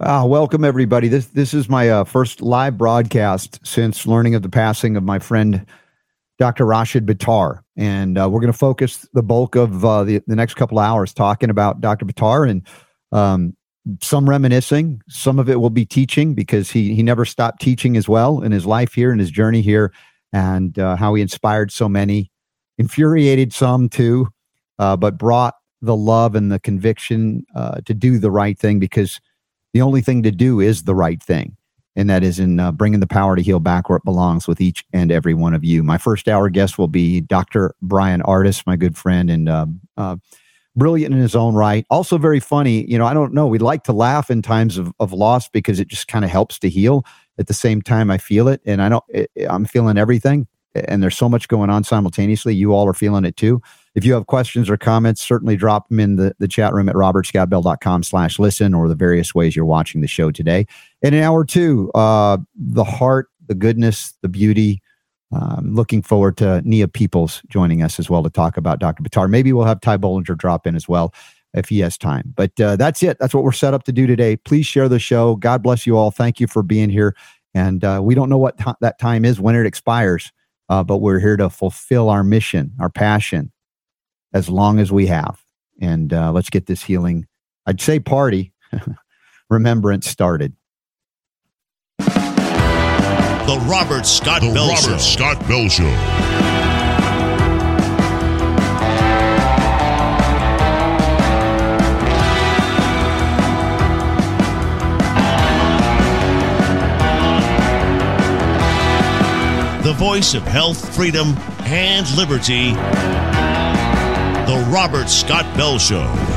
Uh, welcome everybody. This this is my uh, first live broadcast since learning of the passing of my friend Dr. Rashid Buttar, and uh, we're going to focus the bulk of uh, the the next couple hours talking about Dr. Buttar and um, some reminiscing. Some of it will be teaching because he he never stopped teaching as well in his life here and his journey here, and uh, how he inspired so many, infuriated some too, uh, but brought the love and the conviction to do the right thing because the only thing to do is the right thing. And that is in uh, bringing the power to heal back where it belongs with each and every one of you. My first hour guest will be Dr. Bryan Ardis, my good friend, and uh, uh, brilliant in his own right. Also, very funny. You know, I don't know. We like to laugh in times of, of loss because it just kind of helps to heal. At the same time, I feel it, and I don't. It, I'm feeling everything, and there's so much going on simultaneously. You all are feeling it too. If you have questions or comments, certainly drop them in the, the chat room at robertscottbell.com slash listen or the various ways you're watching the show today. In an hour two, uh, the heart, the goodness, the beauty. Um, looking forward to Nia Peeples joining us as well to talk about Dr. Buttar. Maybe we'll have Ty Bollinger drop in as well if he has time. But uh, that's it. That's what we're set up to do today. Please share the show. God bless you all. Thank you for being here. And uh, we don't know what t- that time is when it expires, uh, but we're here to fulfill our mission, our passion, as long as we have. And uh, let's get this healing, I'd say party, remembrance started. The Robert Scott the Bell Robert Show. Scott Bell Show. The voice of health, freedom, and liberty. Robert Scott Bell Show.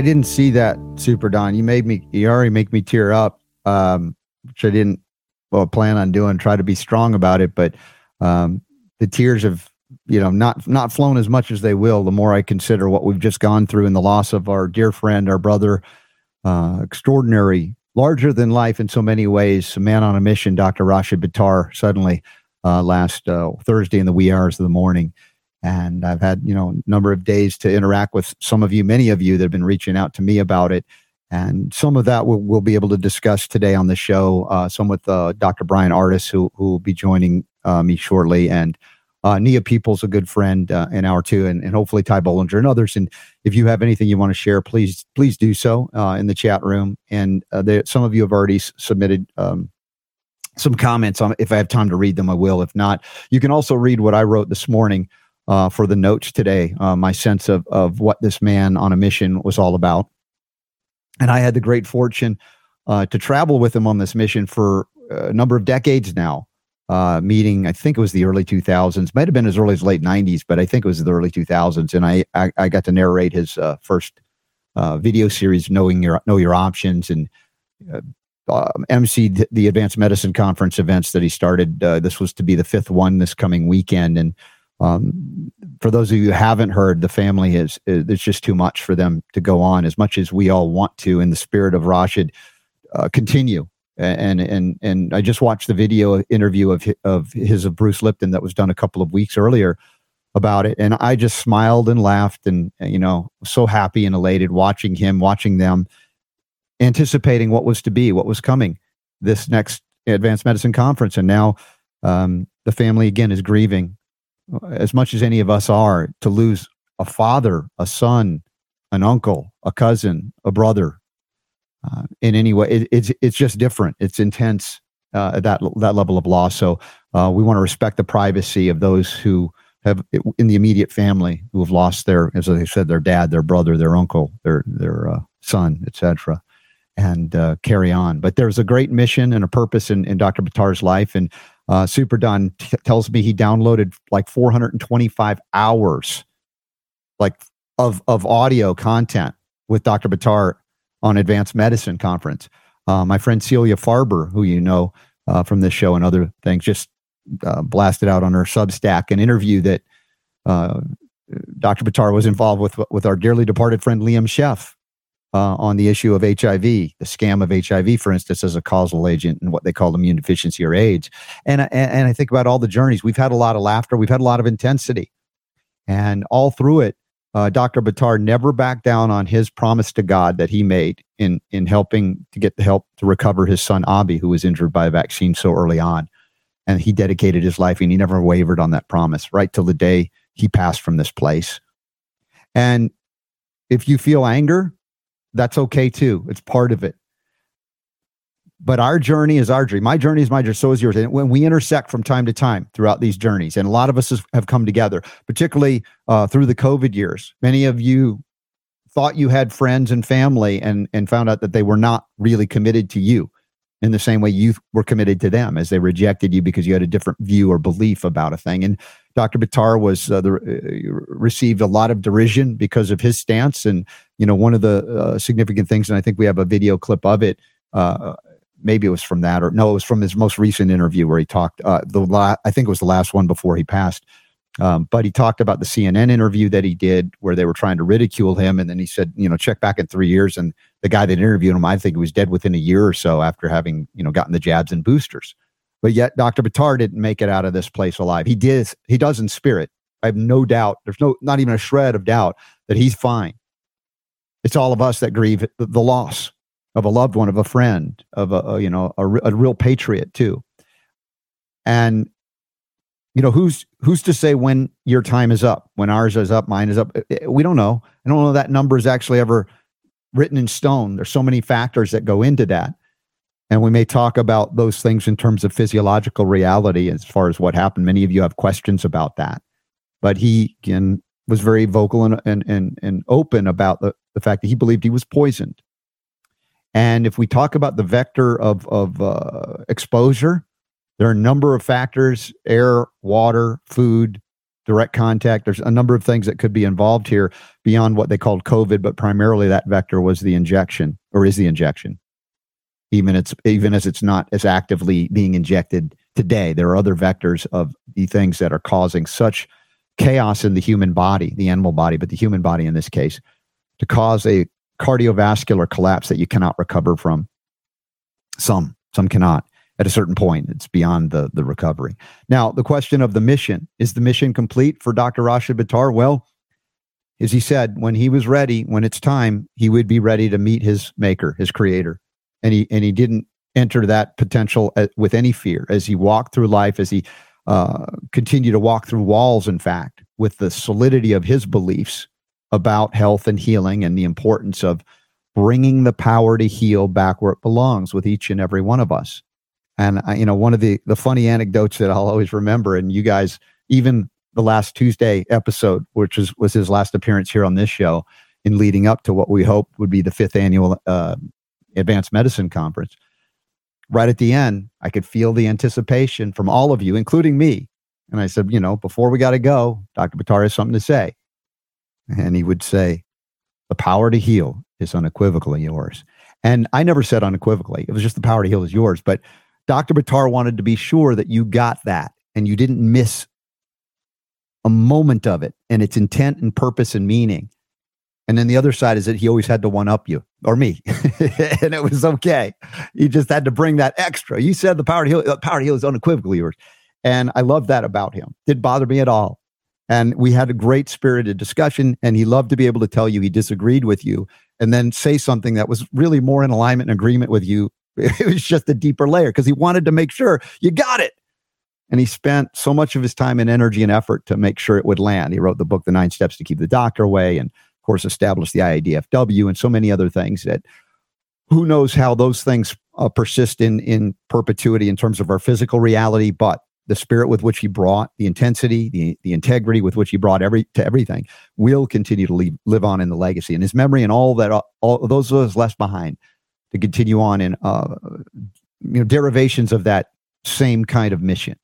I didn't see that, Super Don. You made me, you already make me tear up, um, which I didn't well, plan on doing, try to be strong about it. But um, the tears have, you know, not not flown as much as they will. The more I consider what we've just gone through and the loss of our dear friend, our brother, uh, extraordinary, larger than life in so many ways, a man on a mission, Dr. Rashid Buttar, suddenly uh, last uh, Thursday in the wee hours of the morning. And I've had, you know, a number of days to interact with some of you, many of you that have been reaching out to me about it. And some of that we'll, we'll be able to discuss today on the show. Uh, some with uh, Dr. Bryan Ardis, who, who will be joining uh, me shortly. And uh, Nia Peeples, a good friend uh, in our two, and, and hopefully Ty Bollinger and others. And if you have anything you want to share, please please do so uh, in the chat room. And uh, there, some of you have already s- submitted um, some comments on. If I have time to read them, I will. If not, you can also read what I wrote this morning uh, for the notes today. Uh, my sense of of what this man on a mission was all about. And I had the great fortune uh, to travel with him on this mission for a number of decades now uh, meeting. I think it was the early 2000s, might have been as early as late 90s, but I think it was the early 2000s. And I I, I got to narrate his uh, first uh, video series, knowing your know your options, and uh, uh, MC the Advanced Medicine Conference events that he started. Uh, this was to be the fifth one this coming weekend, and um, for those of you who haven't heard, the family is, is it's just too much for them to go on. As much as we all want to, in the spirit of Rashid, uh, continue. And and and I just watched the video interview of of his of Bruce Lipton that was done a couple of weeks earlier about it, and I just smiled and laughed, and you know, so happy and elated watching him, watching them, anticipating what was to be, what was coming, this next advanced medicine conference, and now um, the family again is grieving as much as any of us are to lose a father, a son, an uncle, a cousin, a brother, uh, in any way. It, it's it's just different. It's intense uh, at that that level of loss. So uh, we want to respect the privacy of those who have in the immediate family who have lost their, as I said, their dad, their brother, their uncle, their their uh, son, etc. And uh, carry on. But there's a great mission and a purpose in, in Dr. Buttar's life. And uh, Super Don t- tells me he downloaded like 425 hours, like of of audio content with Dr. Buttar on Advanced Medicine Conference. Uh, my friend Celia Farber, who you know uh, from this show and other things, just uh, blasted out on her Substack an interview that uh, Dr. Buttar was involved with with our dearly departed friend Liam Sheff uh, on the issue of HIV, the scam of HIV, for instance, as a causal agent and what they call immune deficiency or AIDS. And, and, and I think about all the journeys. We've had a lot of laughter, we've had a lot of intensity. And all through it, uh, Dr. Buttar never backed down on his promise to God that he made in in helping to get the help to recover his son Abi, who was injured by a vaccine so early on, and he dedicated his life and he never wavered on that promise right till the day he passed from this place. And if you feel anger, that's okay too. It's part of it but our journey is our journey. My journey is my journey. So is yours. And when we intersect from time to time throughout these journeys, and a lot of us have come together, particularly uh, through the COVID years. Many of you thought you had friends and family, and and found out that they were not really committed to you in the same way you were committed to them, as they rejected you because you had a different view or belief about a thing. And Dr. Buttar was uh, the, uh, received a lot of derision because of his stance. And you know, one of the uh, significant things, and I think we have a video clip of it. Uh, maybe it was from that or no, it was from his most recent interview where he talked. Uh, the la- I think it was the last one before he passed. Um, but he talked about the CNN interview that he did where they were trying to ridicule him, and then he said, you know, check back in three years, and the guy that interviewed him, I think, he was dead within a year or so after having you know gotten the jabs and boosters. But yet, Dr. Buttar didn't make it out of this place alive. He did. He does in spirit. I have no doubt. There's no, not even a shred of doubt that he's fine. It's all of us that grieve the loss of a loved one, of a friend, of a, a you know a, a real patriot too. And you know who's who's to say when your time is up, when ours is up, mine is up. Eh, eh, we don't know. I don't know that number is actually ever written in stone. There's so many factors that go into that. And we may talk about those things in terms of physiological reality as far as what happened. Many of you have questions about that. But he again was very vocal and and and, and open about the, the fact that he believed he was poisoned. And if we talk about the vector of, of uh, exposure, there are a number of factors air, water, food, direct contact. There's a number of things that could be involved here beyond what they called COVID, but primarily that vector was the injection or is the injection. Even it's even as it's not as actively being injected today, there are other vectors of the things that are causing such chaos in the human body, the animal body, but the human body in this case, to cause a cardiovascular collapse that you cannot recover from. Some, some cannot. At a certain point, it's beyond the, the recovery. Now, the question of the mission is the mission complete for Dr. Rashid Buttar? Well, as he said, when he was ready, when it's time, he would be ready to meet his maker, his creator. And he, and he didn't enter that potential uh, with any fear as he walked through life, as he uh, continued to walk through walls, in fact, with the solidity of his beliefs about health and healing and the importance of bringing the power to heal back where it belongs with each and every one of us. And you know, one of the the funny anecdotes that I'll always remember, and you guys, even the last Tuesday episode, which was was his last appearance here on this show, in leading up to what we hope would be the fifth annual uh, Advanced Medicine Conference. Right at the end, I could feel the anticipation from all of you, including me. And I said, you know, before we got to go, Dr. Buttar has something to say. And he would say, The power to heal is unequivocally yours. And I never said unequivocally, it was just the power to heal is yours. But Dr. Buttar wanted to be sure that you got that and you didn't miss a moment of it and its intent and purpose and meaning. And then the other side is that he always had to one up you or me, and it was okay. He just had to bring that extra. You said the power to heal, the power to heal is unequivocally yours, and I love that about him. Didn't bother me at all. And we had a great spirited discussion, and he loved to be able to tell you he disagreed with you, and then say something that was really more in alignment and agreement with you. It was just a deeper layer because he wanted to make sure you got it. And he spent so much of his time and energy and effort to make sure it would land. He wrote the book, The Nine Steps to Keep the Doctor Away, and course, established the IADFW and so many other things that who knows how those things uh, persist in, in perpetuity in terms of our physical reality, but the spirit with which he brought the intensity, the, the integrity with which he brought every to everything will continue to leave, live on in the legacy and his memory and all that, all those of us left behind to continue on in, uh, you know, derivations of that same kind of mission.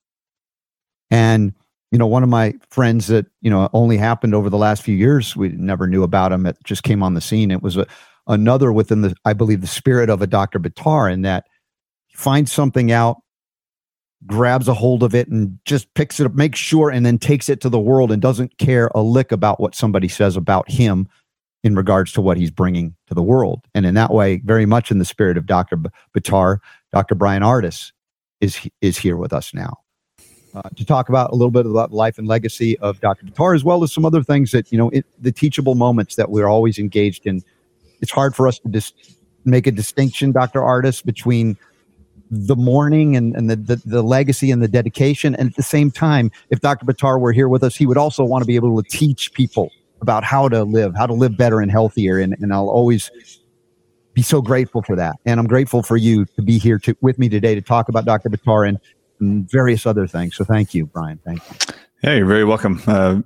And, you know, one of my friends that, you know, only happened over the last few years, we never knew about him. It just came on the scene. It was a, another within the, I believe, the spirit of a Dr. Buttar in that finds something out, grabs a hold of it and just picks it up, makes sure, and then takes it to the world and doesn't care a lick about what somebody says about him in regards to what he's bringing to the world. And in that way, very much in the spirit of Dr. Buttar, Dr. Bryan Ardis is is here with us now uh, to talk about a little bit about the life and legacy of Dr. Buttar, as well as some other things that, you know, it, the teachable moments that we're always engaged in. It's hard for us to just make a distinction, Dr. Ardis, between the mourning and, and the, the, the, legacy and the dedication. And at the same time, if Dr. Buttar were here with us, he would also want to be able to teach people about how to live, how to live better and healthier. And, and I'll always be so grateful for that. And I'm grateful for you to be here to, with me today to talk about Dr. Buttar and and various other things. So thank you, Bryan. Thank you. Yeah, you're very welcome. Uh,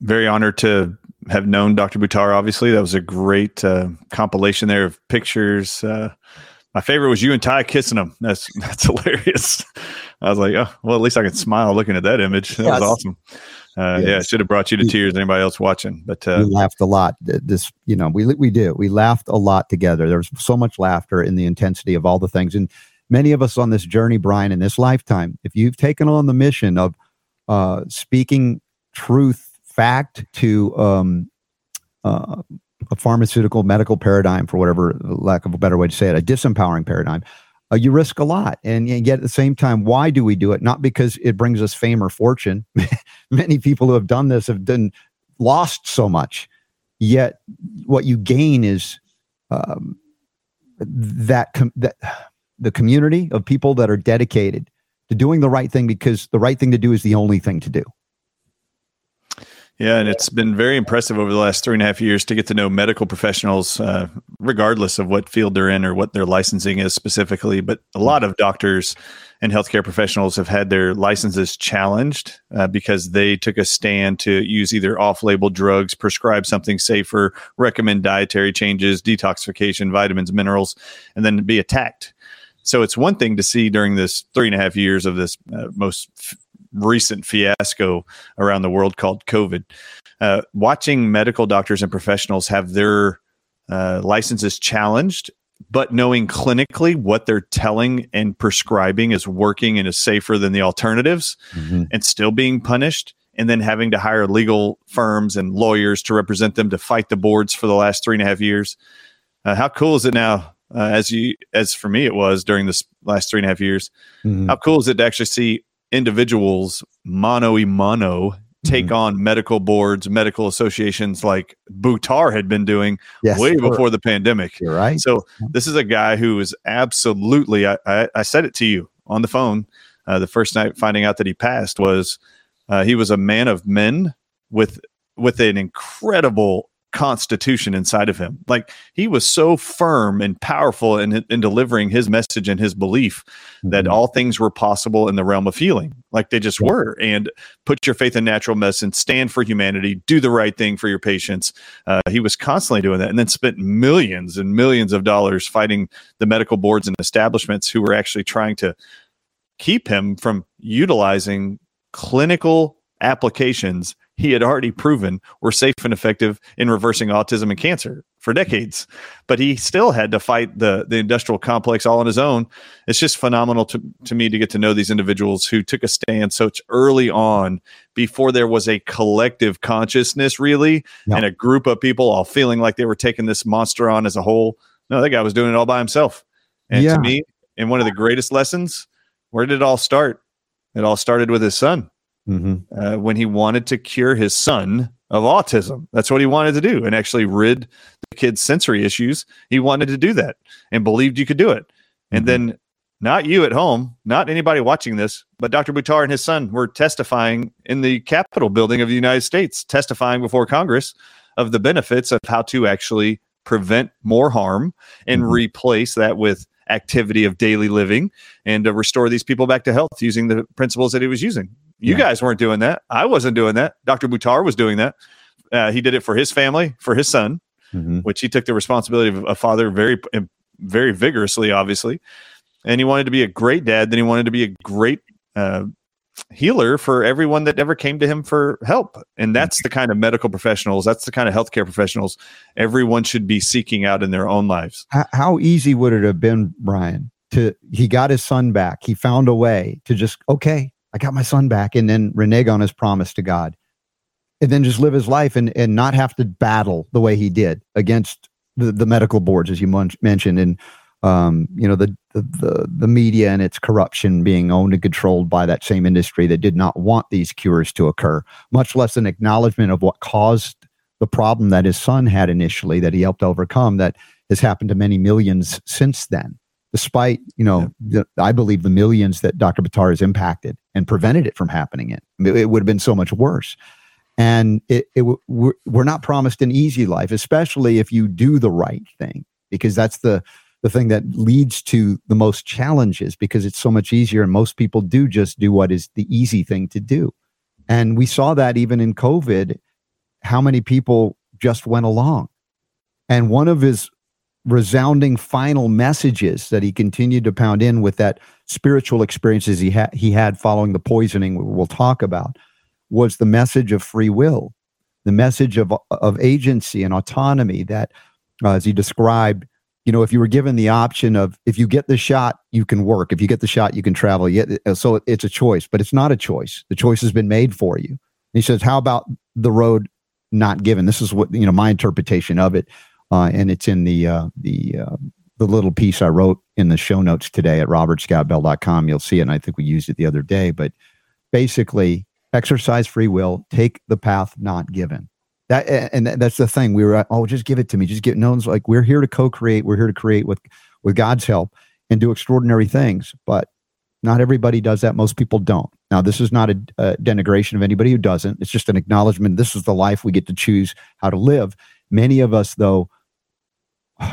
very honored to have known Dr. Buttar. Obviously, that was a great uh, compilation there of pictures. Uh, my favorite was you and Ty kissing him. That's that's hilarious. I was like, oh, well, at least I can smile looking at that image. That yes. was awesome. Uh, yes. Yeah, it should have brought you to tears. Anybody else watching? But uh, we laughed a lot. This, you know, we we do. We laughed a lot together. There was so much laughter in the intensity of all the things, and many of us on this journey, Bryan, in this lifetime, if you've taken on the mission of uh, speaking truth, fact to um, uh, a pharmaceutical medical paradigm, for whatever lack of a better way to say it, a disempowering paradigm, uh, you risk a lot. And, and, yet at the same time, why do we do it? Not because it brings us fame or fortune. Many people who have done this have done lost so much. Yet what you gain is um, that com- that the community of people that are dedicated to doing the right thing because the right thing to do is the only thing to do. Yeah, and it's been very impressive over the last three and a half years to get to know medical professionals, uh, regardless of what field they're in or what their licensing is specifically. But a lot of doctors and healthcare professionals have had their licenses challenged uh, because they took a stand to use either off label drugs, prescribe something safer, recommend dietary changes, detoxification, vitamins, minerals, and then be attacked so it's one thing to see during this three and a half years of this uh, most f- recent fiasco around the world called COVID. Uh, watching medical doctors and professionals have their uh, licenses challenged, but knowing clinically what they're telling and prescribing is working and is safer than the alternatives mm-hmm. and still being punished. And then having to hire legal firms and lawyers to represent them to fight the boards for the last three and a half years. Uh, how cool is it now uh, as you as for me it was during this last three and a half years. Mm-hmm. How cool is it to actually see individuals mono a mano take mm-hmm. on medical boards, medical associations like Buttar had been doing yes, way sure. before the pandemic. You're right. So this is a guy who is absolutely. I, I, I said it to you on the phone uh, the first night finding out that he passed was uh, he was a man of men with with an incredible constitution inside of him. Like he was so firm and powerful in, in delivering his message and his belief mm-hmm. that all things were possible in the realm of healing, like they just were. And put your faith in natural medicine, stand for humanity, do the right thing for your patients. Uh, he was constantly doing that and then spent millions and millions of dollars fighting the medical boards and establishments who were actually trying to keep him from utilizing clinical applications he had already proven were safe and effective in reversing autism and cancer for decades. But he still had to fight the the industrial complex all on his own. It's just phenomenal to, to me to get to know these individuals who took a stand such early on before there was a collective consciousness really and a group of people all feeling like they were taking this monster on as a whole. No, that guy was doing it all by himself. And Yeah. to me, and one of the greatest lessons, where did it all start? It all started with his son hmm uh, when he wanted to cure his son of autism. That's what he wanted to do and actually rid the kid's sensory issues. He wanted to do that and believed you could do it. And Mhm. then, not you at home, not anybody watching this, but Dr. Buttar and his son were testifying in the Capitol building of the United States, testifying before Congress of the benefits of how to actually prevent more harm and Mhm. replace that with activity of daily living and to restore these people back to health using the principles that he was using. You Yeah. guys weren't doing that. I wasn't doing that. Dr. Buttar was doing that. Uh, he did it for his family, for his son, hmm which he took the responsibility of a father very, very vigorously, obviously. And he wanted to be a great dad. Then he wanted to be a great uh, healer for everyone that ever came to him for help. And that's the kind of medical professionals, that's the kind of healthcare professionals everyone should be seeking out in their own lives. How, how easy would it have been, Bryan? To he got his son back. He found a way to just okay. I got my son back, and then renege on his promise to God, and then just live his life and and not have to battle the way he did against the, the medical boards, as you mun- mentioned, and um, you know the, the the the media and its corruption being owned and controlled by that same industry that did not want these cures to occur, much less an acknowledgement of what caused the problem that his son had initially that he helped overcome that has happened to many millions since then despite you know the, i believe the millions that dr Buttar has impacted and prevented it from happening it, it would have been so much worse. And it, it we're, we're not promised an easy life especially if you do the right thing because that's the the thing that leads to the most challenges because it's so much easier and most people do just do what is the easy thing to do. And we saw that even in covid how many people just went along. And one of his resounding final messages that he continued to pound in with that spiritual experiences he had he had following the poisoning we'll talk about was the message of free will the message of of agency and autonomy that uh, as he described you know if you were given the option of if you get the shot you can work. If you get the shot you can travel. Yet so it's a choice but it's not a choice. The choice has been made for you. And he says how about the road not given? This is what you know my interpretation of it uh, and it's in the uh, the uh, the little piece I wrote in the show notes today at robertscottbell.com. You'll see it, and I think we used it the other day. But basically, exercise free will, take the path not given. That and that's the thing. We were at, oh, just give it to me. Just get. No one's like we're here to co-create. We're here to create with with God's help and do extraordinary things. But not everybody does that. Most people don't. Now, this is not a, a denigration of anybody who doesn't. It's just an acknowledgement. This is the life we get to choose how to live. Many of us, though,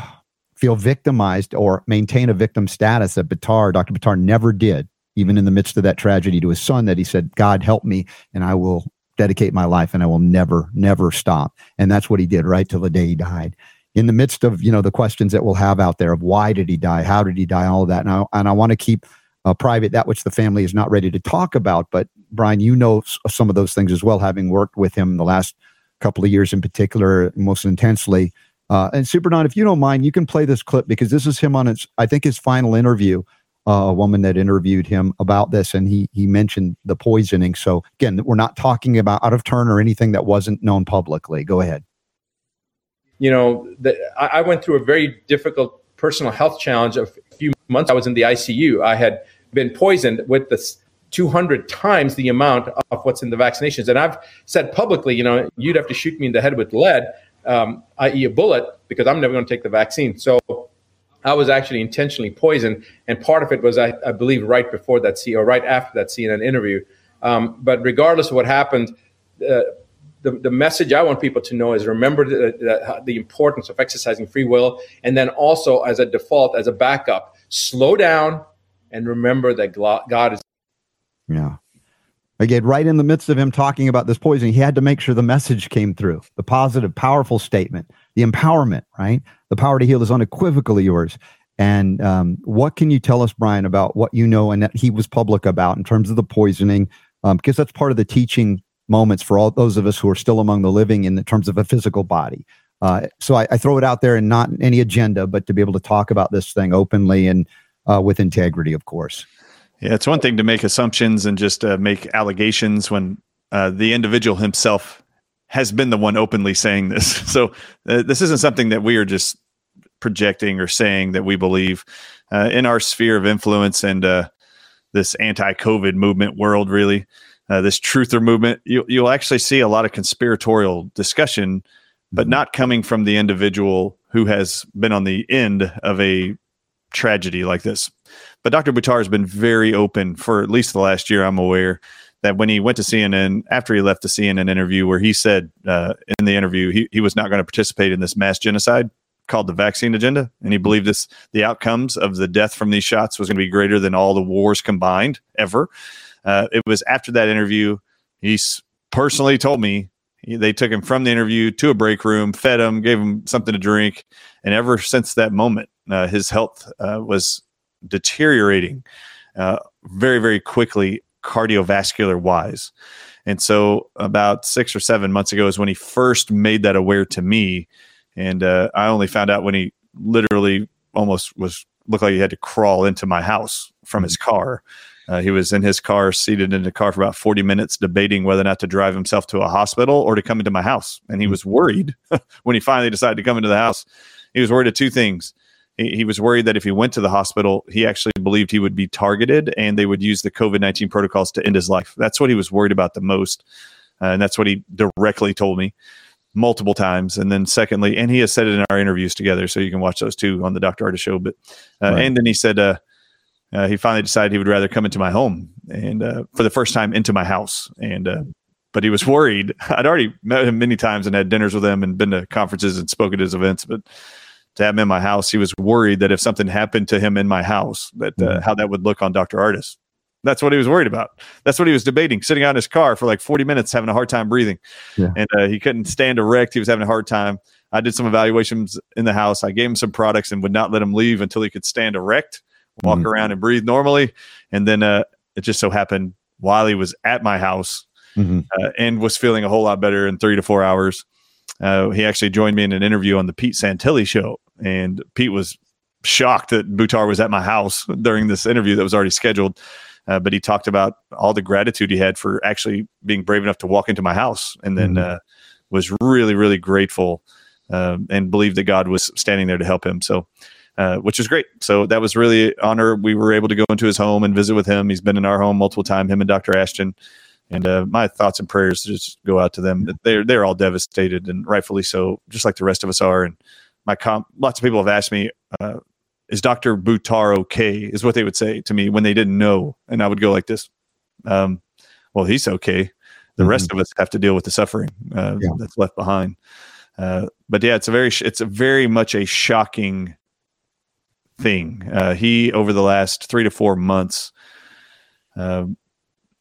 feel victimized or maintain a victim status that Buttar, Dr. Buttar never did, even in the midst of that tragedy to his son, that he said, God help me and I will dedicate my life and I will never, never stop. And that's what he did right till the day he died. In the midst of, you know, the questions that we'll have out there of why did he die? How did he die? All of that. And I, and I want to keep uh, private that which the family is not ready to talk about. But Bryan, you know some of those things as well, having worked with him the last couple of years in particular, most intensely. Uh, and Super Don, if you don't mind, you can play this clip because this is him on his, I think, his final interview. Uh, a woman that interviewed him about this, and he he mentioned the poisoning. So again, we're not talking about out of turn or anything that wasn't known publicly. Go ahead. you know, the, I, I went through a very difficult personal health challenge a few months. I was in the ICU. I had been poisoned with this 200 times the amount of what's in the vaccinations. And I've said publicly, you know, you'd have to shoot me in the head with lead, um, i.e., a bullet, because I'm never going to take the vaccine. So I was actually intentionally poisoned. And part of it was, I, I believe, right before that scene or right after that CNN interview. Um, but regardless of what happened, uh, the, the message I want people to know is remember the, the, the importance of exercising free will. And then also, as a default, as a backup, slow down and remember that God is Yeah. Again, right in the midst of him talking about this poisoning, he had to make sure the message came through the positive, powerful statement, the empowerment, right? The power to heal is unequivocally yours. And um, what can you tell us, Bryan, about what you know and that he was public about in terms of the poisoning? Um, because that's part of the teaching moments for all those of us who are still among the living in terms of a physical body. Uh, so I, I, throw it out there and not any agenda, but to be able to talk about this thing openly and uh, with integrity, of course. Yeah, it's one thing to make assumptions and just uh, make allegations when uh, the individual himself has been the one openly saying this. So uh, this isn't something that we are just projecting or saying that we believe uh, in our sphere of influence and uh, this anti-COVID movement world. Really, uh, this truther movement, you, you'll actually see a lot of conspiratorial discussion, but not coming from the individual who has been on the end of a tragedy like this. But Dr. Buttar has been very open for at least the last year, I'm aware, that when he went to CNN after he left the CNN interview, where he said uh, in the interview he, he was not going to participate in this mass genocide called the vaccine agenda, and he believed this the outcomes of the death from these shots was going to be greater than all the wars combined ever. Uh, it was after that interview he personally told me he, they took him from the interview to a break room, fed him, gave him something to drink, and ever since that moment, uh, his health uh, was deteriorating uh, very very quickly cardiovascular wise. And so, about six or seven months ago, is when he first made that aware to me. And uh, I only found out when he literally almost was looked like he had to crawl into my house from his car. Uh, he was in his car, seated in the car for about 40 minutes, debating whether or not to drive himself to a hospital or to come into my house. And he was worried when he finally decided to come into the house. He was worried of two things he, he was worried that if he went to the hospital, he actually believed he would be targeted and they would use the COVID 19 protocols to end his life. That's what he was worried about the most. Uh, and that's what he directly told me multiple times. And then, secondly, and he has said it in our interviews together, so you can watch those two on the Dr. Ardis show. But, uh, right. and then he said, uh, uh, he finally decided he would rather come into my home and uh, for the first time into my house. And, uh, but he was worried. I'd already met him many times and had dinners with him and been to conferences and spoken at his events, but to have him in my house. He was worried that if something happened to him in my house, that uh, mm-hmm. how that would look on Dr. Ardis. That's what he was worried about. That's what he was debating, sitting out in his car for like 40 minutes, having a hard time breathing. Yeah. And uh, he couldn't stand erect. He was having a hard time. I did some evaluations in the house. I gave him some products and would not let him leave until he could stand erect, walk mm-hmm. around and breathe normally. And then uh, it just so happened while he was at my house mm-hmm. uh, and was feeling a whole lot better in three to four hours, uh, he actually joined me in an interview on the Pete Santilli show, and Pete was shocked that Buttar was at my house during this interview that was already scheduled. Uh, but he talked about all the gratitude he had for actually being brave enough to walk into my house, and then mm-hmm. uh, was really, really grateful uh, and believed that God was standing there to help him. So. Uh, which is great. So that was really honor. We were able to go into his home and visit with him. He's been in our home multiple times. Him and Dr. Ashton, and uh, my thoughts and prayers just go out to them. They're they're all devastated, and rightfully so, just like the rest of us are. And my comp, lots of people have asked me, uh, "Is Doctor Buttar okay?" Is what they would say to me when they didn't know, and I would go like this, um, "Well, he's okay. The mm-hmm. rest of us have to deal with the suffering uh, yeah. that's left behind." Uh, but yeah, it's a very it's a very much a shocking thing. Uh, he over the last three to four months. Uh,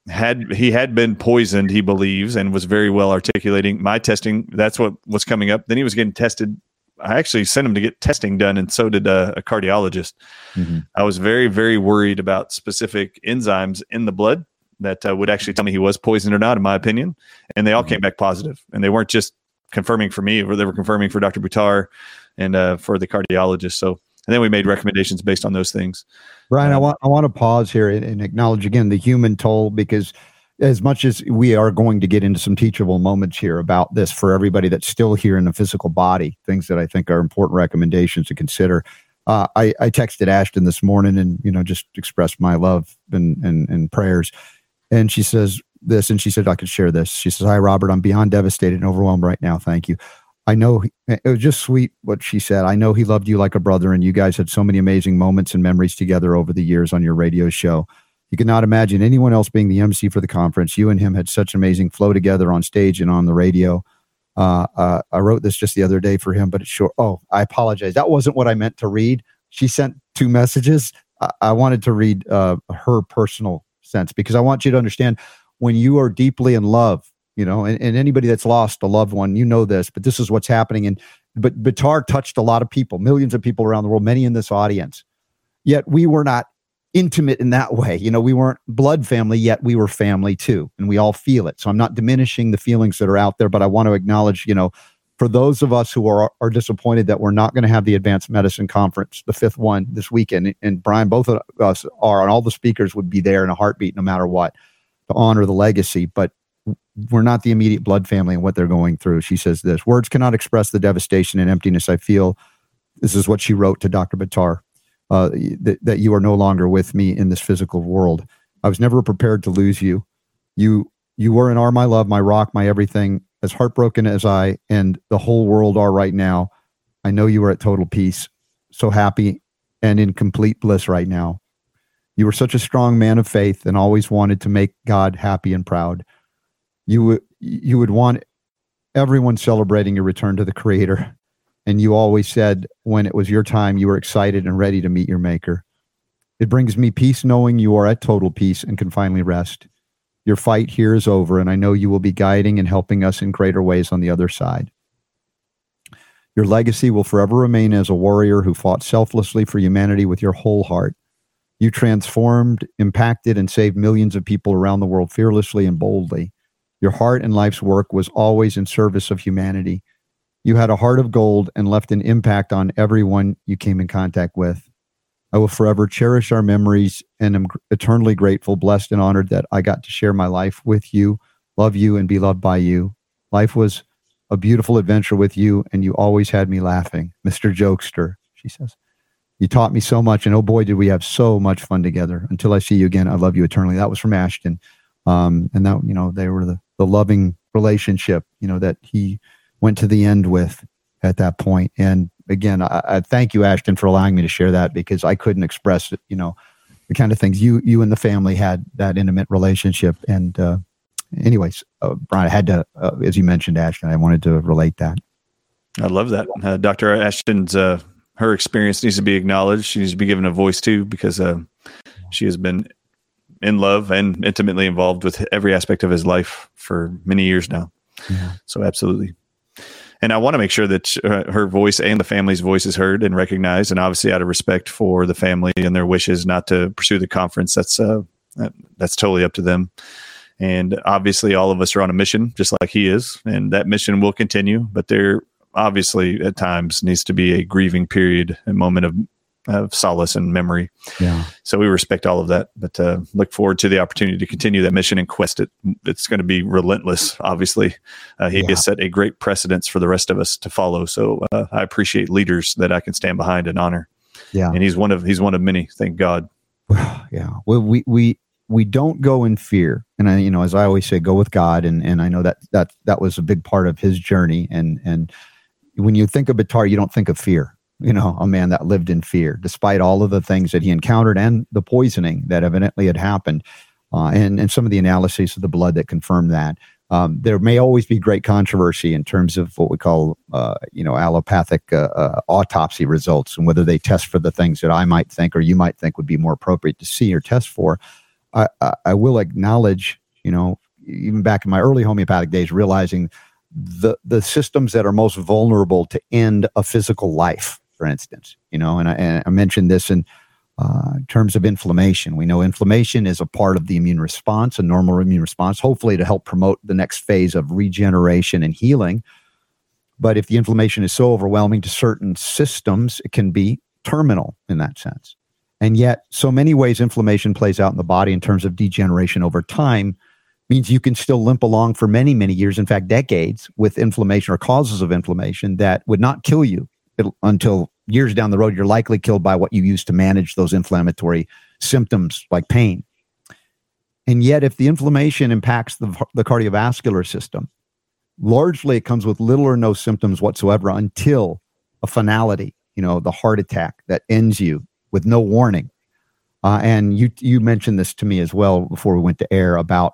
had he had been poisoned, he believes, and was very well articulating my testing. That's what was coming up. Then he was getting tested. I actually sent him to get testing done, and so did a, a cardiologist. Mm-hmm. I was very, very worried about specific enzymes in the blood that uh, would actually tell me he was poisoned or not, in my opinion. And they all mm-hmm. came back positive, and they weren't just confirming for me, or they were confirming for Dr. Buttar and uh, for the cardiologist. So and then we made recommendations based on those things. Bryan, um, I want I want to pause here and, and, acknowledge again the human toll because as much as we are going to get into some teachable moments here about this for everybody that's still here in the physical body, things that I think are important recommendations to consider. Uh, I, I texted Ashton this morning and you know just expressed my love and, and and prayers, and she says this, and she said I could share this. She says, "Hi Robert, I'm beyond devastated and overwhelmed right now. Thank you. I know it was just sweet what she said. I know he loved you like a brother, and you guys had so many amazing moments and memories together over the years on your radio show. You could not imagine anyone else being the MC for the conference. You and him had such amazing flow together on stage and on the radio. Uh, uh, I wrote this just the other day for him, but it's short. Oh, I apologize. That wasn't what I meant to read. She sent two messages. I, I wanted to read uh, her personal sense because I want you to understand when you are deeply in love you know and, and anybody that's lost a loved one you know this but this is what's happening and but Buttar touched a lot of people millions of people around the world many in this audience yet we were not intimate in that way. You know, we weren't blood family, yet we were family too, and we all feel it. So I'm not diminishing the feelings that are out there, but I want to acknowledge, you know, for those of us who are are disappointed that we're not going to have the advanced medicine conference, the fifth one this weekend, and Bryan, both of us are, and all the speakers would be there in a heartbeat, no matter what, to honor the legacy. But we're not the immediate blood family and what they're going through. She says this: words cannot express the devastation and emptiness I feel. This is what she wrote to Dr. Buttar. Uh, that, that you are no longer with me in this physical world. I was never prepared to lose you. You you were and are my love, my rock, my everything as heartbroken as I and the whole world are right now, I know you are at total peace, so happy and in complete bliss right now. You were such a strong man of faith and always wanted to make God happy and proud. You would you would want everyone celebrating your return to the creator. And you always said when it was your time, you were excited and ready to meet your maker. It brings me peace knowing you are at total peace and can finally rest. Your fight here is over, and I know you will be guiding and helping us in greater ways on the other side. Your legacy will forever remain as a warrior who fought selflessly for humanity with your whole heart. You transformed, impacted, and saved millions of people around the world fearlessly and boldly. Your heart and life's work was always in service of humanity. You had a heart of gold and left an impact on everyone you came in contact with. I will forever cherish our memories and am eternally grateful, blessed, and honored that I got to share my life with you, love you, and be loved by you. Life was a beautiful adventure with you, and you always had me laughing. Mr. Jokester, she says. You taught me so much, and oh boy, did we have so much fun together. Until I see you again, I love you eternally. That was from Ashton. Um, and that, you know, they were the, the loving relationship, you know, that he went to the end with at that point. And again, I, I, thank you, Ashton, for allowing me to share that because I couldn't express, you know, the kind of things you you and the family had that intimate relationship. And uh, anyways, uh, Bryan, I had to, uh, as you mentioned, Ashton, I wanted to relate that. I love that, uh, Dr. Ashton's. Uh, her experience needs to be acknowledged. She needs to be given a voice too, because uh, she has been in love and intimately involved with every aspect of his life for many years now. Yeah. So, absolutely and I want to make sure that uh, her voice and the family's voice is heard and recognized, and obviously out of respect for the family and their wishes not to pursue the conference. That's uh, that's totally up to them. And obviously, all of us are on a mission, just like he is, and that mission will continue. But there obviously at times needs to be a grieving period, a moment of of solace and memory. Yeah. So we respect all of that, but uh, look forward to the opportunity to continue that mission and quest it. It's going to be relentless. Obviously, uh, he yeah. has set a great precedence for the rest of us to follow. So uh, I appreciate leaders that I can stand behind and honor. Yeah. And he's one of he's one of many. Thank God. yeah. Well, we we we don't go in fear, and I, you know, as I always say, go with God, and and I know that that that was a big part of his journey, and and when you think of Buttar, you don't think of fear you know, a man that lived in fear, despite all of the things that he encountered and the poisoning that evidently had happened, uh, and and some of the analyses of the blood that confirmed that. Um, there may always be great controversy in terms of what we call, uh, you know, allopathic uh, uh autopsy results and whether they test for the things that I might think or you might think would be more appropriate to see or test for. I, I, I will acknowledge, you know, even back in my early homeopathic days, realizing the the systems that are most vulnerable to end a physical life for instance. You know, and I, and I mentioned this in, uh, terms of inflammation. We know inflammation is a part of the immune response, a normal immune response, hopefully to help promote the next phase of regeneration and healing. But if the inflammation is so overwhelming to certain systems, it can be terminal in that sense. And yet, so many ways inflammation plays out in the body in terms of degeneration over time means you can still limp along for many, many years, in fact, decades, with inflammation or causes of inflammation that would not kill you until years down the road, you're likely killed by what you use to manage those inflammatory symptoms like pain. And yet, if the inflammation impacts the, the cardiovascular system, largely it comes with little or no symptoms whatsoever until a finality, you know, the heart attack that ends you with no warning. Uh, and you you mentioned this to me as well before we went to air about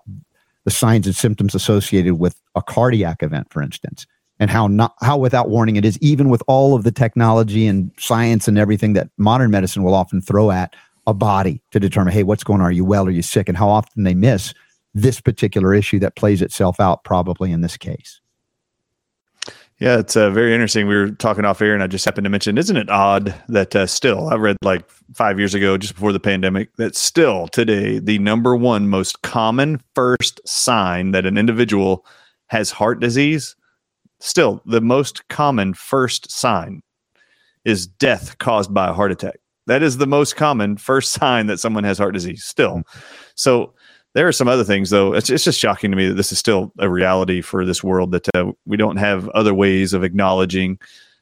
the signs and symptoms associated with a cardiac event, for instance and how not how without warning it is even with all of the technology and science and everything that modern medicine will often throw at a body to determine hey what's going on? Are you well? Are you sick? And how often they miss this particular issue that plays itself out probably in this case. Yeah, it's uh, very interesting. We were talking off air, and I just happened to mention, isn't it odd that uh, still, I read like five years ago, just before the pandemic, that still today, the number one most common first sign that an individual has heart disease, still the most common first sign is death caused by a heart attack. That is the most common first sign that someone has heart disease still. So, there are some other things, though. It's, it's just shocking to me that this is still a reality for this world that uh, we don't have other ways of acknowledging.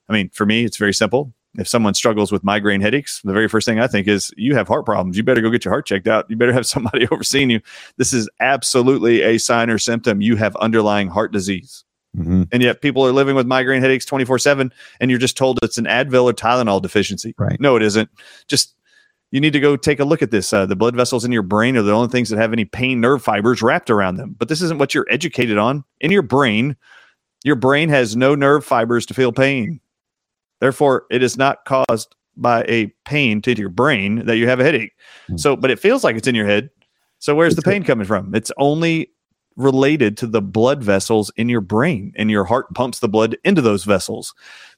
I mean, for me, it's very simple. If someone struggles with migraine headaches, the very first thing I think is you have heart problems. You better go get your heart checked out. You better have somebody overseeing you. This is absolutely a sign or symptom you have underlying heart disease. Mm-hmm. And yet people are living with migraine headaches 24 7, and you're just told it's an Advil or Tylenol deficiency. Right. No, it isn't. Just you need to go take a look at this. Uh, the blood vessels in your brain are the only things that have any pain nerve fibers wrapped around them. But this isn't what you're educated on. In your brain, your brain has no nerve fibers to feel pain. Therefore, it is not caused by a pain to your brain that you have a headache. Mm-hmm. So, but it feels like it's in your head. So, where's it's the pain coming from? It's only related to the blood vessels in your brain, and your heart pumps the blood into those vessels.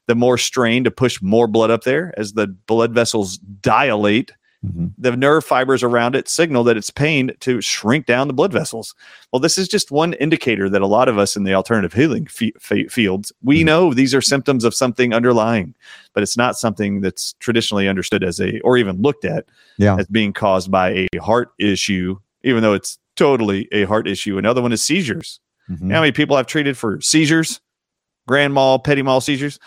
The more strain to push more blood up there as the blood vessels dilate, Mm-hmm. The nerve fibers around it signal that it's pain to shrink down the blood vessels. Well, this is just one indicator that a lot of us in the alternative healing f- fields, we mm-hmm. know these are symptoms of something underlying, but it's not something that's traditionally understood as a, or even looked at yeah. as being caused by a heart issue, even though it's totally a heart issue. Another one is seizures. Mm-hmm. How many people I've treated for seizures, grand mal, petit mal seizures?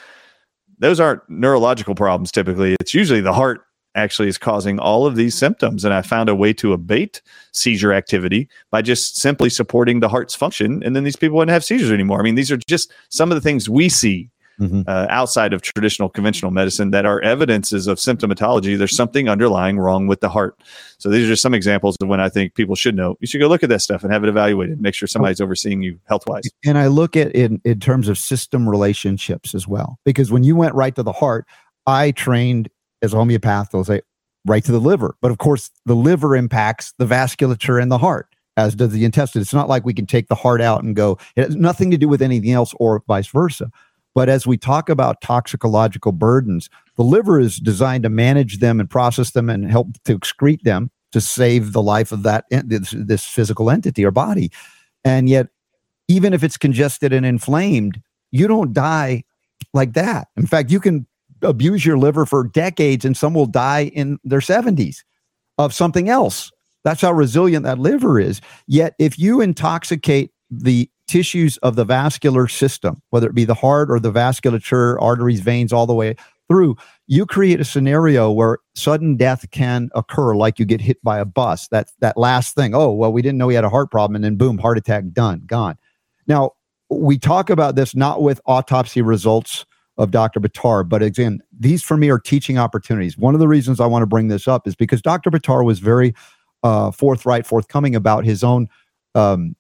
Those aren't neurological problems typically. It's usually the heart actually is causing all of these symptoms. And I found a way to abate seizure activity by just simply supporting the heart's function. And then these people wouldn't have seizures anymore. I mean, these are just some of the things we see mm-hmm. uh, outside of traditional conventional medicine that are evidences of symptomatology. There's something underlying wrong with the heart. So these are just some examples of when I think people should know. You should go look at that stuff and have it evaluated. Make sure somebody's overseeing you health wise. And I look at it in, in terms of system relationships as well, because when you went right to the heart, I trained as a homeopath, they'll say right to the liver. But of course, the liver impacts the vasculature and the heart, as does the intestine. It's not like we can take the heart out and go, it has nothing to do with anything else or vice versa. But as we talk about toxicological burdens, the liver is designed to manage them and process them and help to excrete them to save the life of that eh, this, this physical entity or body. And yet, even if it's congested and inflamed, you don't die like that. In fact, you can abuse your liver for decades and some will die in their 70s of something else. That's how resilient that liver is. Yet, if you intoxicate the tissues of the vascular system, whether it be the heart or the vasculature, arteries, veins, all the way through, you create a scenario where sudden death can occur, like you get hit by a bus. That that last thing. Oh, well, we didn't know he had a heart problem, and then boom, heart attack, done, gone. Now we talk about this not with autopsy results of Dr. Buttar. But again, these for me are teaching opportunities. One of the reasons I want to bring this up is because Dr. Buttar was very uh, forthright, forthcoming about his own um,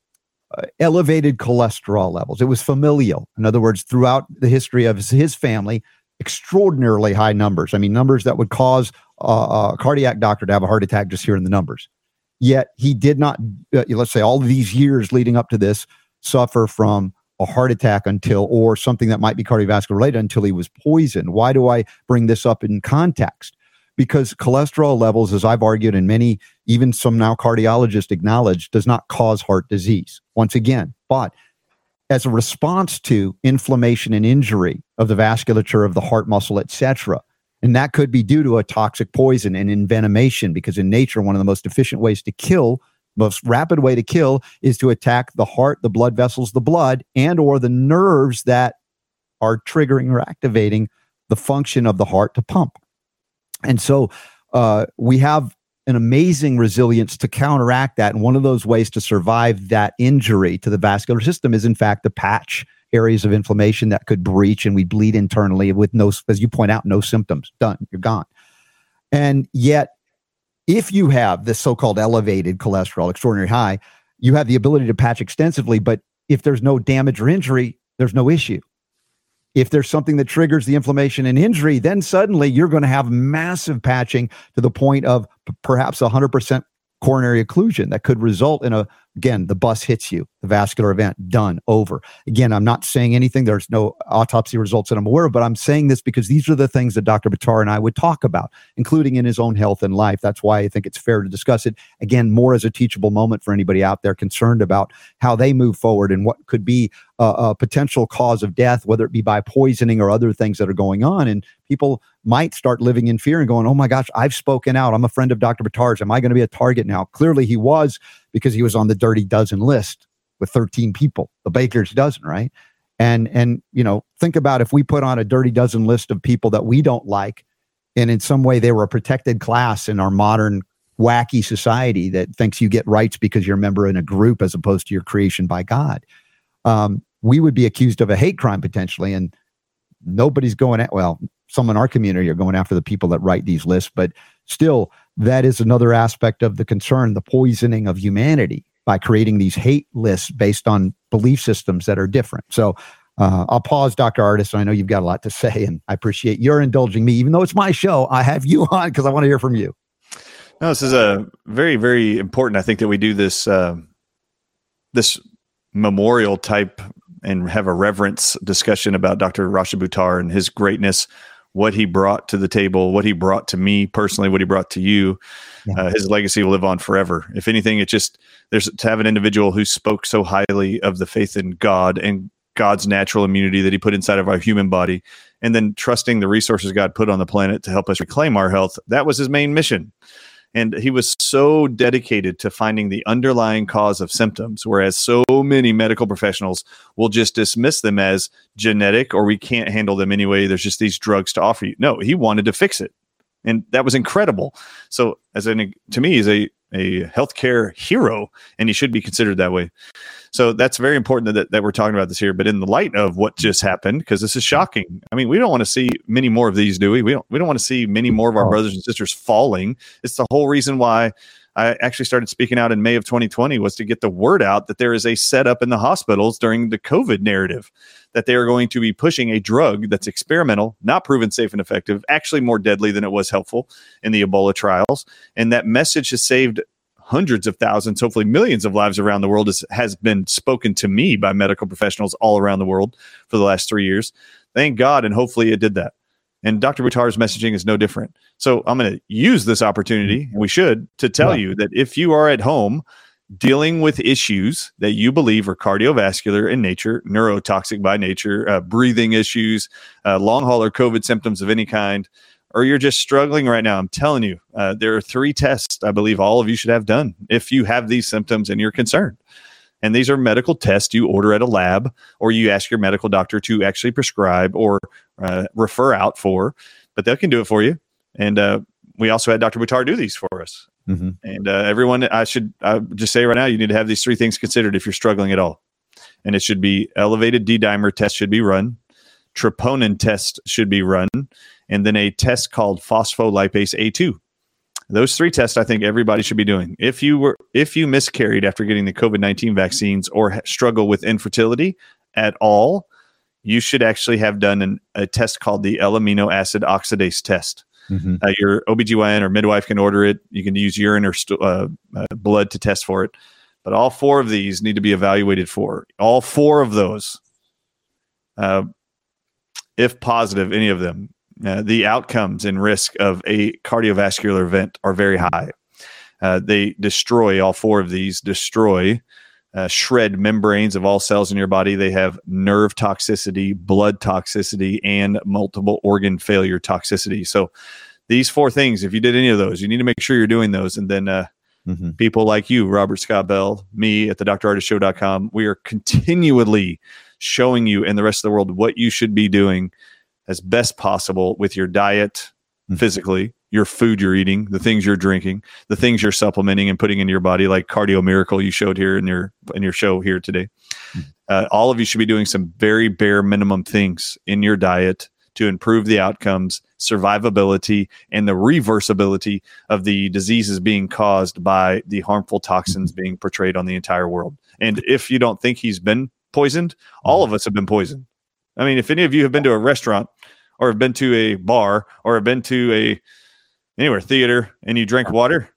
uh, elevated cholesterol levels. It was familial. In other words, throughout the history of his, his family, extraordinarily high numbers. I mean, numbers that would cause uh, a cardiac doctor to have a heart attack just hearing the numbers. Yet he did not, uh, let's say, all these years leading up to this, suffer from a heart attack until, or something that might be cardiovascular related until he was poisoned. Why do I bring this up in context? Because cholesterol levels, as I've argued, and many, even some now cardiologists acknowledge, does not cause heart disease. Once again, but as a response to inflammation and injury of the vasculature of the heart muscle, etc. And that could be due to a toxic poison and envenomation, because in nature, one of the most efficient ways to kill most rapid way to kill is to attack the heart the blood vessels the blood and or the nerves that are triggering or activating the function of the heart to pump and so uh, we have an amazing resilience to counteract that and one of those ways to survive that injury to the vascular system is in fact the patch areas of inflammation that could breach and we bleed internally with no as you point out no symptoms done you're gone and yet if you have this so-called elevated cholesterol, extraordinary high, you have the ability to patch extensively. But if there's no damage or injury, there's no issue. If there's something that triggers the inflammation and injury, then suddenly you're going to have massive patching to the point of perhaps 100% coronary occlusion that could result in a again the bus hits you the vascular event done over. Again i'm not saying anything. There's no autopsy results that i'm aware of but i'm saying this because these are the things that dr Buttar and i would talk about including in his own health and life. That's why i think it's fair to discuss it. Again more as a teachable moment for anybody out there concerned about how they move forward and what could be a, a potential cause of death whether it be by poisoning or other things that are going on. And people might start living in fear and going, oh my gosh, I've spoken out. I'm a friend of Dr. Buttar's. Am I going to be a target now? Clearly he was because he was on the dirty dozen list with 13 people, the baker's dozen, right? And and you know, think about if we put on a dirty dozen list of people that we don't like, and in some way they were a protected class in our modern wacky society that thinks you get rights because you're a member in a group as opposed to your creation by God. Um, we would be accused of a hate crime potentially, and nobody's going at well some in our community are going after the people that write these lists, but still, that is another aspect of the concern the poisoning of humanity by creating these hate lists based on belief systems that are different. So, uh, I'll pause, Dr. Ardis. I know you've got a lot to say, and I appreciate your indulging me. Even though it's my show, I have you on because I want to hear from you. No, this is a very, very important. I think that we do this uh, this memorial type and have a reverence discussion about Dr. Rashid Buttar and his greatness what he brought to the table, what he brought to me personally, what he brought to you. Yeah. Uh, his legacy will live on forever. If anything, it just there's to have an individual who spoke so highly of the faith in God and God's natural immunity that he put inside of our human body, and then trusting the resources God put on the planet to help us reclaim our health. That was his main mission. And he was so dedicated to finding the underlying cause of symptoms, whereas so many medical professionals will just dismiss them as genetic or we can't handle them anyway. There's just these drugs to offer you. No, he wanted to fix it. And that was incredible. So, as an to me, he's a a healthcare hero, and he should be considered that way. So that's very important that, that we're talking about this here. But in the light of what just happened, because this is shocking. I mean, we don't want to see many more of these, do we? We don't. We don't want to see many more of our brothers and sisters falling. It's the whole reason why I actually started speaking out in May of 2020 was to get the word out that there is a setup in the hospitals during the COVID narrative that they are going to be pushing a drug that's experimental, not proven safe and effective, actually more deadly than it was helpful in the Ebola trials. And that message has saved hundreds of thousands, hopefully millions of lives around the world is, has been spoken to me by medical professionals all around the world for the last three years. Thank God. And hopefully it did that. And Dr. Buttar's messaging is no different. So I'm going to use this opportunity, and we should, to tell yeah. you that if you are at home dealing with issues that you believe are cardiovascular in nature, neurotoxic by nature, uh, breathing issues, uh, long hauler COVID symptoms of any kind, or you're just struggling right now, I'm telling you, uh, there are three tests I believe all of you should have done if you have these symptoms and you're concerned. And these are medical tests you order at a lab or you ask your medical doctor to actually prescribe or uh, refer out for, but they can do it for you. And uh, we also had Dr. Buttar do these for us. Mm-hmm. And uh, everyone, I should I just say right now, you need to have these three things considered if you're struggling at all. And it should be elevated D dimer test should be run, troponin test should be run, and then a test called phospholipase A2. Those three tests, I think everybody should be doing. If you were, if you miscarried after getting the COVID nineteen vaccines or struggle with infertility at all, you should actually have done an, a test called the L-amino acid oxidase test. Mm-hmm. Uh, your OBGYN or midwife can order it. You can use urine or st- uh, uh, blood to test for it. But all four of these need to be evaluated for. All four of those, uh, if positive, any of them, uh, the outcomes and risk of a cardiovascular event are very high. Uh, they destroy all four of these, destroy uh, shred membranes of all cells in your body. They have nerve toxicity, blood toxicity, and multiple organ failure toxicity. So, these four things, if you did any of those, you need to make sure you're doing those. And then, uh, mm-hmm. people like you, Robert Scott Bell, me at the drardisshow.com, we are continually showing you and the rest of the world what you should be doing as best possible with your diet mm-hmm. physically your food you're eating, the things you're drinking, the things you're supplementing and putting into your body, like Cardio Miracle you showed here in your in your show here today. Hmm. Uh, all of you should be doing some very bare minimum things in your diet to improve the outcomes, survivability, and the reversibility of the diseases being caused by the harmful toxins being portrayed on the entire world. And if you don't think he's been poisoned, all of us have been poisoned. I mean, if any of you have been to a restaurant or have been to a bar or have been to a anywhere theater and you drink water,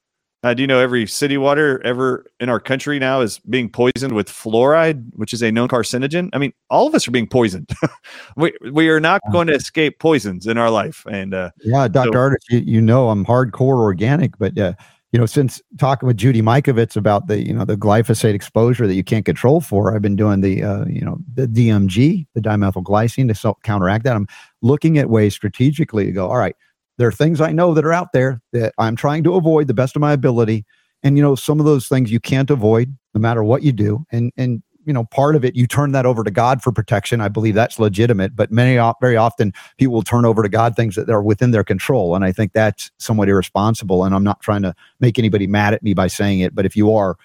Uh, do you know every city water ever in our country now is being poisoned with fluoride, which is a known carcinogen? I mean, all of us are being poisoned. we we are not going to escape poisons in our life. And uh, yeah, Dr. So, you, you know I'm hardcore organic, but uh, you know, since talking with Judy Mikovits about the, you know, the glyphosate exposure that you can't control for, I've been doing the, uh, you know, the DMG, the dimethylglycine to self counteract that. I'm looking at ways strategically to go, all right, there are things I know that are out there that I'm trying to avoid the best of my ability. And, you know, some of those things you can't avoid no matter what you do. And, and, you know, part of it, you turn that over to God for protection. I believe that's legitimate, but many, very often people will turn over to God things that are within their control. And I think that's somewhat irresponsible. And I'm not trying to make anybody mad at me by saying it, but if you are,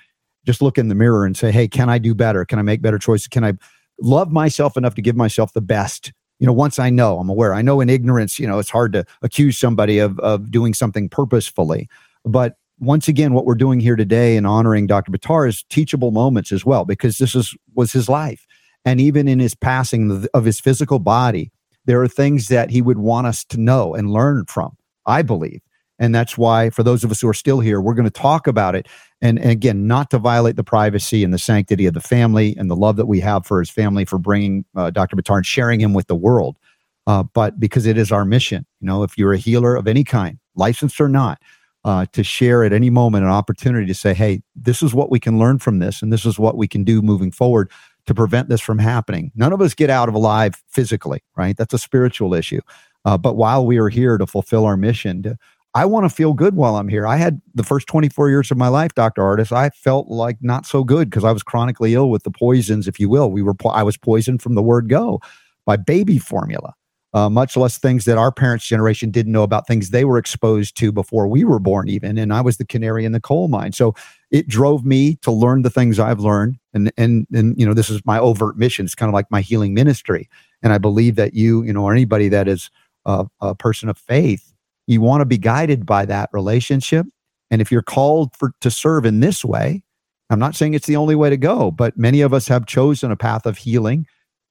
just look in the mirror and say, Hey, can I do better? Can I make better choices? Can I love myself enough to give myself the best? You know, once I know, I'm aware. I know in ignorance, you know, it's hard to accuse somebody of of doing something purposefully. But once again, what we're doing here today and honoring Dr. Buttar is teachable moments as well, because this is was his life. And even in his passing of his physical body, there are things that he would want us to know and learn from, I believe. And that's why, for those of us who are still here, we're going to talk about it. And, and, again, not to violate the privacy and the sanctity of the family and the love that we have for his family for bringing uh, Dr. Buttar and sharing him with the world. Uh, but because it is our mission, you know, if you're a healer of any kind, licensed or not, uh, to share at any moment an opportunity to say, hey, this is what we can learn from this, and this is what we can do moving forward to prevent this from happening. None of us get out of alive physically, right? That's a spiritual issue. Uh, but while we are here to fulfill our mission, to, I want to feel good while I'm here. I had the first 24 years of my life, Dr. Ardis, I felt like not so good because I was chronically ill with the poisons, if you will. We were, I was poisoned from the word go by baby formula uh, much less things that our parents' generation didn't know about things they were exposed to before we were born, even. And I was the canary in the coal mine. So it drove me to learn the things I've learned. And, and, and, you know, this is my overt mission. It's kind of like my healing ministry. And I believe that you, you know, or anybody that is a, a person of faith, you want to be guided by that relationship. And if you're called for to serve in this way, I'm not saying it's the only way to go, but many of us have chosen a path of healing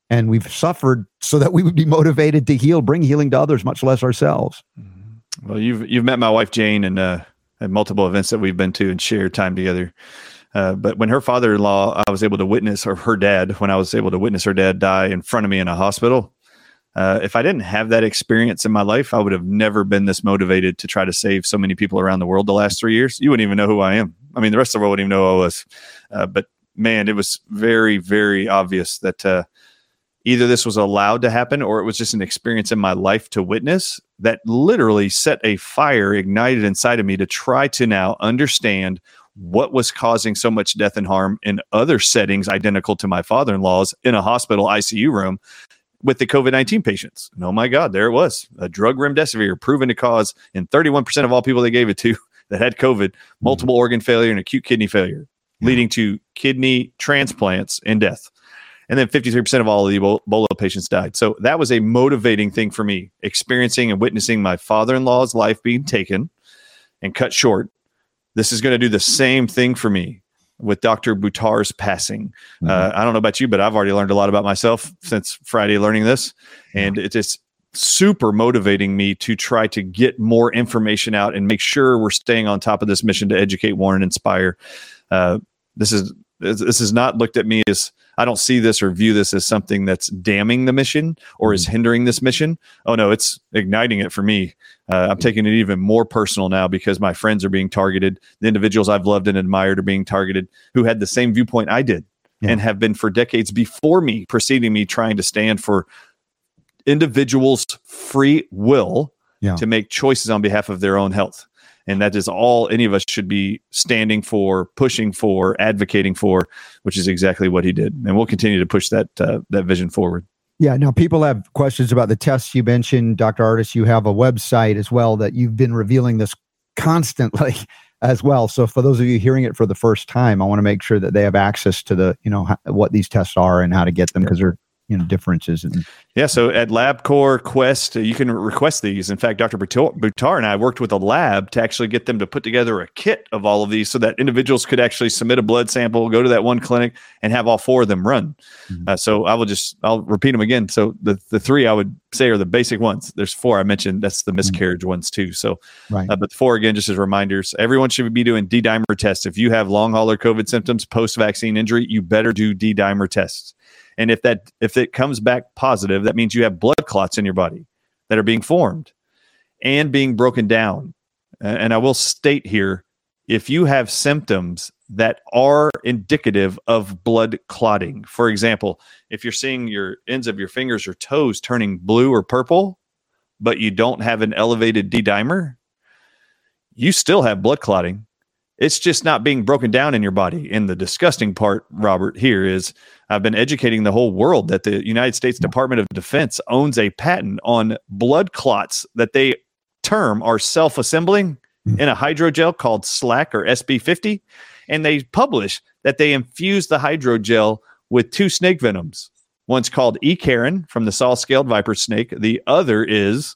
and we've suffered so that we would be motivated to heal, bring healing to others, much less ourselves. Mm-hmm. Well, you've you've met my wife Jane and uh, at multiple events that we've been to and shared time together. Uh, but when her father-in-law, I was able to witness, or her dad, when I was able to witness her dad die in front of me in a hospital. Uh, if I didn't have that experience in my life, I would have never been this motivated to try to save so many people around the world the last three years. You wouldn't even know who I am. I mean, the rest of the world wouldn't even know who I was. Uh, but man, it was very, very obvious that uh, either this was allowed to happen or it was just an experience in my life to witness that literally set a fire ignited inside of me to try to now understand what was causing so much death and harm in other settings identical to my father-in-law's in a hospital ICU room with the COVID-19 patients. And oh my God, there it was. A drug remdesivir proven to cause in 31% of all people they gave it to that had COVID, multiple mm-hmm. organ failure and acute kidney failure, leading to kidney transplants and death and then 53% of all the Ebola patients died. So that was a motivating thing for me, experiencing and witnessing my father-in-law's life being taken and cut short. This is going to do the same thing for me with Dr. Buttar's passing. Mm-hmm. Uh, I don't know about you, but I've already learned a lot about myself since Friday learning this, and it's just super motivating me to try to get more information out and make sure we're staying on top of this mission to educate, warn, and inspire. Uh, this is this is not looked at me as I don't see this or view this as something that's damning the mission or is mm-hmm. hindering this mission. Oh no, it's igniting it for me. Uh, I'm taking it even more personal now because my friends are being targeted. The individuals I've loved and admired are being targeted who had the same viewpoint I did yeah. and have been for decades before me, preceding me, trying to stand for individuals' free will yeah. to make choices on behalf of their own health and that is all any of us should be standing for, pushing for, advocating for, which is exactly what he did, and we'll continue to push that uh, that vision forward. Yeah. Now, people have questions about the tests you mentioned, Dr. Ardis. You have a website as well that you've been revealing this constantly as well. So, for those of you hearing it for the first time, I want to make sure that they have access to the, you know, what these tests are and how to get them because they're you know differences and yeah so at labcorp quest you can request these in fact dr buttar and i worked with a lab to actually get them to put together a kit of all of these so that individuals could actually submit a blood sample go to that one clinic and have all four of them run mm-hmm. uh, so i will just i'll repeat them again so the, the three i would say are the basic ones there's four i mentioned that's the mm-hmm. miscarriage mm-hmm. ones too so right. Uh, but four again just as reminders everyone should be doing d-dimer tests if you have long hauler covid symptoms post-vaccine injury you better do d-dimer tests and if that if it comes back positive, that means you have blood clots in your body that are being formed and being broken down. And I will state here if you have symptoms that are indicative of blood clotting. For example, if you're seeing your ends of your fingers or toes turning blue or purple, but you don't have an elevated D dimer, you still have blood clotting. It's just not being broken down in your body. And the disgusting part, Robert, here is I've been educating the whole world that the United States Department of Defense owns a patent on blood clots that they term are self assembling hmm. in a hydrogel called SLAC or SB50. And they publish that they infuse the hydrogel with two snake venoms. One's called ecarin from the saw scaled viper snake, the other is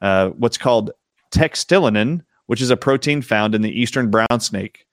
uh, what's called textilinin, which is a protein found in the eastern brown snake.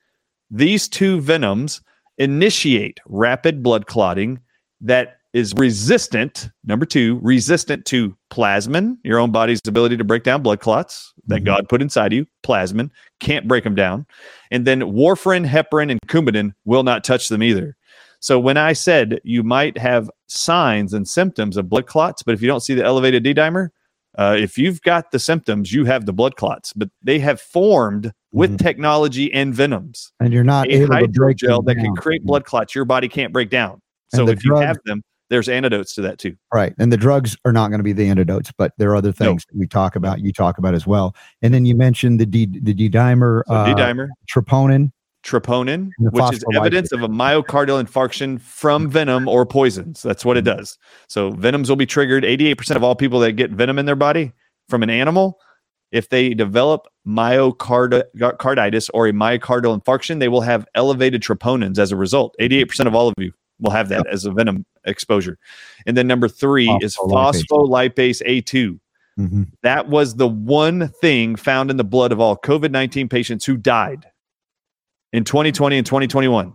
These two venoms initiate rapid blood clotting that is resistant, number two, resistant to plasmin, your own body's ability to break down blood clots that mm-hmm. God put inside you, plasmin, can't break them down. And then warfarin, heparin, and coumadin will not touch them either. So when I said you might have signs and symptoms of blood clots, but if you don't see the elevated D dimer, uh, if you've got the symptoms, you have the blood clots, but they have formed with mm-hmm. technology and venoms. And you're not a able hydrogel that can create blood clots your body can't break down. So if drug, you have them, there's antidotes to that too. Right. And the drugs are not going to be the antidotes, but there are other things we talk about, you talk about as well. And then you mentioned the D the D dimer, so uh, D dimer, troponin troponin, which is evidence of a myocardial infarction from venom or poisons. That's what it mm-hmm. does. So venoms will be triggered. 88% of all people that get venom in their body from an animal, if they develop myocarditis or a myocardial infarction, they will have elevated troponins as a result. 88% of all of you will have that as a venom exposure. And then number three is phospholipase A2. Mm-hmm. That was the one thing found in the blood of all COVID 19 patients who died in 2020 and 2021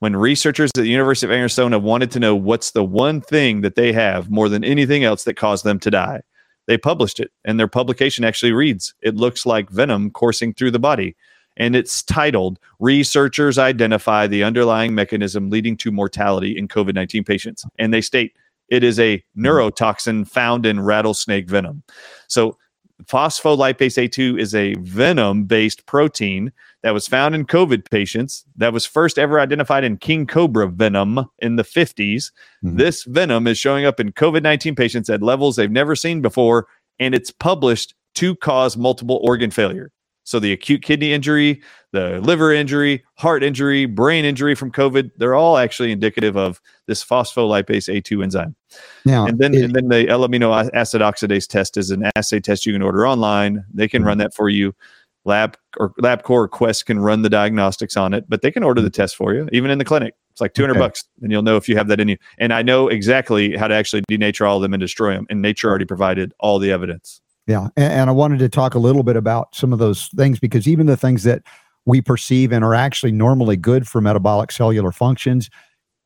when researchers at the University of Arizona wanted to know what's the one thing that they have more than anything else that caused them to die. They published it, and their publication actually reads It looks like venom coursing through the body. And it's titled Researchers Identify the Underlying Mechanism Leading to Mortality in COVID 19 Patients. And they state it is a neurotoxin found in rattlesnake venom. So, phospholipase A2 is a venom based protein that was found in COVID patients that was first ever identified in king cobra venom in the 50s. Mm-hmm. This venom is showing up in COVID 19 patients at levels they've never seen before, and it's published to cause multiple organ failure. So the acute kidney injury, the liver injury, heart injury, brain injury from COVID, they're all actually indicative of this phospholipase A2 enzyme. Now, and then, it, and then the L-amino acid oxidase test is an assay test you can order online. They can mm-hmm. run that for you. Lab or LabCorp or Quest can run the diagnostics on it, but they can order the test for you, even in the clinic. It's like 200 okay. bucks, and you'll know if you have that in you. And I know exactly how to actually denature all of them and destroy them. And nature already provided all the evidence. Yeah. And, and I wanted to talk a little bit about some of those things because even the things that we perceive and are actually normally good for metabolic cellular functions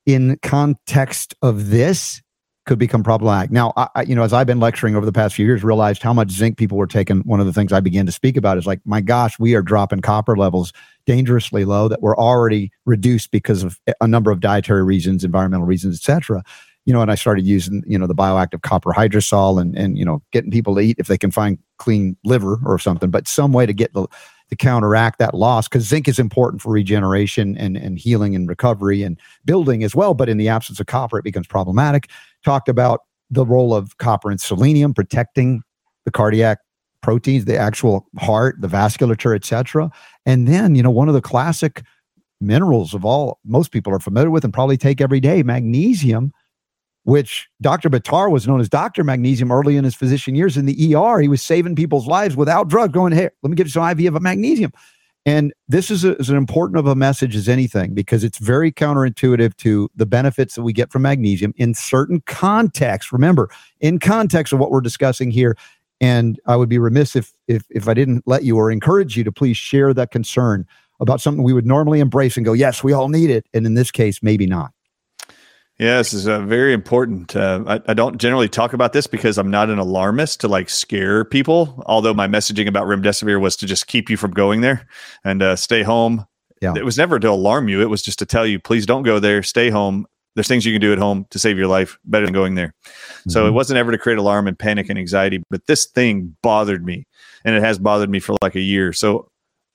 in context of this could become problematic. Now, I, you know, as I've been lecturing over the past few years, realized how much zinc people were taking. One of the things I began to speak about is like, my gosh, we are dropping copper levels dangerously low that were already reduced because of a number of dietary reasons, environmental reasons, etc. You know, and I started using, you know, the bioactive copper hydrosol and and you know, getting people to eat if they can find clean liver or something, but some way to get the to counteract that loss because zinc is important for regeneration and, and healing and recovery and building as well. But in the absence of copper, it becomes problematic talked about the role of copper and selenium protecting the cardiac proteins, the actual heart, the vasculature, etc. And then, you know, one of the classic minerals of all most people are familiar with and probably take every day, magnesium, which Dr. Buttar was known as Dr. Magnesium early in his physician years in the ER. He was saving people's lives without drugs, going, hey, let me give you some IV of a magnesium. And this is as important of a message as anything because it's very counterintuitive to the benefits that we get from magnesium in certain contexts. Remember, in context of what we're discussing here, and I would be remiss if if if I didn't let you or encourage you to please share that concern about something we would normally embrace and go, yes, we all need it, and in this case, maybe not. Yeah, this is a very important. Uh, I, I, don't generally talk about this because I'm not an alarmist to like scare people. Although my messaging about remdesivir was to just keep you from going there and uh, stay home. Yeah. It was never to alarm you. It was just to tell you, please don't go there. Stay home. There's things you can do at home to save your life better than going there. Mm-hmm. So it mm-hmm. wasn't ever to create alarm and panic and anxiety. But this thing bothered me, and it has bothered me for like a year. So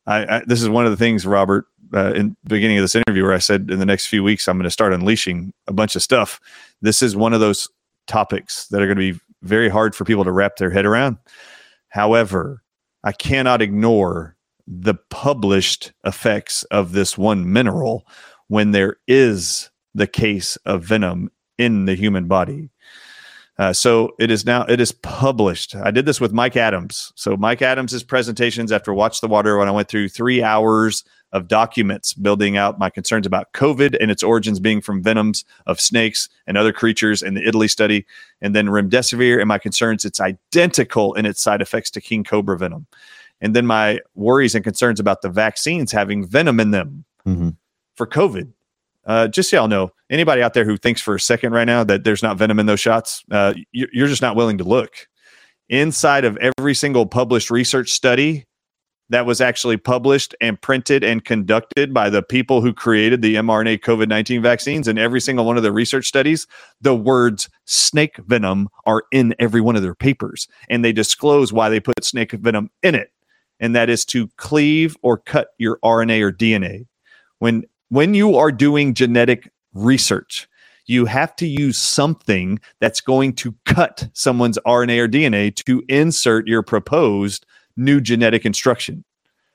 I, I this is one of the things, Robert, uh, in the beginning of this interview where I said in the next few weeks I'm going to start unleashing a bunch of stuff. This is one of those topics that are going to be very hard for people to wrap their head around. However, I cannot ignore the published effects of this one mineral when there is the case of venom in the human body. Uh, so it is now it is published. I did this with Mike Adams. So Mike Adams's presentations after Watch the Water when I went through three hours of documents building out my concerns about COVID and its origins being from venoms of snakes and other creatures in the Italy study, and then remdesivir and my concerns it's identical in its side effects to king cobra venom, and then my worries and concerns about the vaccines having venom in them mm-hmm. for COVID. Uh, just so y'all know, anybody out there who thinks for a second right now that there's not venom in those shots, uh, you're just not willing to look. Inside of every single published research study that was actually published and printed and conducted by the people who created the mRNA COVID 19 vaccines. And every single one of the research studies, the words snake venom are in every one of their papers. And they disclose why they put snake venom in it. And that is to cleave or cut your RNA or DNA. When, when you are doing genetic research, you have to use something that's going to cut someone's RNA or DNA to insert your proposed new genetic instruction.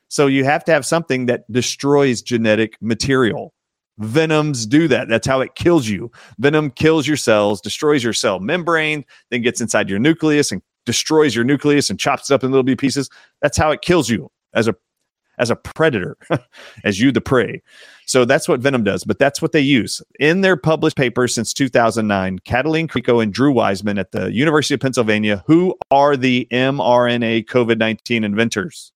So you have to have something that destroys genetic material. Venoms do that. That's how it kills you. Venom kills your cells, destroys your cell membrane, then gets inside your nucleus and destroys your nucleus and chops it up in little pieces. That's how it kills you as a as a predator, as you the prey. So that's what Venom does, but that's what they use. In their published papers since 2009, Katalin Karikó and Drew Weissman at the University of Pennsylvania, who are the mRNA COVID 19 inventors,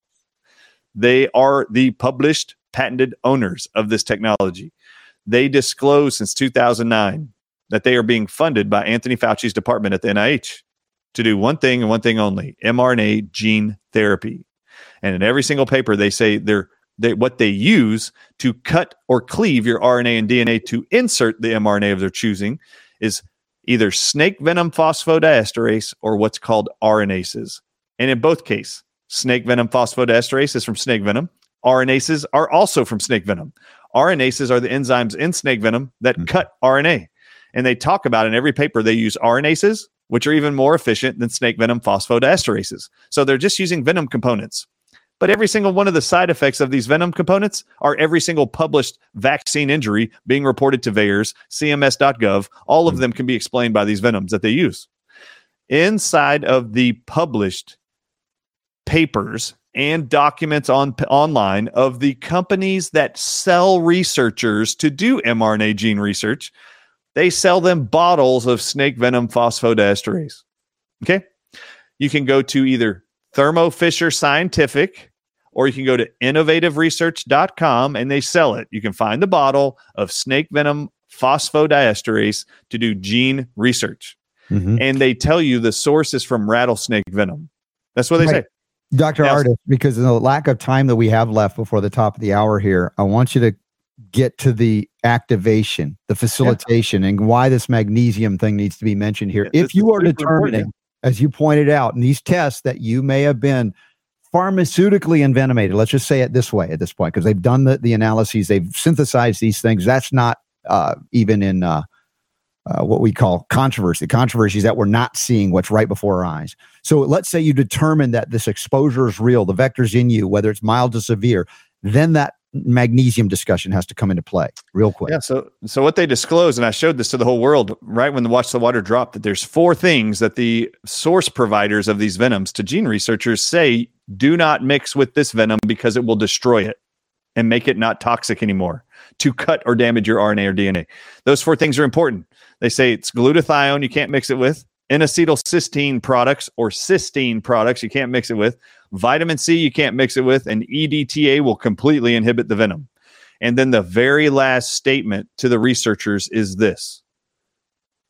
they are the published patented owners of this technology. They disclose since 2009 that they are being funded by Anthony Fauci's department at the NIH to do one thing and one thing only mRNA gene therapy. And in every single paper, they say they're they, what they use to cut or cleave your RNA and DNA to insert the mRNA of their choosing is either snake venom phosphodiesterase or what's called RNases. And in both cases, snake venom phosphodiesterase is from snake venom. RNases are also from snake venom. RNases are the enzymes in snake venom that mm-hmm. cut RNA. And they talk about in every paper they use RNases, which are even more efficient than snake venom phosphodiesterases. So they're just using venom components. But every single one of the side effects of these venom components are every single published vaccine injury being reported to VAERS, CMS.gov. All of hmm. them can be explained by these venoms that they use. Inside of the published papers and documents on online of the companies that sell researchers to do mRNA gene research, they sell them bottles of snake venom phosphodiesterase. Okay. You can go to either Thermo Fisher Scientific, or you can go to innovativeresearch.com and they sell it. You can find the bottle of snake venom phosphodiesterase to do gene research. Mm-hmm. And they tell you the source is from rattlesnake venom. That's what they right. say. Dr. Now, Ardis, because of the lack of time that we have left before the top of the hour here, I want you to get to the activation, the facilitation, yeah. and why this magnesium thing needs to be mentioned here. Yeah, if you are determining as you pointed out, in these tests that you may have been pharmaceutically envenomated. Let's just say it this way at this point, because they've done the, the analyses, they've synthesized these things. That's not uh, even in uh, uh, what we call controversy. Is that we're not seeing what's right before our eyes. So let's say you determine that this exposure is real, the vector's in you, whether it's mild to severe, then that magnesium discussion has to come into play real quick. Yeah. So, so what they disclose, and I showed this to the whole world right when the Watch the Water dropped, that there's four things that the source providers of these venoms to gene researchers say do not mix with this venom because it will destroy it. and make it not toxic anymore to cut or damage your RNA or DNA. Those four things are important. They say it's glutathione, you can't mix it with, N-acetylcysteine products or cysteine products, you can't mix it with, vitamin C, you can't mix it with, and EDTA will completely inhibit the venom. And then the very last statement to the researchers is this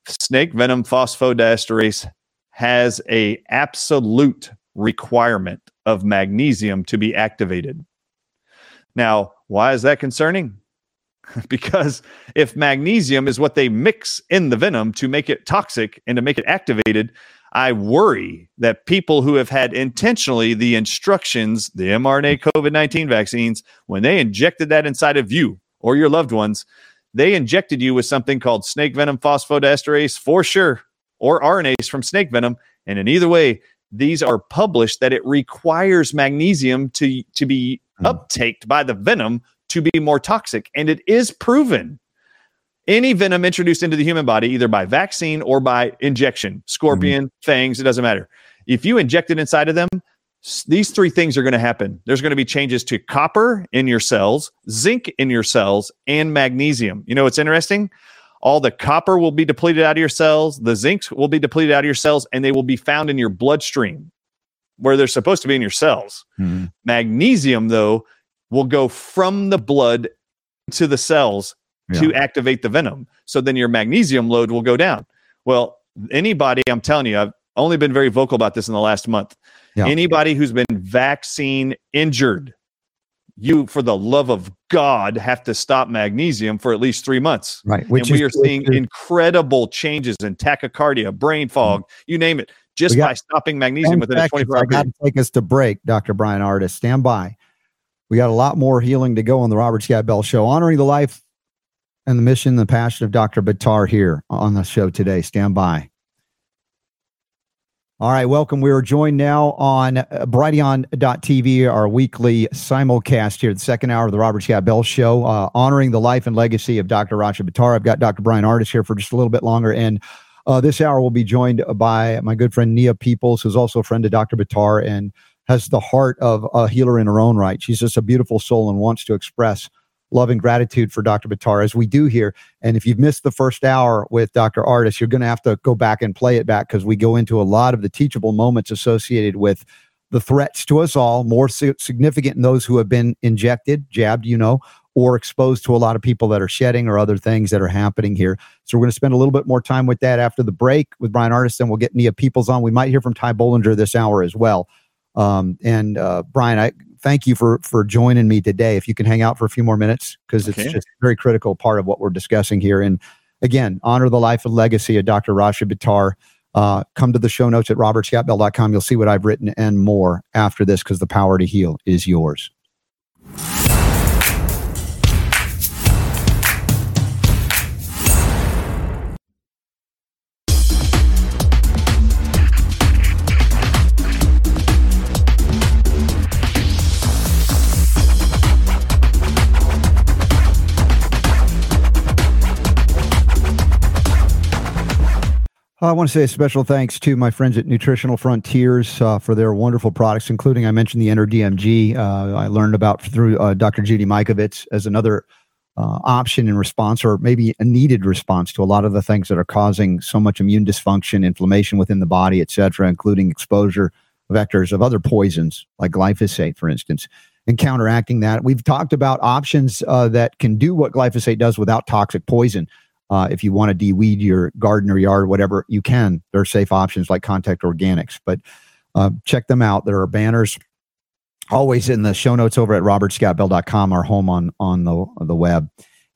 snake venom phosphodiesterase has a absolute requirement of magnesium to be activated. Now, why is that concerning? because if magnesium is what they mix in the venom to make it toxic and to make it activated, I worry that people who have had intentionally the instructions, the mRNA COVID 19 vaccines, when they injected that inside of you or your loved ones, they injected you with something called snake venom phosphodiesterase for sure, or RNase from snake venom. And in either way, these are published that it requires magnesium to, to be mm. uptaked by the venom to be more toxic. And it is proven. Any venom introduced into the human body, either by vaccine or by injection, scorpion, mm-hmm. fangs, it doesn't matter. If you inject it inside of them, these three things are going to happen. There's going to be changes to copper in your cells, zinc in your cells, and magnesium. You know what's interesting? All the copper will be depleted out of your cells, the zinc will be depleted out of your cells, and they will be found in your bloodstream where they're supposed to be in your cells. Mm-hmm. Magnesium, though, will go from the blood to the cells yeah. to activate the venom. So then your magnesium load will go down. Well, anybody, I'm telling you, I've only been very vocal about this in the last month. Yeah. Anybody who's been vaccine injured, you, for the love of God, have to stop magnesium for at least three months. Right. Which and we are seeing incredible changes in tachycardia, brain fog, mm-hmm. you name it, just got, by stopping magnesium within a 24 hour period. I got to take us to break, Dr. Bryan Ardis. Stand by. We got a lot more healing to go on the Robert Scott Bell Show, honoring the life and the mission and the passion of Dr. Buttar here on the show today. Stand by. All right, welcome. We are joined now on uh, Brighteon.tv, our weekly simulcast here, the second hour of the Robert Scott Bell Show, uh, honoring the life and legacy of Dr. Rashid Buttar. I've got Dr. Bryan Ardis here for just a little bit longer. And uh, this hour we'll be joined by my good friend Nia Peeples, who's also a friend of Dr. Buttar and has the heart of a healer in her own right. She's just a beautiful soul and wants to express love and gratitude for Dr. Buttar as we do here. And if you've missed the first hour with Dr. Ardis, you're going to have to go back and play it back because we go into a lot of the teachable moments associated with the threats to us all, more significant in those who have been injected, jabbed, you know, or exposed to a lot of people that are shedding or other things that are happening here. So we're going to spend a little bit more time with that after the break with Bryan Ardis, and we'll get Nia Peeples on. We might hear from Ty Bollinger this hour as well. Um, and uh, Bryan, I thank you for for joining me today. If you can hang out for a few more minutes, because it's just a very critical part of what we're discussing here. And again, honor the life and legacy of Dr. Rashid Buttar. Uh, come to the show notes at robertscottbell.com. You'll see what I've written and more after this because the power to heal is yours. I want to say a special thanks to my friends at Nutritional Frontiers uh, for their wonderful products, including I mentioned the EnterDMG. Uh, I learned about through uh, Dr. Judy Mikovits as another uh, option in response, or maybe a needed response to a lot of the things that are causing so much immune dysfunction, inflammation within the body, et cetera, including exposure vectors of other poisons like glyphosate, for instance. And counteracting that, we've talked about options uh, that can do what glyphosate does without toxic poison. Uh, if you want to deweed your garden or yard, whatever, you can. There are safe options like Contact Organics, but uh, check them out. There are banners always in the show notes over at robertscottbell.com, our home on on the the web.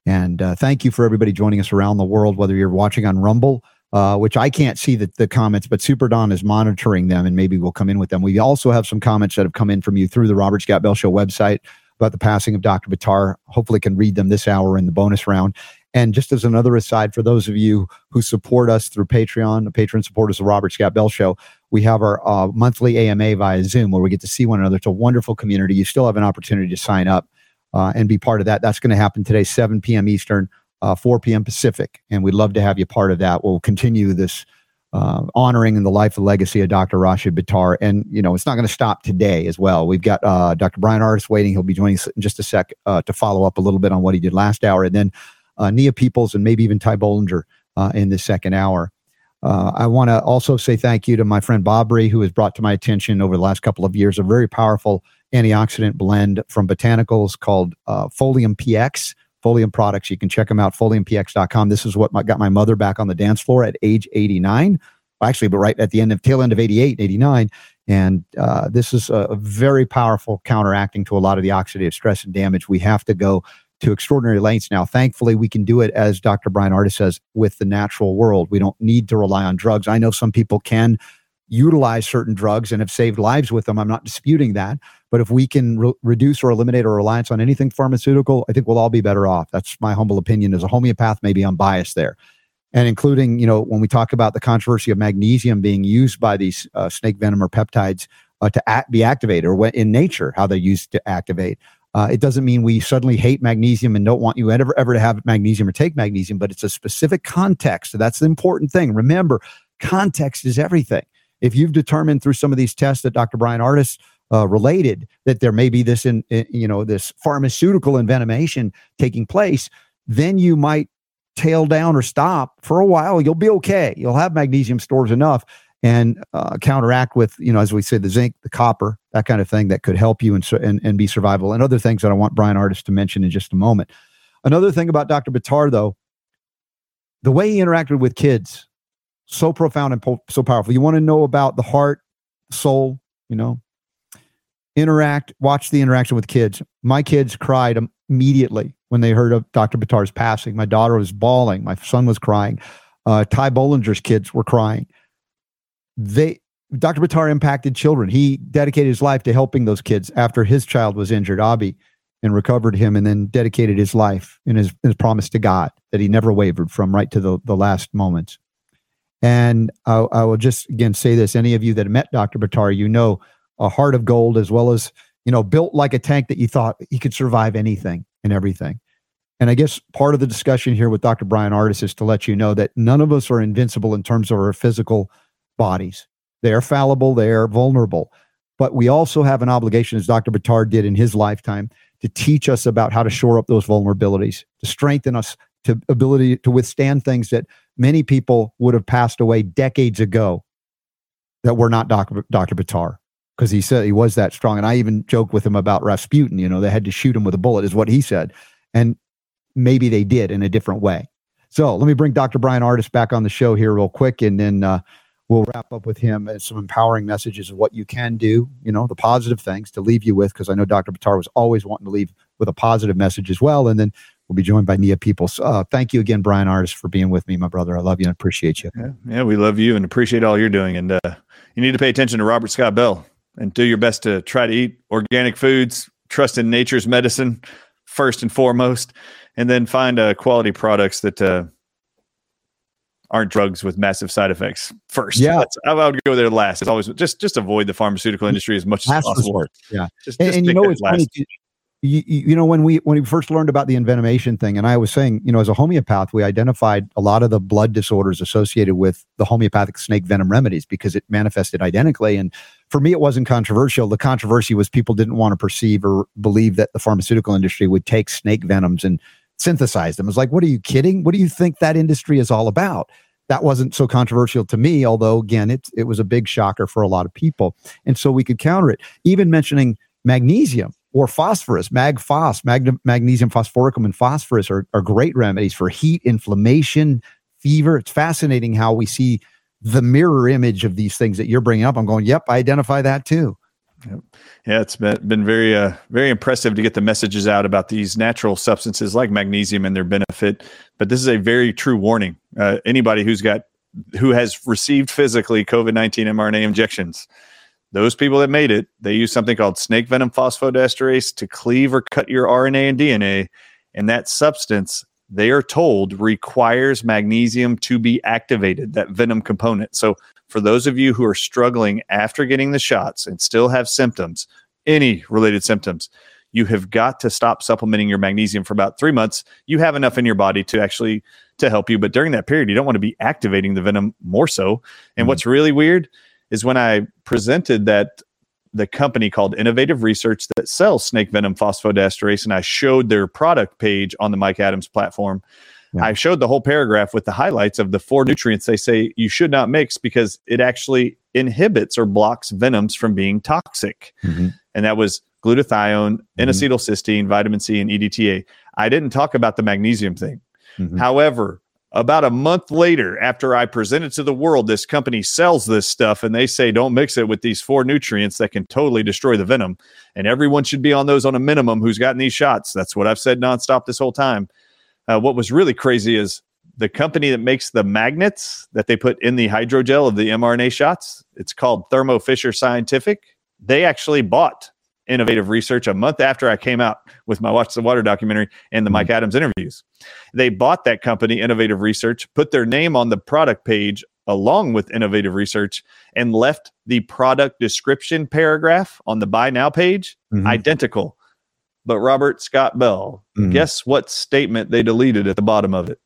And uh, thank you for everybody joining us around the world, whether you're watching on Rumble, uh, which I can't see the, the comments, but Super Don is monitoring them, and maybe we'll come in with them. We also have some comments that have come in from you through the Robert Scott Bell Show website about the passing of Dr. Buttar. Hopefully, can read them this hour in the bonus round. And just as another aside, for those of you who support us through Patreon, the patron supporters of Robert Scott Bell Show, we have our uh, monthly AMA via Zoom where we get to see one another. It's a wonderful community. You still have an opportunity to sign up uh, and be part of that. That's going to happen today, 7 p.m. Eastern, uh, 4 p.m. Pacific. And we'd love to have you part of that. We'll continue this uh, honoring in the life and legacy of Dr. Rashid Buttar. And, you know, it's not going to stop today as well. We've got uh, Dr. Bryan Ardis waiting. He'll be joining us in just a sec uh, to follow up a little bit on what he did last hour. And then uh, Nia Peeples and maybe even Ty Bollinger uh, in the second hour. Uh, I want to also say thank you to my friend Bobry, who has brought to my attention over the last couple of years a very powerful antioxidant blend from botanicals called Folium PX. Folium products. You can check them out, foliumpx.com. This is what my, got my mother back on the dance floor at age 89. Actually, but right at the end of tail end of 88, 89. And uh, this is a, a very powerful counteracting to a lot of the oxidative stress and damage. We have to go to extraordinary lengths now. Thankfully, we can do it, as Dr. Bryan Ardis says, with the natural world. We don't need to rely on drugs. I know some people can utilize certain drugs and have saved lives with them. I'm not disputing that. But if we can re- reduce or eliminate our reliance on anything pharmaceutical, I think we'll all be better off. That's my humble opinion as a homeopath. Maybe I'm biased there. And including, you know, when we talk about the controversy of magnesium being used by these uh, snake venom or peptides uh, to act, be activated, or in nature, how they're used to activate. Uh, it doesn't mean we suddenly hate magnesium and don't want you ever, ever to have magnesium or take magnesium, but it's a specific context. So that's the important thing. Remember, context is everything. If you've determined through some of these tests that Dr. Bryan Ardis uh, related that there may be this in, in, you know this pharmaceutical envenomation taking place then you might tail down or stop for a while you'll be okay you'll have magnesium stores enough and uh, counteract with you know as we said the zinc the copper that kind of thing that could help you and, and, and be survival and other things that i want Bryan Ardis to mention in just a moment another thing about dr Buttar though the way he interacted with kids so profound and po- so powerful you want to know about the heart soul you know interact, watch the interaction with kids. My kids cried immediately when they heard of Dr. Buttar's passing. My daughter was bawling. My son was crying. Uh, Ty Bollinger's kids were crying. They, Dr. Buttar impacted children. He dedicated his life to helping those kids after his child was injured, Abi, and recovered him, and then dedicated his life and his, his promise to God that he never wavered from right to the, the last moments. And I, I will just again say this: any of you that met Dr. Buttar, you know a heart of gold, as well as, you know, built like a tank that you thought he could survive anything and everything. And I guess part of the discussion here with Dr. Bryan Ardis is to let you know that none of us are invincible in terms of our physical bodies. They are fallible, they are vulnerable. But we also have an obligation, as Dr. Buttar did in his lifetime, to teach us about how to shore up those vulnerabilities, to strengthen us to ability to withstand things that many people would have passed away decades ago that were not Dr. Buttar because he said he was that strong. And I even joked with him about Rasputin. You know, they had to shoot him with a bullet, is what he said. And maybe they did in a different way. So let me bring Dr. Bryan Ardis back on the show here real quick, and then uh, we'll wrap up with him and some empowering messages of what you can do. You know, the positive things to leave you with, because I know Dr. Buttar was always wanting to leave with a positive message as well. And then we'll be joined by Nia Peeples. Uh, thank you again, Bryan Ardis, for being with me, my brother. I love you and appreciate you. Yeah, yeah we love you and appreciate all you're doing. And uh, you need to pay attention to Robert Scott Bell and do your best to try to eat organic foods, trust in nature's medicine first and foremost, and then find uh, quality products that uh, aren't drugs with massive side effects first. Yeah, That's, I would go there last. It's always just just avoid the pharmaceutical industry as much as possible. Yeah, just, and, just and you know it's funny. You, you know when we when we first learned about the envenomation thing and i was saying you know as a homeopath we identified a lot of the blood disorders associated with the homeopathic snake venom remedies because it manifested identically and for me, it wasn't controversial. The controversy was people didn't want to perceive or believe that the pharmaceutical industry would take snake venoms and synthesize them. It was like, what are you kidding? What do you think that industry is all about? That wasn't so controversial to me, although again, it, it was a big shocker for a lot of people. And so we could counter it. Even mentioning magnesium or phosphorus, magphos, mag- magnesium phosphoricum and phosphorus are, are great remedies for heat, inflammation, fever. It's fascinating how we see the mirror image of these things that you're bringing up. I'm going, yep, I identify that too. Yep. Yeah, it's been, been very uh, very impressive to get the messages out about these natural substances like magnesium and their benefit. But this is a very true warning. Uh, anybody who's got who has received physically COVID nineteen mRNA injections, those people that made it, they use something called snake venom phosphodiesterase to cleave or cut your RNA and DNA, and that substance they are told requires magnesium to be activated, that venom component. So, for those of you who are struggling after getting the shots and still have symptoms, any related symptoms, you have got to stop supplementing your magnesium for about three months. You have enough in your body to actually to help you, but during that period, you don't want to be activating the venom more so. And Mhm. what's really weird is when I presented that the company called Innovative Research that sells snake venom phosphodiesterase, and I showed their product page on the Mike Adams platform. Yeah. I showed the whole paragraph with the highlights of the four nutrients they say you should not mix because it actually inhibits or blocks venoms from being toxic. Mhm. And that was glutathione, N-acetylcysteine, vitamin C, and EDTA. I didn't talk about the magnesium thing. Mhm. However, about a month later, after I presented to the world, this company sells this stuff and they say don't mix it with these four nutrients that can totally destroy the venom. And everyone should be on those on a minimum who's gotten these shots. That's what I've said nonstop this whole time. Uh, what was really crazy is the company that makes the magnets that they put in the hydrogel of the mRNA shots, it's called Thermo Fisher Scientific. They actually bought innovative research a month after I came out with my Watch the Water documentary and the Mike Adams interviews. They bought that company, Innovative Research, put their name on the product page along with Innovative Research, and left the product description paragraph on the Buy Now page Mhm. identical. But Robert Scott Bell, Mhm. guess what statement they deleted at the bottom of it?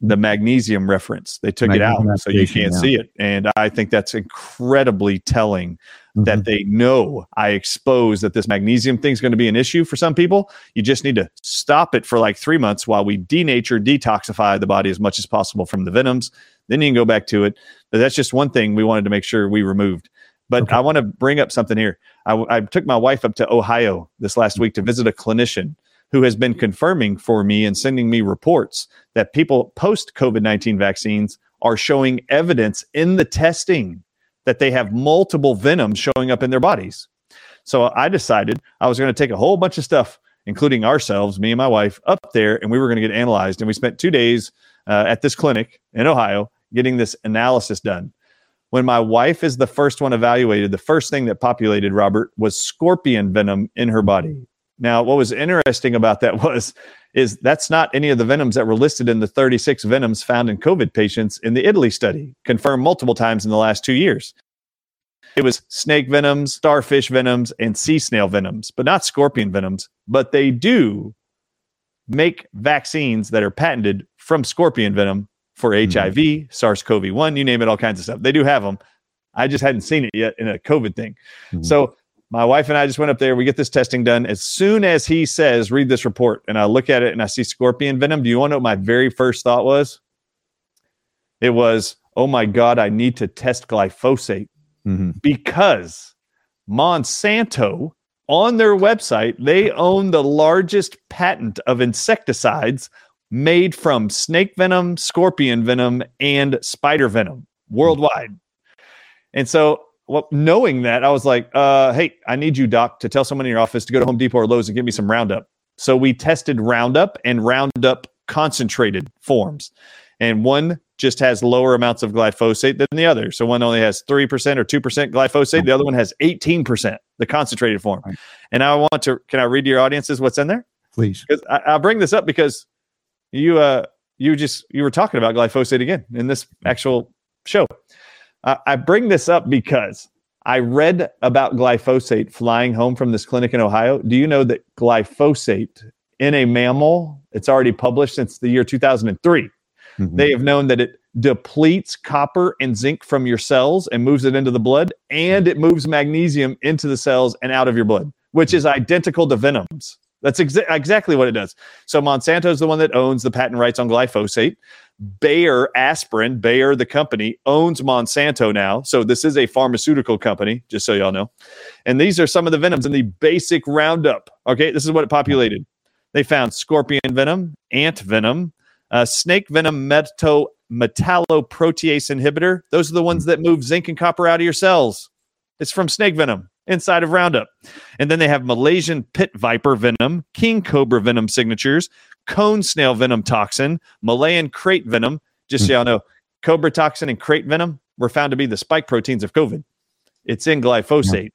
The magnesium reference. They took it out so you can't yeah. see it. And I think that's incredibly telling that Mhm. they know I expose that this magnesium thing is going to be an issue for some people. You just need to stop it for like three months while we denature, detoxify the body as much as possible from the venoms. Then you can go back to it. But that's just one thing we wanted to make sure we removed. But Okay. I want to bring up something here. I, I took my wife up to Ohio this last week to visit a clinician who has been confirming for me and sending me reports that people post COVID 19 vaccines are showing evidence in the testing that they have multiple venoms showing up in their bodies. So I decided I was going to take a whole bunch of stuff, including ourselves, me and my wife, up there, and we were going to get analyzed. And we spent two days uh, at this clinic in Ohio getting this analysis done. When my wife is the first one evaluated, the first thing that populated, Robert, was scorpion venom in her body. Now, what was interesting about that was is that's not any of the venoms that were listed in the 36 venoms found in COVID patients in the Italy study, confirmed multiple times in the last two years. It was snake venoms, starfish venoms, and sea snail venoms, but not scorpion venoms. But they do make vaccines that are patented from scorpion venom for Mhm. HIV, SARS CoV 1, you name it, all kinds of stuff. They do have them. I just hadn't seen it yet in a COVID thing. Mhm. So my wife and I just went up there. We get this testing done. As soon as he says, read this report, and I look at it and I see scorpion venom, do you want to know what my very first thought was? It was, oh my God, I need to test glyphosate Mhm. because Monsanto on their website, they own the largest patent of insecticides made from snake venom, scorpion venom, and spider venom worldwide. And so, well, knowing that, I was like, uh, hey, I need you, doc, to tell someone in your office to go to Home Depot or Lowe's and get me some Roundup. So we tested Roundup and Roundup concentrated forms. And one just has lower amounts of glyphosate than the other. So one only has 3% or 2% glyphosate. The other one has 18%, the concentrated form. Right. And I want to, can I read to your audiences what's in there? Please. Because I, I bring this up because you, uh, you just, you were talking about glyphosate again in this actual show. Uh, I bring this up because I read about glyphosate flying home from this clinic in Ohio. Do you know that glyphosate in a mammal, it's already published since the year 2003. Mhm. They have known that it depletes copper and zinc from your cells and moves it into the blood, and it moves magnesium into the cells and out of your blood, which is identical to venoms. That's exa- exactly what it does. So Monsanto is the one that owns the patent rights on glyphosate. Bayer Aspirin, Bayer the company, owns Monsanto now. So this is a pharmaceutical company, just so y'all know. And these are some of the venoms in the basic Roundup. Okay, this is what it populated. They found scorpion venom, ant venom, uh, snake venom, meto metalloprotease inhibitor. Those are the ones that move zinc and copper out of your cells. It's from snake venom inside of Roundup. And then they have Malaysian pit viper venom, king cobra venom signatures, cone snail venom toxin, Malayan krait venom. Just hmm. so y'all know, cobra toxin and krait venom were found to be the spike proteins of COVID. It's in glyphosate.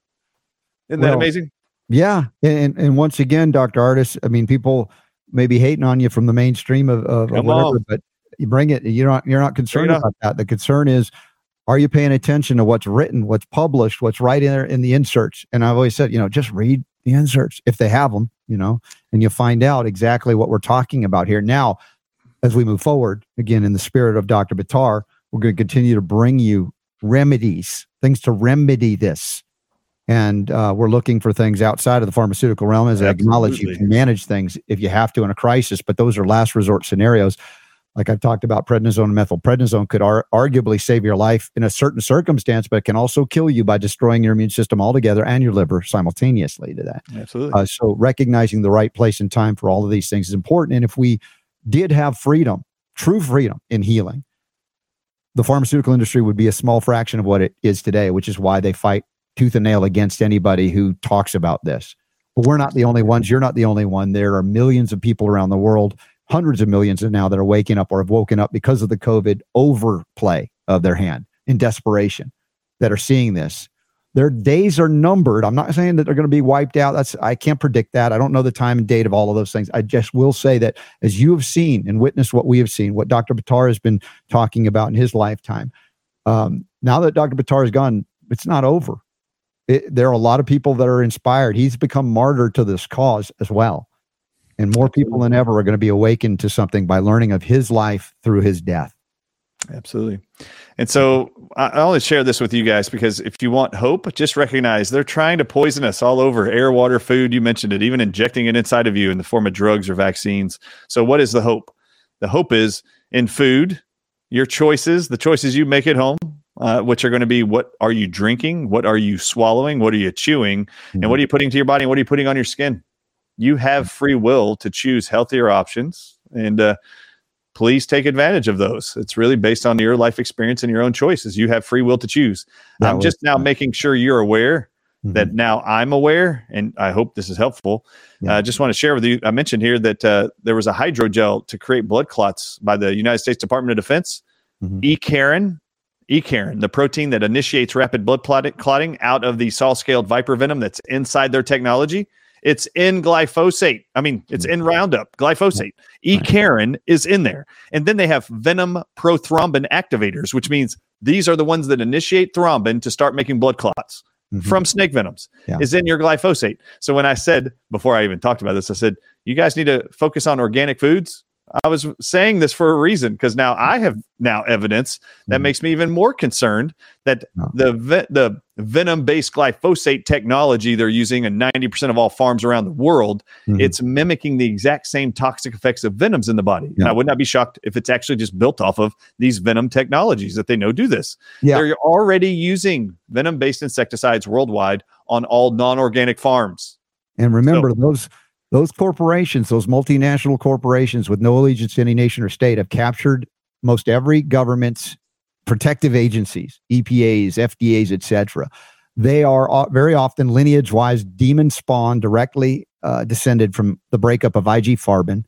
Isn't that amazing? Yeah, and and- once again, Doctor Ardis, I mean, people may be hating on you from the mainstream of, of, of whatever, on. but you bring it. You're not you're not concerned about that. The concern is, are you paying attention to what's written, what's published, what's right in there in the inserts? And I've always said, you know, just read the inserts if they have them, you know, and you'll find out exactly what we're talking about here. Now, as we move forward, again, in the spirit of Dr. Buttar, we're going to continue to bring you remedies, things to remedy this. And uh, we're looking for things outside of the pharmaceutical realm. As I acknowledge, you can manage things if you have to in a crisis, but those are last resort scenarios. Like I've talked about, prednisone and methylprednisone could ar- arguably save your life in a certain circumstance, but it can also kill you by destroying your immune system altogether and your liver simultaneously to that. Absolutely. Uh, so recognizing the right place and time for all of these things is important. And if we did have freedom, true freedom in healing, the pharmaceutical industry would be a small fraction of what it is today, which is why they fight tooth and nail against anybody who talks about this. But we're not the only ones. You're not the only one. There are millions of people around the world hundreds of millions now that are waking up or have woken up because of the COVID overplay of their hand in desperation that are seeing this. Their days are numbered. I'm not saying that they're going to be wiped out. That's I can't predict that. I don't know the time and date of all of those things. I just will say that as you have seen and witnessed what we have seen, what Dr. Buttar has been talking about in his lifetime. Um, now that Dr. Buttar is gone, it's not over. It, there are a lot of people that are inspired. He's become martyr to this cause as well. And more people than ever are going to be awakened to something by learning of his life through his death. Absolutely. And so I only share this with you guys because if you want hope, just recognize they're trying to poison us all over air, water, food. You mentioned it, even injecting it inside of you in the form of drugs or vaccines. So, what is the hope? The hope is in food, your choices, the choices you make at home, uh, which are going to be what are you drinking? What are you swallowing? What are you chewing? Mm-hmm. And what are you putting to your body? And what are you putting on your skin? You have free will to choose healthier options and uh, please take advantage of those. It's really based on your life experience and your own choices. You have free will to choose. That i'm just now making sure you're aware mm-hmm. that now i'm aware and i hope this is helpful. I yeah. uh, just want to share with you i mentioned here that uh, there was a hydrogel to create blood clots by the united states department of defense. Mm-hmm. ecarin Ecarin, the protein that initiates rapid blood clotting out of the saw-scaled viper venom that's inside their technology, it's in glyphosate. I mean, it's in Roundup, glyphosate. Ecarin is in there. And then they have venom prothrombin activators, which means these are the ones that initiate thrombin to start making blood clots mm-hmm. from snake venoms, yeah. is in your glyphosate. So when I said, before I even talked about this, I said, you guys need to focus on organic foods. I was saying this for a reason because now I have now evidence that mm-hmm. makes me even more concerned that the ve- the venom based glyphosate technology they're using in 90% of all farms around the world mm-hmm. it's mimicking the exact same toxic effects of venoms in the body. Yeah. And I would not be shocked if it's actually just built off of these venom technologies that they know do this. Yeah. They're already using venom based insecticides worldwide on all non-organic farms. And remember so, those those corporations, those multinational corporations with no allegiance to any nation or state, have captured most every government's protective agencies, EPAs, FDAs, etc. They are very often lineage-wise demon spawn, directly uh, descended from the breakup of IG Farben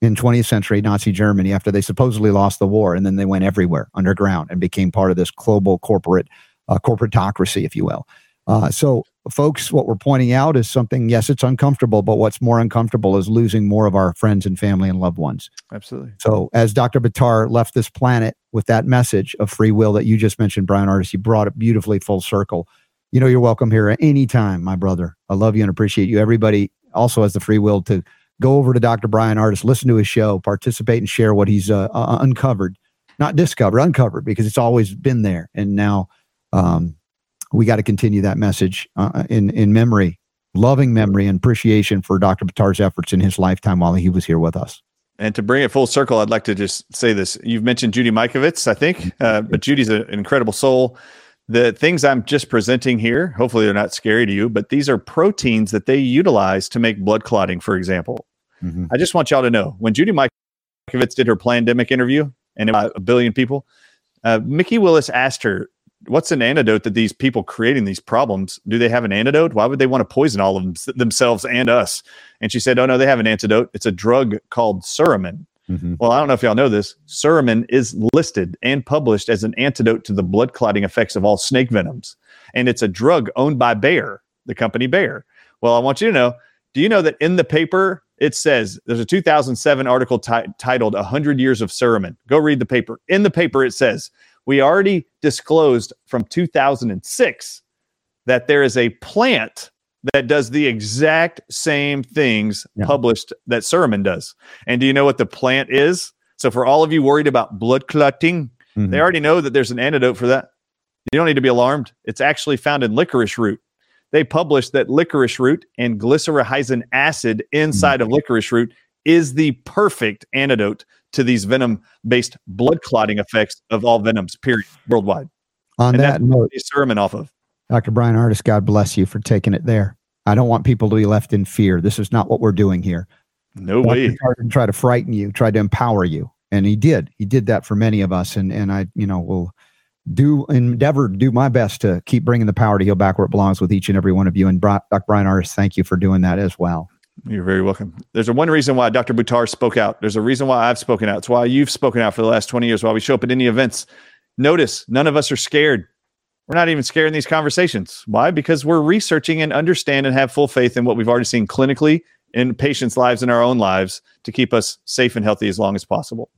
in 20th century Nazi Germany after they supposedly lost the war, and then they went everywhere underground and became part of this global corporate uh, corporatocracy, if you will. Uh, so, folks, what we're pointing out is something, yes, it's uncomfortable, but what's more uncomfortable is losing more of our friends and family and loved ones. Absolutely. So, as Dr. Buttar left this planet with that message of free will that you just mentioned, Bryan Ardis, you brought it beautifully full circle. You know, you're welcome here at any time, my brother. I love you and appreciate you. Everybody also has the free will to go over to Dr. Bryan Ardis, listen to his show, participate and share what he's uh, uh, uncovered, not discovered, uncovered, because it's always been there. And now, um, we got to continue that message uh, in in memory, loving memory and appreciation for Dr. Buttar's efforts in his lifetime while he was here with us. And to bring it full circle, I'd like to just say this. You've mentioned Judy Mikovits, I think, uh, but Judy's an incredible soul. The things I'm just presenting here, hopefully they're not scary to you, but these are proteins that they utilize to make blood clotting, for example. Mm-hmm. I just want y'all to know when Judy Mikovits did her pandemic interview, and about a billion people, uh, Mikki Willis asked her, what's an antidote that these people creating these problems do they have an antidote? Why would they want to poison all of them, themselves and us? And she said oh no they have an antidote. It's a drug called suramin mm-hmm. well i don't know if y'all know this. Suramin is listed and published as an antidote to the blood clotting effects of all snake venoms. And it's a drug owned by bayer the company bayer. Well i want you to know do you know that in the paper it says there's a 2007 article t- titled 100 years of suramin go read the paper. In the paper it says we already disclosed from 2006 that there is a plant that does the exact same things Yeah. published that suramin does. And do you know what the plant is? So for all of you worried about blood clotting, Mhm. they already know that there's an antidote for that. You don't need to be alarmed. It's actually found in licorice root. They published that licorice root and glycyrrhizin acid inside of licorice root is the perfect antidote to these venom based blood clotting effects of all venoms, period, worldwide. On And that note, he's sermon off of. Dr. Bryan Ardis, God bless you for taking it there. I don't want people to be left in fear. This is not what we're doing here. No Dr. way. Didn't try to frighten you, tried to empower you. And he did. He did that for many of us. And and I, you know, will do endeavor do my best to keep bringing the power to heal back where it belongs with each and every one of you. And Dr. Bryan Ardis, thank you for doing that as well. You're very welcome. There's a one reason why Dr. Buttar spoke out. There's a reason why I've spoken out. It's why you've spoken out for the last 20 years, why we show up at any events. Notice none of us are scared. We're not even scared in these conversations. Why? Because we're researching and understand and have full faith in what we've already seen clinically in patients' lives and our own lives to keep us safe and healthy as long as possible.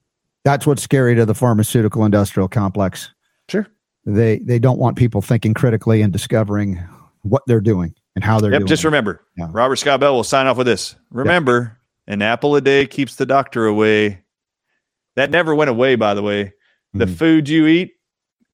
That's what's scary to the pharmaceutical industrial complex. Sure. They they don't want people thinking critically and discovering what they're doing and how they're Yep. Just it. remember, Yeah. Robert Scott Bell will sign off with this. Remember, an apple a day keeps the doctor away. That never went away, by the way. The Mhm. food you eat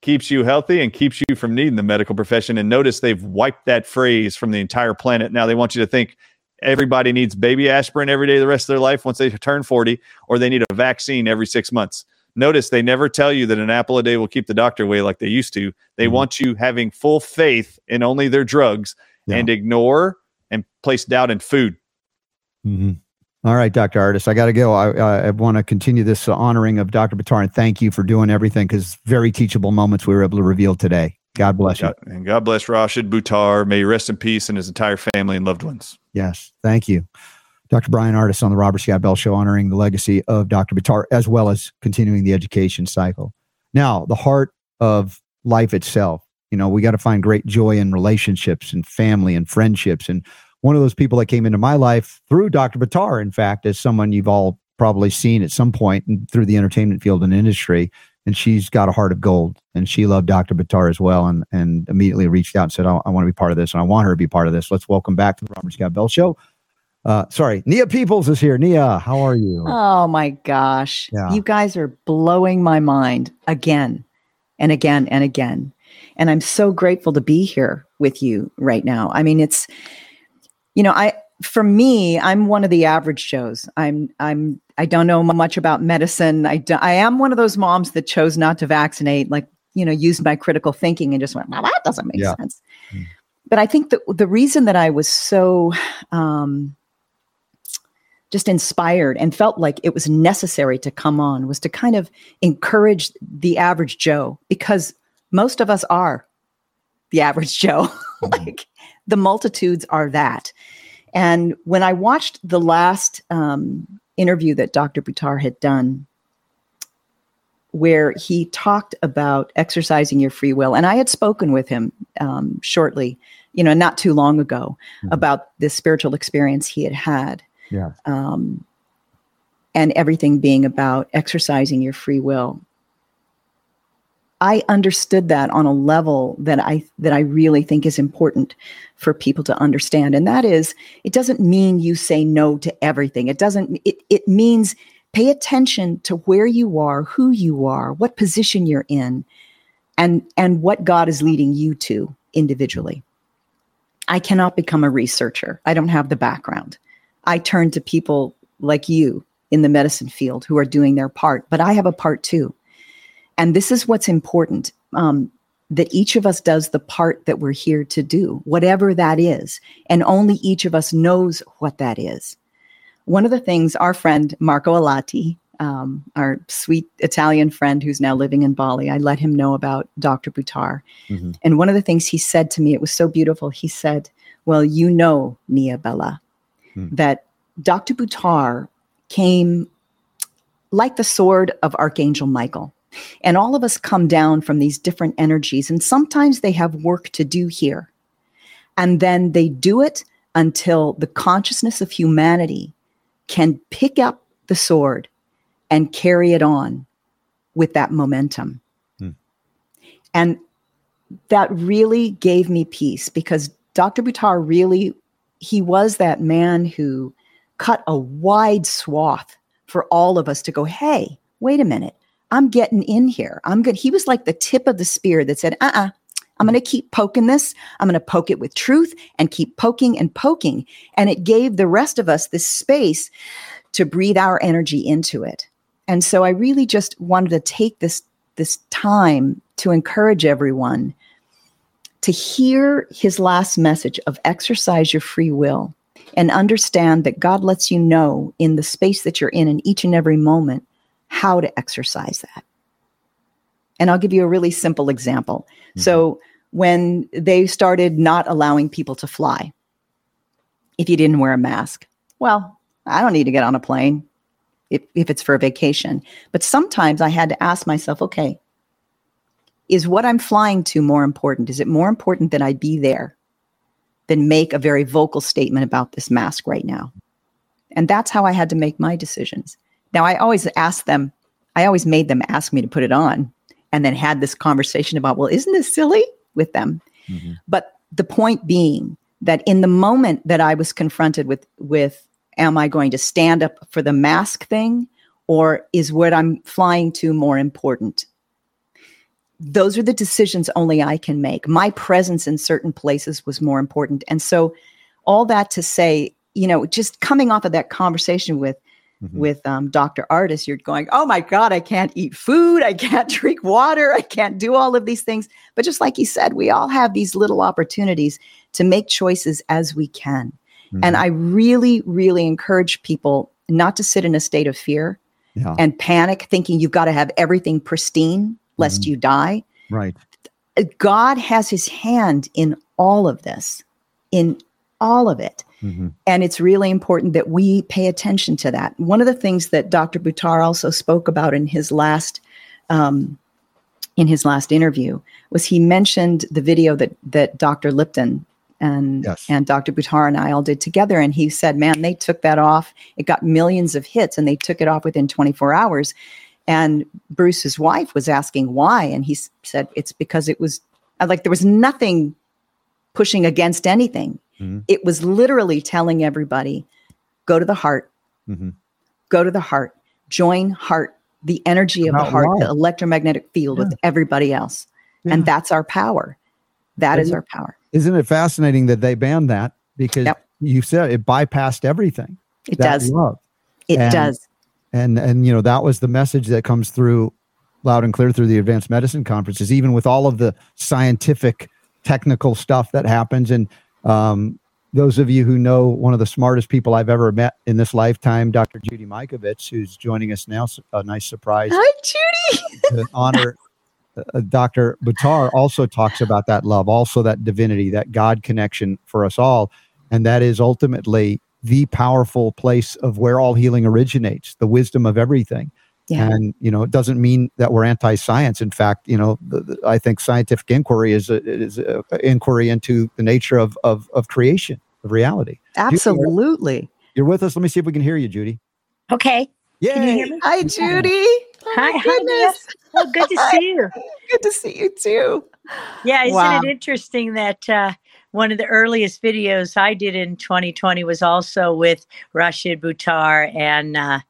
keeps you healthy and keeps you from needing the medical profession. And notice they've wiped that phrase from the entire planet. Now they want you to think everybody needs baby aspirin every day the rest of their life once they turn 40, or they need a vaccine every six months. Notice they never tell you that an apple a day will keep the doctor away like they used to. They Mhm. want you having full faith in only their drugs Yeah. and ignore and place doubt in food. Mhm. All right, Dr. Ardis, I got to go. I, I, I want to continue this honoring of Dr. Buttar and thank you for doing everything because very teachable moments we were able to reveal today. God bless you. And God bless Rashid Buttar. May he rest in peace and his entire family and loved ones. Yes, thank you. Dr. Bryan Ardis on the Robert Scott Bell Show, honoring the legacy of Dr. Buttar as well as continuing the education cycle. Now, the heart of life itself, you know, we got to find great joy in relationships and family and friendships. And one of those people that came into my life through Dr. Buttar, in fact, is someone you've all probably seen at some point through the entertainment field and industry. And she's got a heart of gold. And she loved Dr. Buttar as well and, and immediately reached out and said, I, I want to be part of this and I want her to be part of this. Let's welcome back to the Robert Scott Bell Show. Uh, sorry, Nia Peeples is here. Nia, how are you? Oh my gosh. Yeah. You guys are blowing my mind again and again and again. And I'm so grateful to be here with you right now. I mean, it's, you know, I, for me, I'm one of the average Joes. I'm, I'm, I don't know much about medicine. I, do, I am one of those moms that chose not to vaccinate, like, you know, used my critical thinking and just went, well, that doesn't make Yeah. sense. Mm. But I think that the reason that I was so, um, just inspired and felt like it was necessary to come on was to kind of encourage the average Joe because most of us are the average Joe. like the multitudes are that. And when I watched the last um, interview that Dr. Buttar had done, where he talked about exercising your free will, and I had spoken with him um, shortly, you know, not too long ago Mhm. about this spiritual experience he had had Yeah. um, and everything being about exercising your free will. I understood that on a level that I that I really think is important for people to understand, and that is, it doesn't mean you say no to everything. It doesn't. It it means pay attention to where you are, who you are, what position you're in, and and what God is leading you to individually. I cannot become a researcher. I don't have the background. I turn to people like you in the medicine field who are doing their part, but I have a part too. And this is what's important um, that each of us does the part that we're here to do, whatever that is. And only each of us knows what that is. One of the things our friend Marco Alati, um, our sweet Italian friend who's now living in Bali, I let him know about Dr. Buttar. Mhm. And one of the things he said to me, it was so beautiful. He said, Well, you know, Nia Bella, Hmm. that Dr. Buttar came like the sword of Archangel Michael. And all of us come down from these different energies, and sometimes they have work to do here. And then they do it until the consciousness of humanity can pick up the sword and carry it on with that momentum. Hmm. And that really gave me peace because Dr. Buttar really he was that man who cut a wide swath for all of us to go, hey, wait a minute. I'm getting in here. I'm good. He was like the tip of the spear that said, uh uh-uh, uh, I'm going to keep poking this. I'm going to poke it with truth and keep poking and poking. And it gave the rest of us this space to breathe our energy into it. And so I really just wanted to take this this time to encourage everyone to hear his last message of exercise your free will and understand that God lets you know in the space that you're in in each and every moment how to exercise that. And I'll give you a really simple example. Mm-hmm. So, when they started not allowing people to fly, if you didn't wear a mask, well, I don't need to get on a plane if, if it's for a vacation. But sometimes I had to ask myself, okay, is what I'm flying to more important? Is it more important that I be there than make a very vocal statement about this mask right now? And that's how I had to make my decisions. Now, I always asked them, I always made them ask me to put it on and then had this conversation about, well, isn't this silly with them? Mm-hmm. But the point being that in the moment that I was confronted with, with, am I going to stand up for the mask thing or is what I'm flying to more important? Those are the decisions only I can make. My presence in certain places was more important. And so, all that to say, you know, just coming off of that conversation with mm-hmm. with um, Dr. Ardis, you're going, oh my God, I can't eat food. I can't drink water. I can't do all of these things. But just like he said, we all have these little opportunities to make choices as we can. Mm-hmm. And I really, really encourage people not to sit in a state of fear yeah. and panic, thinking you've got to have everything pristine lest mm-hmm. you die. Right. God has his hand in all of this, in all of it. Mm-hmm. And it's really important that we pay attention to that. One of the things that Dr. Buttar also spoke about in his last um, in his last interview was he mentioned the video that that Dr. Lipton and yes. and Dr. Buttar and I all did together, and he said, "Man, they took that off. It got millions of hits, and they took it off within 24 hours." And Bruce's wife was asking why, and he said it's because it was like there was nothing pushing against anything. Mm-hmm. It was literally telling everybody go to the heart, mm-hmm. go to the heart, join heart, the energy of the heart, the electromagnetic field yeah. with everybody else. Yeah. And that's our power. That isn't, is our power. Isn't it fascinating that they banned that? Because yep. you said it bypassed everything. It does. Love. It and, does. And and you know, that was the message that comes through loud and clear through the advanced medicine conferences, even with all of the scientific technical stuff that happens. And um, those of you who know one of the smartest people I've ever met in this lifetime, Dr. Judy Mikovits, who's joining us now, a nice surprise. Hi, Judy. honor. Uh, uh Dr. Buttar also talks about that love, also that divinity, that God connection for us all. And that is ultimately the powerful place of where all healing originates, the wisdom of everything. Yeah. And you know, it doesn't mean that we're anti-science. In fact, you know, the, the, I think scientific inquiry is a, is a inquiry into the nature of of, of creation, of reality. Absolutely. Judy, you're with us. Let me see if we can hear you, Judy. Okay. Yeah. Hi, Judy. Oh hi, hi. Oh, good to see you. good to see you too. Yeah, isn't wow. it interesting that uh, one of the earliest videos I did in 2020 was also with Rashid Buttar and uh,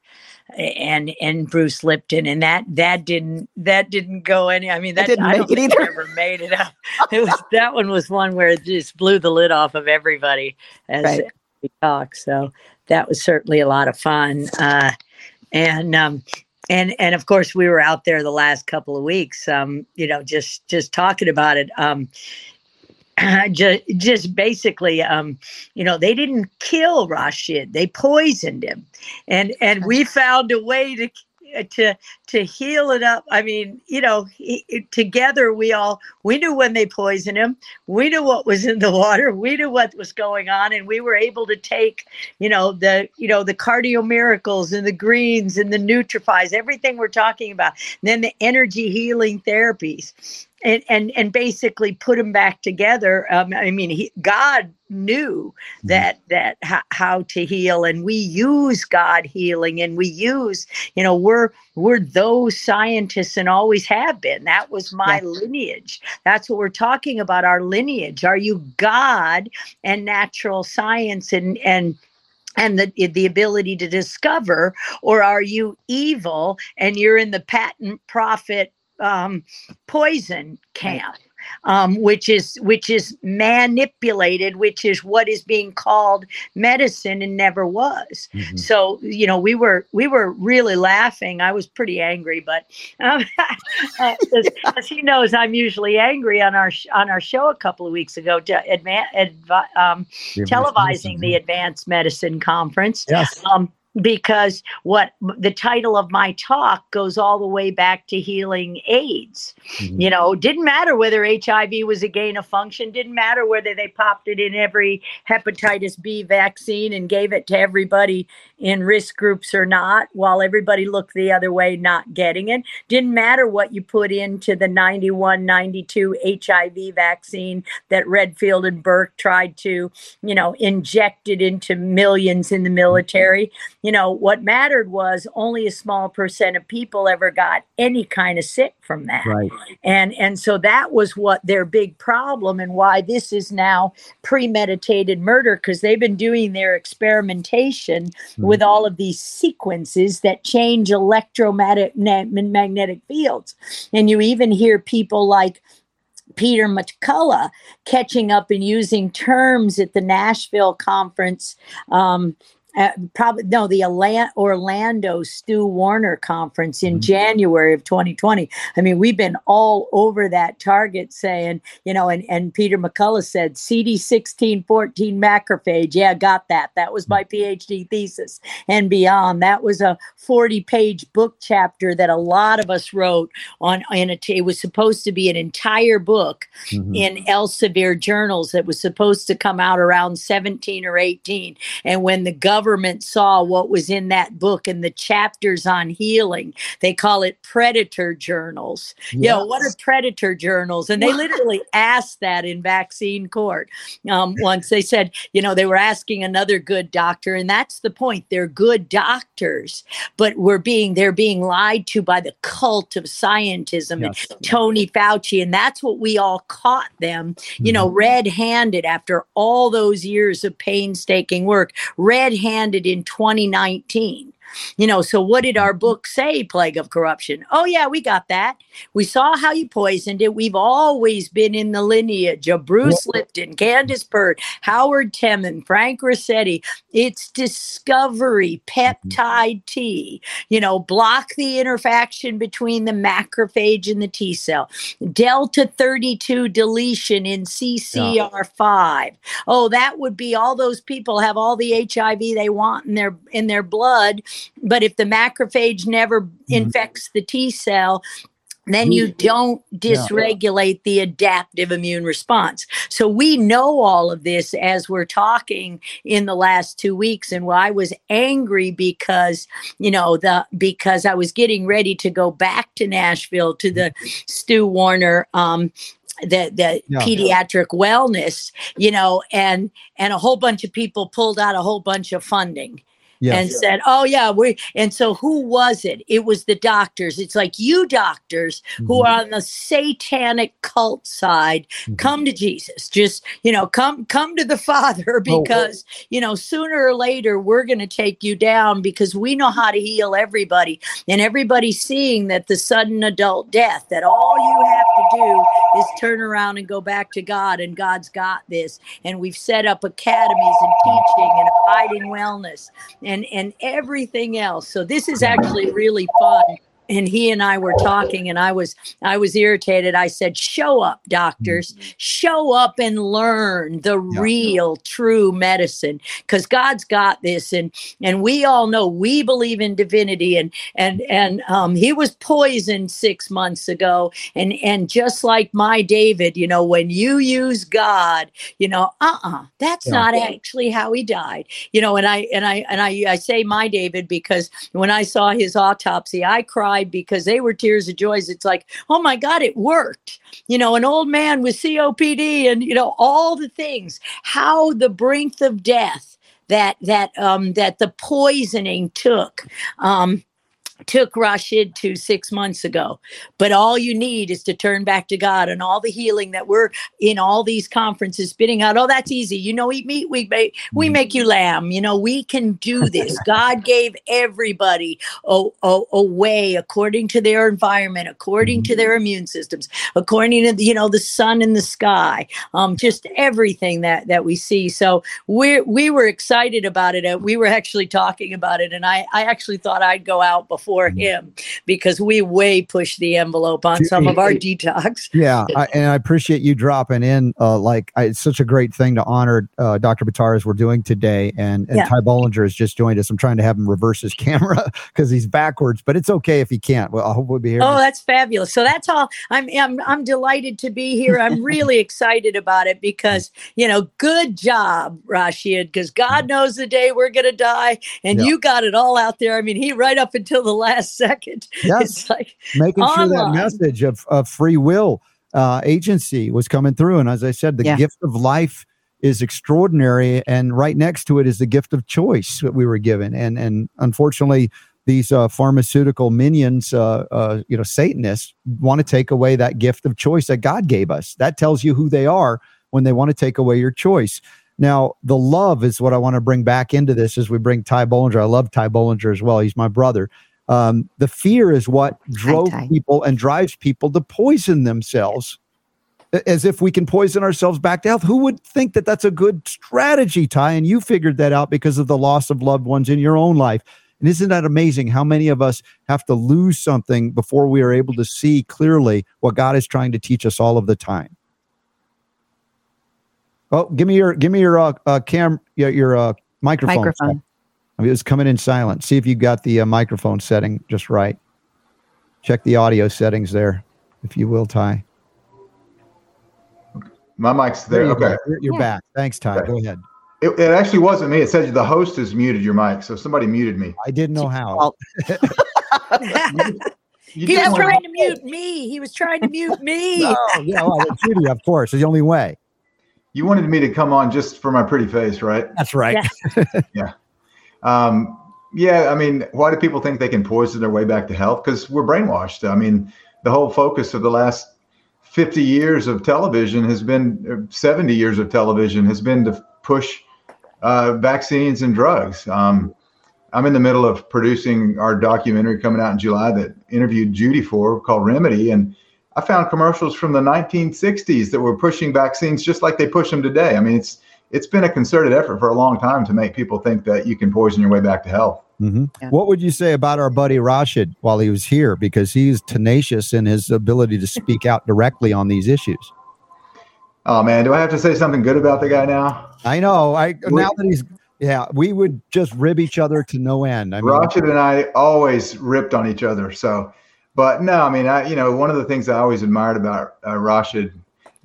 and and Bruce Lipton, and that that didn't that didn't go any. I mean, that didn't I don't think either. ever made it up. It was that one was one where it just blew the lid off of everybody as right. we talk. So that was certainly a lot of fun, uh, and um, and and of course we were out there the last couple of weeks, um, you know, just just talking about it. Um, just, just basically, um, you know, they didn't kill Rashid; they poisoned him, and and we found a way to to to heal it up. I mean, you know, he, together we all we knew when they poisoned him. We knew what was in the water. We knew what was going on, and we were able to take, you know, the you know the cardio miracles and the greens and the nutrifies, everything we're talking about. And then the energy healing therapies and and and basically put them back together. Um, I mean, he, God knew Mm-hmm. that that ho- how to heal, and we use God healing, and we use you know we're we're those scientists and always have been. That was my lineage. That's what we're talking about. Our lineage. Are you God and natural science and and and the the ability to discover, or are you evil and you're in the patent profit um, poison camp? Um, which is which is manipulated, which is what is being called medicine and never was. Mhm. So you know, we were we were really laughing. I was pretty angry, but um, uh, as, as he knows, I'm usually angry on our sh- on our show a couple of weeks ago, to adva- advi- um, The televising the advanced Advanced Medicine Conference. Yes. Um, because what the title of my talk goes all the way back to healing AIDS. Mhm. You know, didn't matter whether HIV was a gain of function, didn't matter whether they popped it in every hepatitis B vaccine and gave it to everybody in risk groups or not, while everybody looked the other way, not getting it. Didn't matter what you put into the 91, 92 HIV vaccine that Redfield and Burke tried to, you know, inject it into millions in the military. You know, what mattered was only a small percent of people ever got any kind of sick from that Right. and and so that was what their big problem and why this is now premeditated murder because they've been doing their experimentation mm-hmm. With all of these sequences that change electromagnetic fields and you even hear people like Peter McCullough catching up and using terms at the Nashville conference. Um, uh, probably no, the Orlando Stu Warner conference in Mhm. January of 2020. I mean, we've been all over that target saying, you know, and, and Peter McCullough said CD1614 macrophage. Yeah, got that. That was my PhD thesis and beyond. That was a 40 page book chapter that a lot of us wrote on, in a, it was supposed to be an entire book Mhm. in Elsevier journals that was supposed to come out around 17 or 18. And when the government saw what was in that book and the chapters on healing, they call it predator journals. You know, what are predator journals? And they literally asked that in vaccine court um, once. They said, you know, they were asking another good doctor, and that's the point. They're good doctors, but we're being they're being lied to by the cult of scientism and Tony Fauci, and that's what we all caught them, you know, Mhm. red handed after all those years of painstaking work, red handed in 2019. You know, so what did our mm-hmm. book say, Plague of Corruption? Oh, yeah, we got that. We saw how you poisoned it. We've always been in the lineage of Bruce Lipton, Candace Pert, Howard Temin, Frank Ruscetti. It's discovery, mm-hmm. peptide T, you know, block the interaction between the macrophage and the T cell, delta 32 deletion in CCR5. Oh, that would be all those people have all the HIV they want in their in their blood, but if the macrophage never infects the T cell, then you don't dysregulate the adaptive immune response. So we know all of this as we're talking in the last two weeks. And I was angry because, you know, the because I was getting ready to go back to Nashville to the Stu Warner um the the Yeah. pediatric wellness, you know, and and a whole bunch of people pulled out a whole bunch of funding Yes. and said, "Oh yeah, we." And so, who was it? It was the doctors. It's like you doctors who Mhm. are on the satanic cult side. Mhm. Come to Jesus. Just you know, come come to the Father Oh, because you know sooner or later we're going to take you down because we know how to heal everybody, and everybody's seeing that the sudden adult death. That all you have do is turn around and go back to God, and God's got this. And we've set up academies and teaching and abiding wellness and and everything else. So this is actually really fun. And he and I were talking, and I was I was irritated. I said, "Show up, doctors. Show up and learn the Yeah. real, true medicine, because God's got this." And and we all know we believe in divinity. And and and um, he was poisoned six months ago. And and just like my David, you know, when you use God, you know, uh uh that's Yeah. not actually how he died you know and i and i and i i say my david because when i saw his autopsy i cried cried because they were tears of joys. It's like, oh my God, it worked. You know, an old man with COPD and, you know, all the things, how the brink of death that that um, that the poisoning took um, took Rashid to six months ago. But all you need is to turn back to God and all the healing that we're in all these conferences spitting out. Oh, that's easy. You know, eat meat, we make we mm-hmm. make you lamb. You know, we can do this. God gave everybody a, a, a, way according to their environment, according to mm-hmm. their immune systems, according to you know the sun in the sky, um, just everything that that we see. So we we were excited about it. Uh, we were actually talking about it, and I I actually thought I'd go out before for mm-hmm. him because we way push the envelope on some of our detox. Yeah, I, and I appreciate you dropping in. Uh, like I, it's such a great thing to honor uh, Dr. Buttar as we're doing today, and and yeah. Ty Bollinger has just joined us. I'm trying to have him reverse his camera because he's backwards, but it's okay if he can't. Well, I hope we'll be here. Oh, that's fabulous! So that's all. I'm I'm I'm delighted to be here. I'm really excited about it because you know, good job, Rashid, because God mm-hmm. knows the day we're gonna die, and yeah. you got it all out there. I mean, he right up until the last second. Yes. It's like making online. sure that message of, of free will uh, agency was coming through. And as I said, the yeah. gift of life is extraordinary. And right next to it is the gift of choice that we were given. And and unfortunately, these uh, pharmaceutical minions, uh, uh, you know, Satanists want to take away that gift of choice that God gave us. That tells you who they are when they want to take away your choice. Now, the love is what I want to bring back into this as we bring Ty Bollinger. I love Ty Bollinger as well. He's my brother. Um, the fear is what drove people and drives people to poison themselves as if we can poison ourselves back to health. Who would think that that's a good strategy, Ty? And you figured that out because of the loss of loved ones in your own life. And isn't that amazing how many of us have to lose something before we are able to see clearly what God is trying to teach us all of the time? Oh, give me your give me your uh, uh cam your, your uh microphone. Microphone. I mean, it was coming in silent. See if you got the uh, microphone setting just right. Check the audio settings there, if you will, Ty. My mic's there. there okay. You're, you're yeah. back. Thanks, Ty. Okay. Go ahead. It, it, actually wasn't me. It said the host has muted your mic, so somebody muted me. I didn't know how. you he was trying to mute me. He was trying to mute me. no, yeah, well, Judy, of course. It's the only way. You wanted me to come on just for my pretty face, right? That's right. Yeah. yeah. Um, yeah, I mean, why do people think they can poison their way back to health? Because we're brainwashed. I mean, the whole focus of the last 50 years of television has been, 70 years of television has been to push uh, vaccines and drugs. Um, I'm in the middle of producing our documentary coming out in July that interviewed Judy for called Remedy. And I found commercials from the 1960s that were pushing vaccines just like they push them today. I mean, it's it's been a concerted effort for a long time to make people think that you can poison your way back to health. Mm-hmm. Yeah. What would you say about our buddy Rashid while he was here? Because he's tenacious in his ability to speak out directly on these issues. Oh man, do I have to say something good about the guy now? I know. I now that he's yeah, we would just rib each other to no end. I mean, Rashid and I always ripped on each other. So, but no, I mean, I you know one of the things I always admired about uh, Rashid,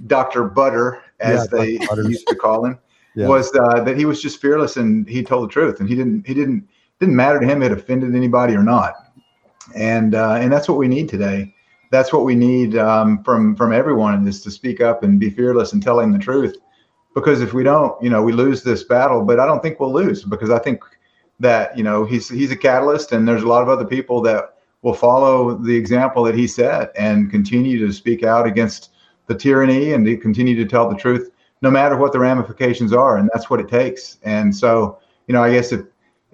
Doctor Butter, as yeah, they used to call him yeah. was uh, that he was just fearless and he told the truth and he didn't he didn't didn't matter to him it offended anybody or not. And uh, and that's what we need today. That's what we need um, from from everyone is to speak up and be fearless and telling the truth. Because if we don't you know we lose this battle but i don't think we'll lose because i think that you know he's he's a catalyst and there's a lot of other people that will follow the example that he set and continue to speak out against the tyranny and to continue to tell the truth no matter what the ramifications are, and that's what it takes. And so, you know, I guess if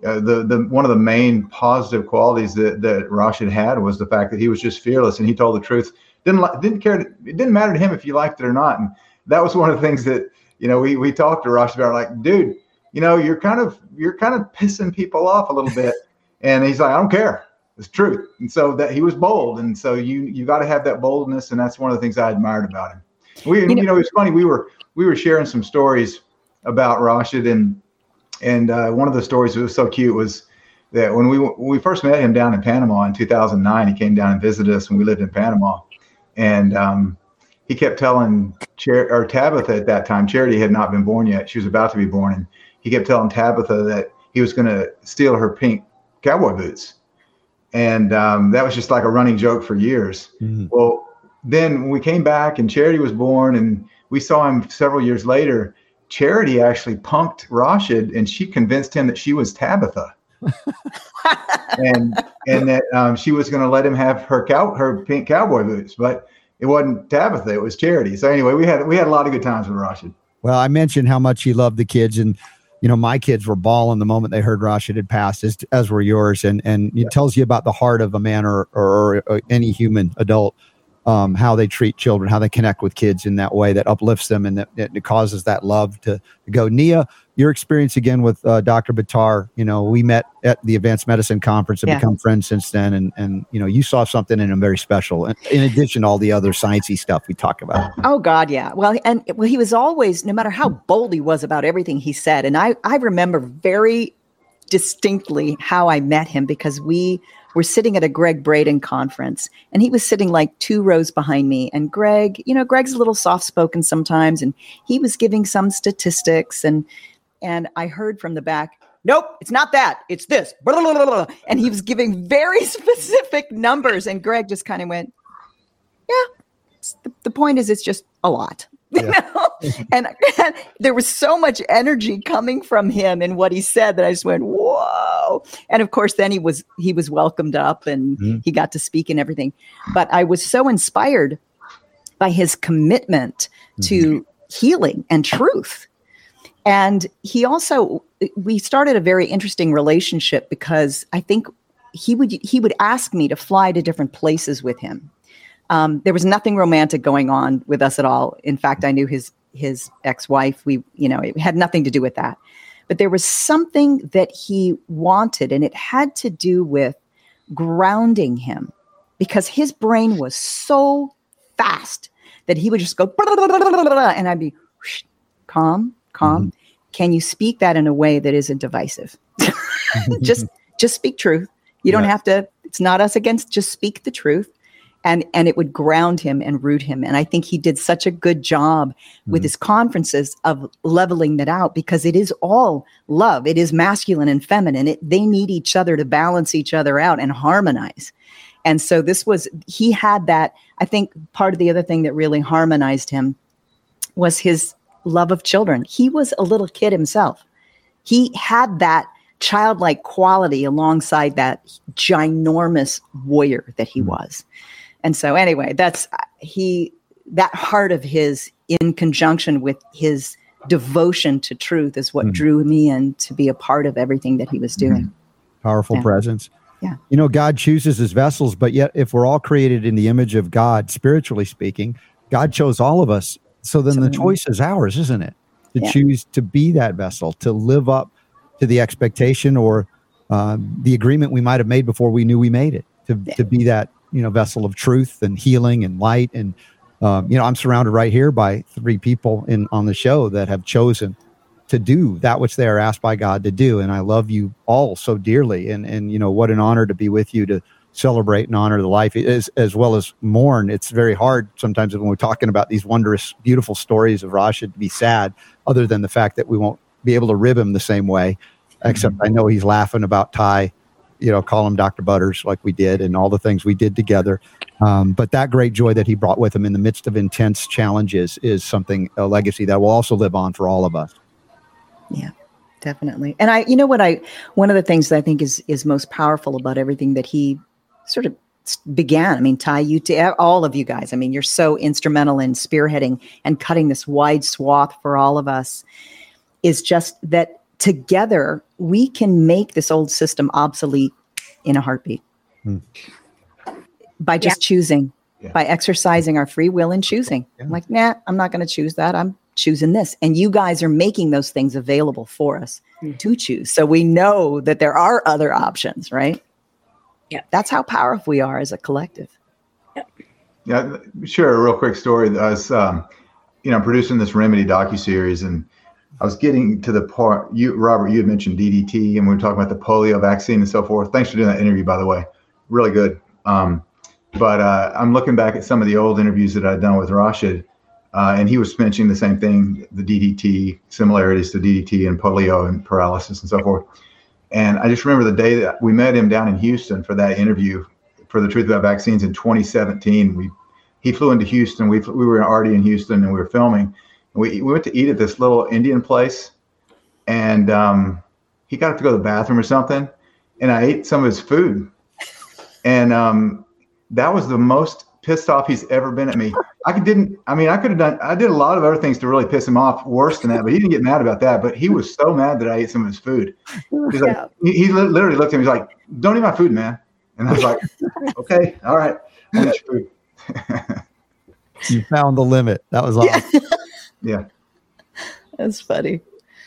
uh, the the one of the main positive qualities that that Rashid had was the fact that he was just fearless and he told the truth. Didn't didn't care. To, it didn't matter to him if you liked it or not. And that was one of the things that you know we we talked to Rashid about. Like, dude, you know, you're kind of you're kind of pissing people off a little bit. and he's like, I don't care. It's truth. And so that he was bold. And so you you got to have that boldness. And that's one of the things I admired about him. We, you know, you know, it's funny. We were we were sharing some stories about Rashid, and and uh, one of the stories that was so cute was that when we when we first met him down in Panama in 2009, he came down and visited us when we lived in Panama, and um, he kept telling Char- or Tabitha at that time, Charity had not been born yet; she was about to be born, and he kept telling Tabitha that he was going to steal her pink cowboy boots. and um, that was just like a running joke for years. Mm-hmm. Well, then when we came back and Charity was born, and we saw him several years later. Charity actually punked Rashid, and she convinced him that she was Tabitha. and and that um, she was going to let him have her cow her pink cowboy boots, but it wasn't Tabitha; it was Charity. So anyway, we had we had a lot of good times with Rashid. Well, I mentioned how much he loved the kids, and you know, my kids were bawling the moment they heard Rashid had passed, as, as were yours. And and it yeah. tells you about the heart of a man or, or, or any human adult, um, how they treat children, how they connect with kids in that way that uplifts them and that, that causes that love to, to go. Nia, your experience again with uh, Dr. Buttar, you know, we met at the Advanced Medicine Conference and yeah. become friends since then. And, and, you know, you saw something in him very special, in addition to all the other sciencey stuff we talk about. Oh, God, yeah. Well, and well, he was always, no matter how bold he was about everything he said, and I, I remember very distinctly how I met him because we were sitting at a Gregg Braden conference and he was sitting like two rows behind me. And Gregg, you know, Gregg's a little soft spoken sometimes, and he was giving some statistics and and I heard from the back, nope, it's not that. It's this. And he was giving very specific numbers. And Gregg just kind of went, yeah, the, the point is, it's just a lot. Yeah. You know? and, and, there was so much energy coming from him in what he said that I just went, whoa. And of course, then he was he was welcomed up and mm-hmm. he got to speak and everything. But I was so inspired by his commitment mm-hmm. to healing and truth and he also, we started a very interesting relationship because I think he would he would ask me to fly to different places with him. Um, there was nothing romantic going on with us at all. In fact, I knew his his ex wife. We you know it had nothing to do with that. But there was something that he wanted, and it had to do with grounding him because his brain was so fast that he would just go and I'd be calm, calm. Mm-hmm. Can you speak that in a way that isn't divisive? just just speak truth. You don't have to. It's not us against. Just speak the truth, and and it would ground him and root him. And I think he did such a good job with mm-hmm. his conferences of leveling that out because it is all love. It is masculine and feminine. It, they need each other to balance each other out and harmonize. And so this was he had that. I think part of the other thing that really harmonized him was his love of children. He was a little kid himself. He had that childlike quality alongside that ginormous warrior that he hmm. was. And so anyway, that's he that heart of his in conjunction with his devotion to truth is what mm. drew me in to be a part of everything that he was hmm. doing. Mm. Powerful yeah. presence. Yeah. You know, God chooses his vessels, but yet if we're all created in the image of God, spiritually speaking, God chose all of us so then so, the choice is ours, isn't it? To yeah. choose to be that vessel, to live up to the expectation or uh, the agreement we might have made before we knew we made it. To yeah. to be that you know vessel of truth and healing and light and um, you know I'm surrounded right here by three people in on the show that have chosen to do that which they are asked by God to do, and I love you all so dearly. And and you know what an honor to be with you to celebrate and honor the life as, as well as mourn. It's very hard sometimes when we're talking about these wondrous, beautiful stories of rasha to be sad, other than the fact that we won't be able to rib him the same way. Except mm-hmm. I know he's laughing about Ty, you know, call him Dr. Butters like we did and all the things we did together. Um, but that great joy that he brought with him in the midst of intense challenges is something, a legacy that will also live on for all of us. Yeah definitely and i you know what i one of the things that i think is is most powerful about everything that he sort of began. I mean, Ty, you to all of you guys. I mean, you're so instrumental in spearheading and cutting this wide swath for all of us. Is just that together we can make this old system obsolete in a heartbeat hmm. by just yeah. choosing, yeah. by exercising our free will and choosing. Yeah. I'm like, nah, I'm not going to choose that. I'm choosing this. And you guys are making those things available for us mm-hmm. to choose. So we know that there are other options, right? Yeah. That's how powerful we are as a collective. Yep. Yeah, sure. A real quick story. I was, um, you know, producing this Remedy docu series, and I was getting to the part. You, Robert, you had mentioned DDT, and we were talking about the polio vaccine and so forth. Thanks for doing that interview, by the way. Really good. Um, but uh, I'm looking back at some of the old interviews that I'd done with Rashid, uh, and he was mentioning the same thing: the DDT similarities to DDT and polio and paralysis and so forth. And I just remember the day that we met him down in Houston for that interview for the Truth About Vaccines in 2017. We he flew into Houston. We we were already in Houston and we were filming. We we went to eat at this little Indian place, and um, he got to go to the bathroom or something, and I ate some of his food, and um, that was the most pissed off he's ever been at me. I didn't. I mean, I could have done. I did a lot of other things to really piss him off, worse than that. But he didn't get mad about that. But he was so mad that I ate some of his food. He's like, he, he literally looked at me. He's like, "Don't eat my food, man." And I was like, "Okay, all right, I'll eat your food." you found the limit. That was awesome. Yeah, that's funny.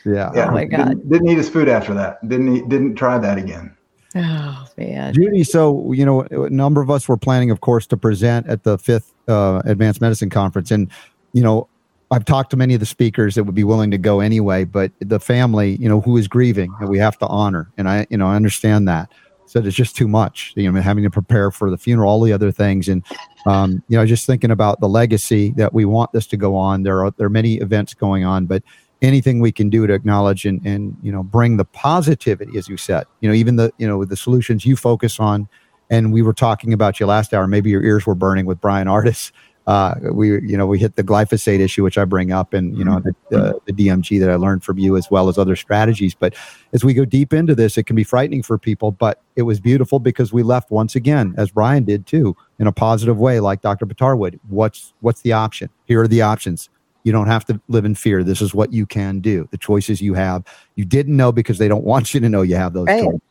Yeah. yeah. Oh my god. Didn't, didn't eat his food after that. Didn't eat, didn't try that again. Oh man, Judy. So you know, a number of us were planning, of course, to present at the fifth uh, Advanced Medicine Conference, and you know, I've talked to many of the speakers that would be willing to go anyway, but the family, you know, who is grieving, and we have to honor, and I, you know, I understand that. So it's just too much, you know, having to prepare for the funeral, all the other things, and um, you know, just thinking about the legacy that we want this to go on. There are there are many events going on, but anything we can do to acknowledge and, and you know bring the positivity as you said you know even the you know the solutions you focus on. And we were talking about you last hour. Maybe your ears were burning with Bryan Ardis uh, we you know we hit the glyphosate issue which i bring up and you know the, uh, the dmg that i learned from you as well as other strategies but as we go deep into this it can be frightening for people but it was beautiful because we left once again as bryan did too in a positive way like dr Buttar would what's what's the option here are the options you don't have to live in fear. This is what you can do. The choices you have. You didn't know because they don't want you to know you have those right. choices.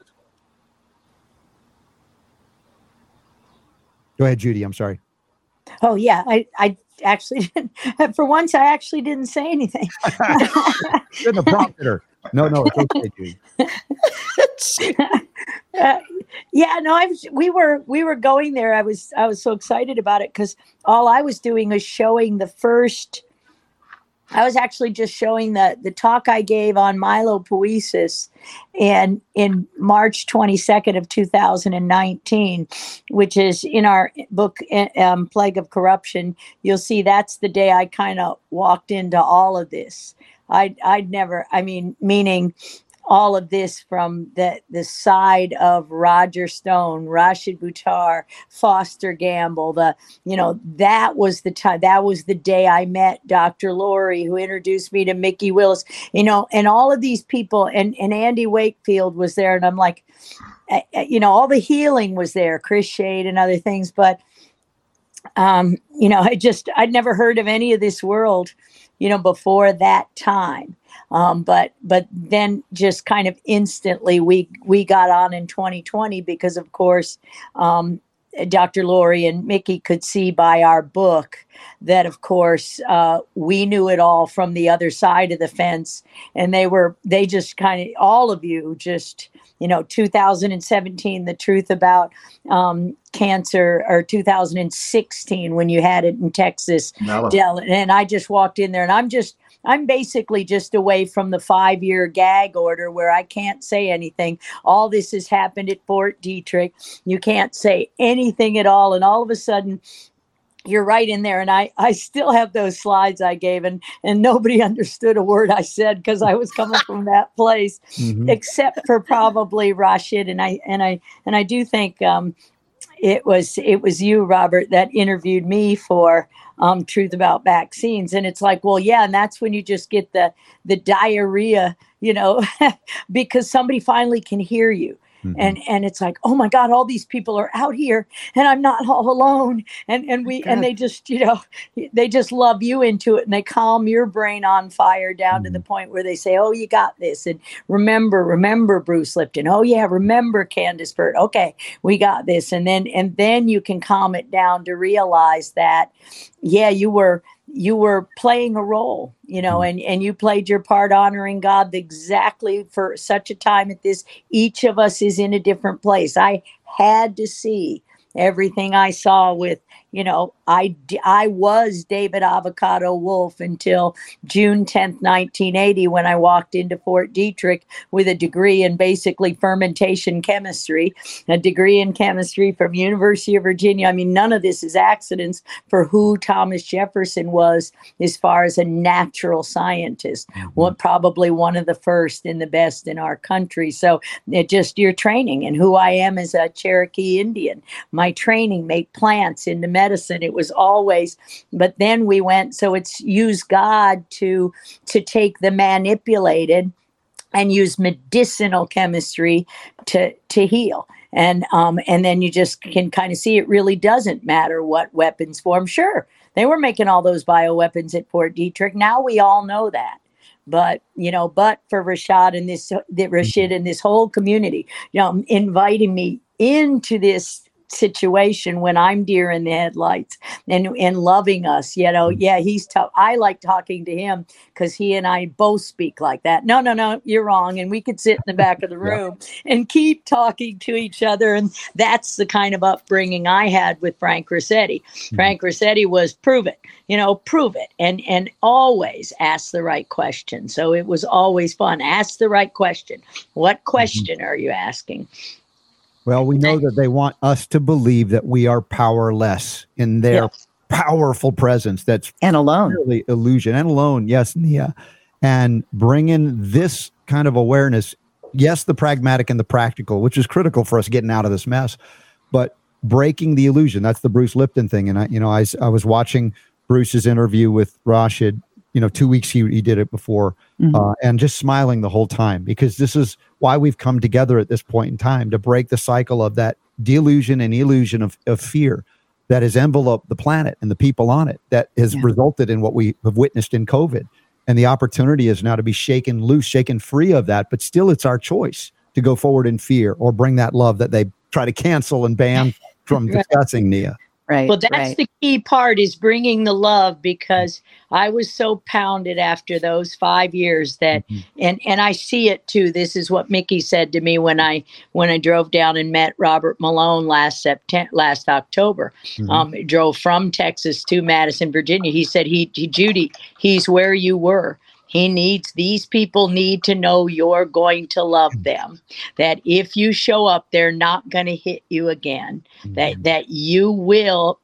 Go ahead, Judy. I'm sorry. Oh yeah, I I actually didn't. for once I actually didn't say anything. You're the prompted her. No, no, okay, uh, yeah, no, I was. We were we were going there. I was I was so excited about it because all I was doing was showing the first I was actually just showing the the talk I gave on myelopoiesis and in March 22nd of 2019, which is in our book eh, um, Plague of Corruption. You'll see that's the day I kind of walked into all of this. I'd I'd never, I mean, meaning all of this from the the side of Roger Stone, Rashid Buttar, Foster Gamble. The you know that was the time. That was the day I met Dr. Laurie, who introduced me to Mikki Willis. You know, and all of these people, and and Andy Wakefield was there, and I'm like, eh, eh, you know, all the healing was there, Chris Shade and other things, but um, you know, I just I'd never heard of any of this world, you know, before that time um, but but then just kind of instantly we we got on in 2020 because of course um, Dr. Lori and Mikki could see by our book that, of course, uh, we knew it all from the other side of the fence. And they were, they just kind of, all of you just, you know, 2017, the truth about um, cancer, or 2016 when you had it in Texas. And I just walked in there and I'm just, I'm basically just away from the five year gag order where I can't say anything. All this has happened at Fort Detrick. You can't say anything at all. And all of a sudden, you're right in there and i i still have those slides i gave and and nobody understood a word i said because i was coming from that place mm-hmm. except for probably rashid and i and i and i do think um it was it was you robert that interviewed me for um, truth about vaccines. And it's like, well, yeah, and that's when you just get the the diarrhea, you know, because somebody finally can hear you. Mm-hmm. And and it's like, oh my God, all these people are out here and I'm not all alone. And and we God. and they just, you know, they just love you into it and they calm your brain on fire down mm-hmm. to the mm-hmm. point where they say, Oh, you got this. And remember, remember Bruce Lipton. Oh yeah, remember Candace Pert. Okay, we got this. And then and then you can calm it down to realize that, yeah, you were you were playing a role you know mm-hmm. and and you played your part honoring god exactly for such a time at this each of us is in a different place i had to see everything i saw with you know, I, I was David Avocado Wolfe until June 10th, 1980, when I walked into Fort Detrick with a degree in basically fermentation chemistry, a degree in chemistry from University of Virginia. I mean, none of this is accidents for who Thomas Jefferson was as far as a natural scientist. Mm-hmm. What probably one of the first and the best in our country. So it just your training and who I am as a Cherokee Indian. My training made plants into medicine. It was always, but then we went, so it's use God to to take the manipulated and use medicinal chemistry to to heal and um, and then you just can kind of see it really doesn't matter what weapons form. Sure, they were making all those bioweapons at Fort Detrick. Now we all know that. But you know, but for Rashad and this, the Rashid and this whole community, you know, inviting me into this situation when I'm deer in the headlights and and loving us. You know, yeah, he's tough. I like talking to him because he and I both speak like that. No, no, no, you're wrong. And we could sit in the back of the room yeah. and keep talking to each other. And that's the kind of upbringing I had with Frank Ruscetti. Mm-hmm. Frank Ruscetti was prove it, you know, prove it, and and always ask the right question. So it was always fun. Ask the right question. What mm-hmm. question mm-hmm. are you asking? Well, we know that they want us to believe that we are powerless in their yes. powerful presence. That's and alone, really illusion and alone. Yes, Nia, and bring in this kind of awareness. Yes, the pragmatic and the practical, which is critical for us getting out of this mess, but breaking the illusion. That's the Bruce Lipton thing. And I, you know, I, I was watching Bruce's interview with Rashid you know two weeks he, he did it before mm-hmm. uh, and just smiling the whole time because this is why we've come together at this point in time to break the cycle of that delusion and illusion of, of fear that has enveloped the planet and the people on it that has yeah. resulted in what we have witnessed in covid and the opportunity is now to be shaken loose shaken free of that but still it's our choice to go forward in fear or bring that love that they try to cancel and ban from discussing nia Right. Well, that's right. the key part is bringing the love because I was so pounded after those five years that, mm-hmm. and and I see it too. This is what Mikki said to me when I when I drove down and met Robert Malone last September, last October. Mm-hmm. Um, drove from Texas to Madison, Virginia. He said he, he Judy, he's where you were. He needs, these people need to know you're going to love mm. them. That if you show up, they're not going to hit you again. Mm-hmm. That, that you will,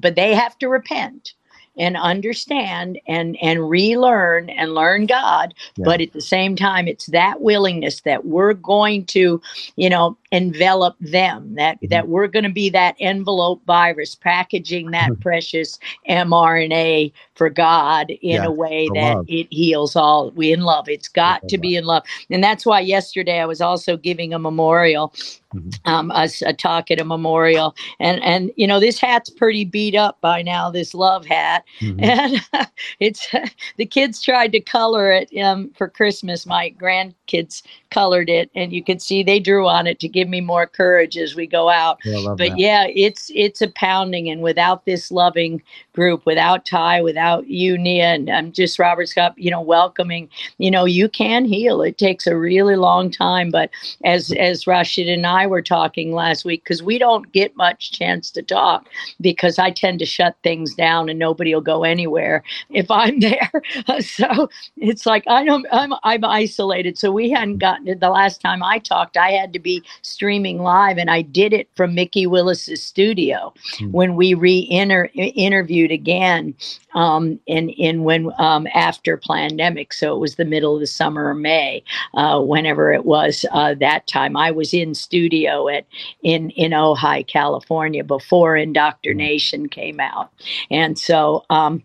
but they have to repent and understand and and relearn and learn God. Yeah. But at the same time, it's that willingness that we're going to, you know, envelop them. That mm-hmm. that we're going to be that envelope virus, packaging that mm-hmm. precious mRNA for God in yeah, a way that love. it heals all. We in love. It's got to be in love, and that's why yesterday I was also giving a memorial mm-hmm. um, a, a, talk at a memorial, and and you know this hat's pretty beat up by now. This love hat, mm-hmm. and it's the kids tried to color it um, for Christmas. My grandkids colored it, and you can see they drew on it to give me more courage as we go out. Yeah, but that. yeah, it's it's a pounding, and without this loving group, without Ty, without you, Nia, and I'm just Robert Scott, you know, welcoming. You know, you can heal. It takes a really long time, but as mm-hmm. as Rashid and I were talking last week, because we don't get much chance to talk, because I tend to shut things down and nobody will go anywhere if I'm there. so it's like I don't. I'm I'm isolated, so we hadn't mm-hmm. gotten the last time I talked. I had to be streaming live, and I did it from Mikki Willis's studio mm-hmm. when we re-interviewed again um, in in when um, after pandemic. So it was the middle of the summer or May, uh, whenever it was uh, that time. I was in studio at in in Ojai, California, before Indoctornation came out, and so. Um,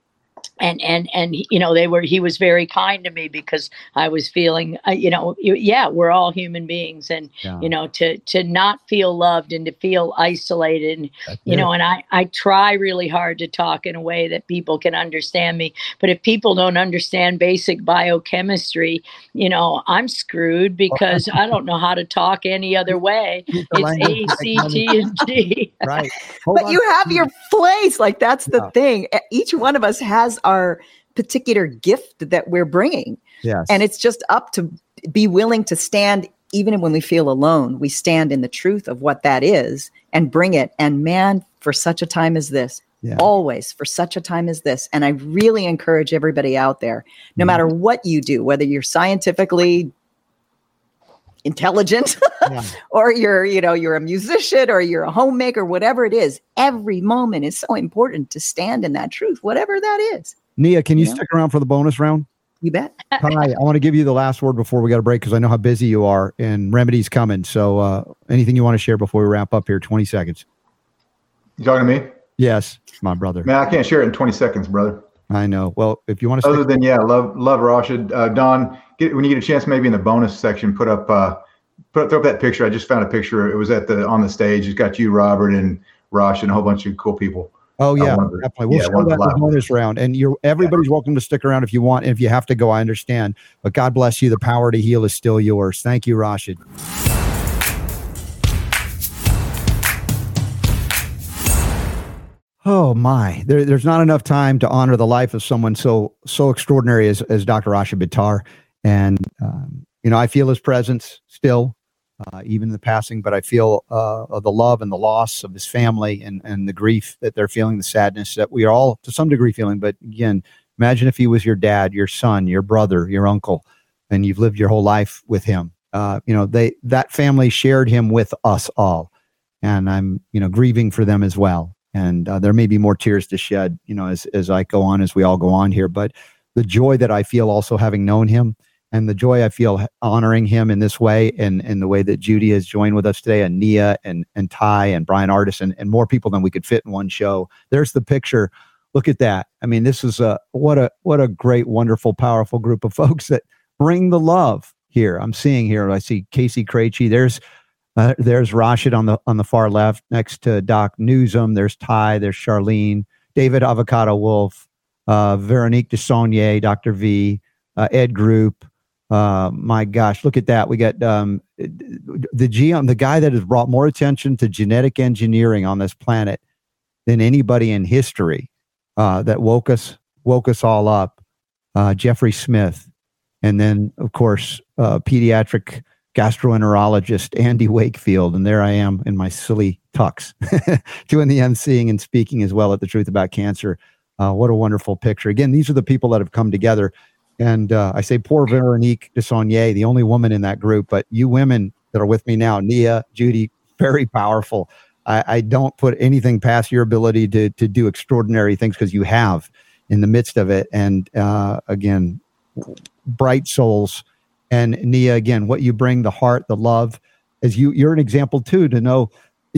and and and you know they were he was very kind to me because i was feeling uh, you know yeah we're all human beings and yeah. you know to to not feel loved and to feel isolated and, you know and i i try really hard to talk in a way that people can understand me but if people don't understand basic biochemistry you know i'm screwed because i don't know how to talk any other way it's a c t and g right Hold but on. you have your place like that's the yeah. thing each one of us has our particular gift that we're bringing. Yes. And it's just up to be willing to stand even when we feel alone. We stand in the truth of what that is and bring it. And man, for such a time as this, Yeah. Always for such a time as this. And I really encourage everybody out there, no mm-hmm. matter what you do, whether you're scientifically intelligent yeah. or you're you know you're a musician or you're a homemaker whatever it is every moment is so important to stand in that truth whatever that is. Nia can you, you stick around for the bonus round? You bet. Hi i want to give you the last word before we got a break because i know how busy you are and remedies coming. So uh, anything you want to share before we wrap up here? 20 seconds. You talking to me? Yes my brother. Man i can't share it in 20 seconds brother. I know. Well, if you want to, other than yeah, love love Rashid. Uh, Don, get, when you get a chance, maybe in the bonus section, put up uh, put throw up that picture. I just found a picture. It was at the on the stage. It's got you, Robert, and Rosh, and a whole bunch of cool people. Oh yeah, uh, definitely. We'll yeah, show that the bonus round, and you're everybody's yeah. welcome to stick around if you want. And if you have to go, I understand. But God bless you. The power to heal is still yours. Thank you, Rashid. Oh my, there, there's not enough time to honor the life of someone so so extraordinary as, as Dr. Rashid Buttar. And um, you know, I feel his presence still, uh, even in the passing, but I feel uh, the love and the loss of his family and, and the grief that they're feeling, the sadness that we are all to some degree feeling. But again, imagine if he was your dad, your son, your brother, your uncle, and you've lived your whole life with him. Uh, you know, they that family shared him with us all, and I'm you know grieving for them as well and uh, there may be more tears to shed you know as, as i go on as we all go on here but the joy that i feel also having known him and the joy i feel honoring him in this way and in the way that judy has joined with us today and nia and and ty and bryan ardis and, and more people than we could fit in one show there's the picture look at that i mean this is a what a what a great wonderful powerful group of folks that bring the love here i'm seeing here i see casey Krejci. there's uh, there's Rashid on the on the far left, next to Doc Newsom. There's Ty. There's Charlene, David Avocado Wolfe, uh, Veronique Desaulniers, Dr. V, uh, Ed Group. Uh, my gosh, look at that. We got um, the GM, the guy that has brought more attention to genetic engineering on this planet than anybody in history. Uh, that woke us woke us all up. Uh, Jeffrey Smith, and then of course pediatric gastroenterologist Andy Wakefield, and there I am in my silly tux, doing the emceeing and speaking as well at the Truth About Cancer. Uh, what a wonderful picture! Again, these are the people that have come together, and uh, I say poor Veronique Desaulniers, the only woman in that group, but you women that are with me now, Nia, Judy, very powerful. I, I don't put anything past your ability to to do extraordinary things because you have in the midst of it, and uh, again, bright souls and Nia, again, what you bring, the heart, the love, as you you're an example too to know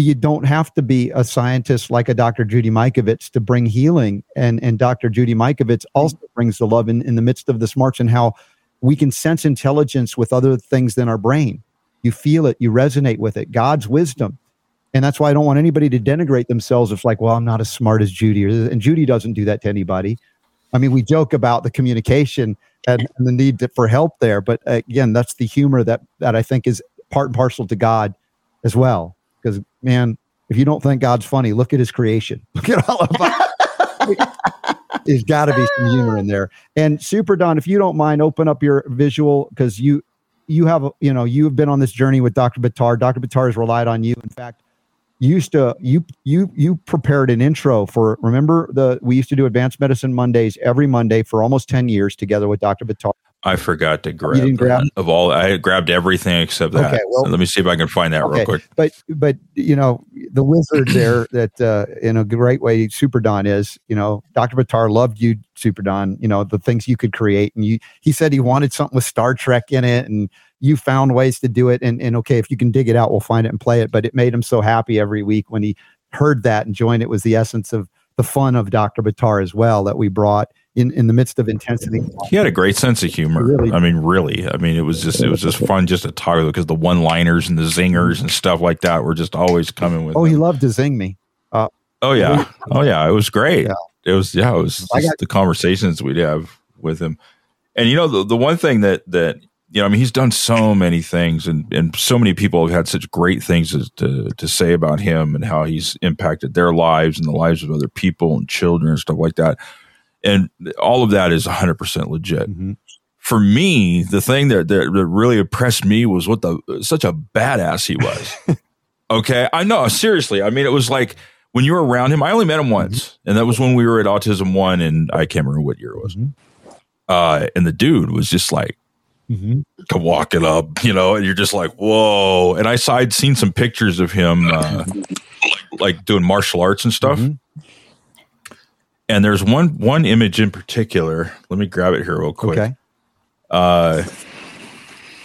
you don't have to be a scientist like a Dr. Judy Mikovits to bring healing. And and Dr. Judy Mikovits also brings the love in, in the midst of the smarts and how we can sense intelligence with other things than our brain. You feel it, you resonate with it, God's wisdom. And that's why I don't want anybody to denigrate themselves. It's like, well, I'm not as smart as Judy. And Judy doesn't do that to anybody. I mean, we joke about the communication and, and the need to, for help there. But uh, again, that's the humor that that I think is part and parcel to God as well. Because man, if you don't think God's funny, look at His creation. Look at all of it. There's got to be some humor in there. And Super Don, if you don't mind, open up your visual because you you have you know you've been on this journey with Dr. Buttar. Dr. Buttar has relied on you. In fact, used to you you you prepared an intro for remember the we used to do advanced medicine mondays every monday for almost 10 years together with dr Buttar. I forgot to grab, grab of all i grabbed everything except that. Okay, well, let me see if i can find that okay, real quick. but but you know the wizard there that uh, in a great way super don is you know dr Buttar loved you super don you know the things you could create and you he said he wanted something with star trek in it and you found ways to do it and, and okay if you can dig it out we'll find it and play it but it made him so happy every week when he heard that and joined it was the essence of the fun of dr Buttar as well that we brought in, in the midst of intensity. He had a great sense of humor. Really, i mean really. I mean it was just it was just fun just to talk because the one liners and the zingers and stuff like that were just always coming with oh he loved to zing me. Uh, oh yeah. oh yeah. It was great. Yeah. it was yeah it was got, the conversations we'd have with him. And you know the, the one thing that that you know, I mean, he's done so many things, and, and so many people have had such great things to, to say about him and how he's impacted their lives and the lives of other people and children and stuff like that. And all of that is 100% legit. Mm-hmm. For me, the thing that, that, that really impressed me was what the such a badass he was. okay, I know seriously. I mean, it was like when you were around him, I only met him once, and that was when we were at Autism One, and I can't remember what year it was. Mm-hmm. Uh, and the dude was just like mm-hmm. walking up, you know, and you're just like, whoa. And I saw I'd seen some pictures of him, uh, like doing martial arts and stuff. And there's one one image in particular. Let me grab it here real quick. Okay. Uh,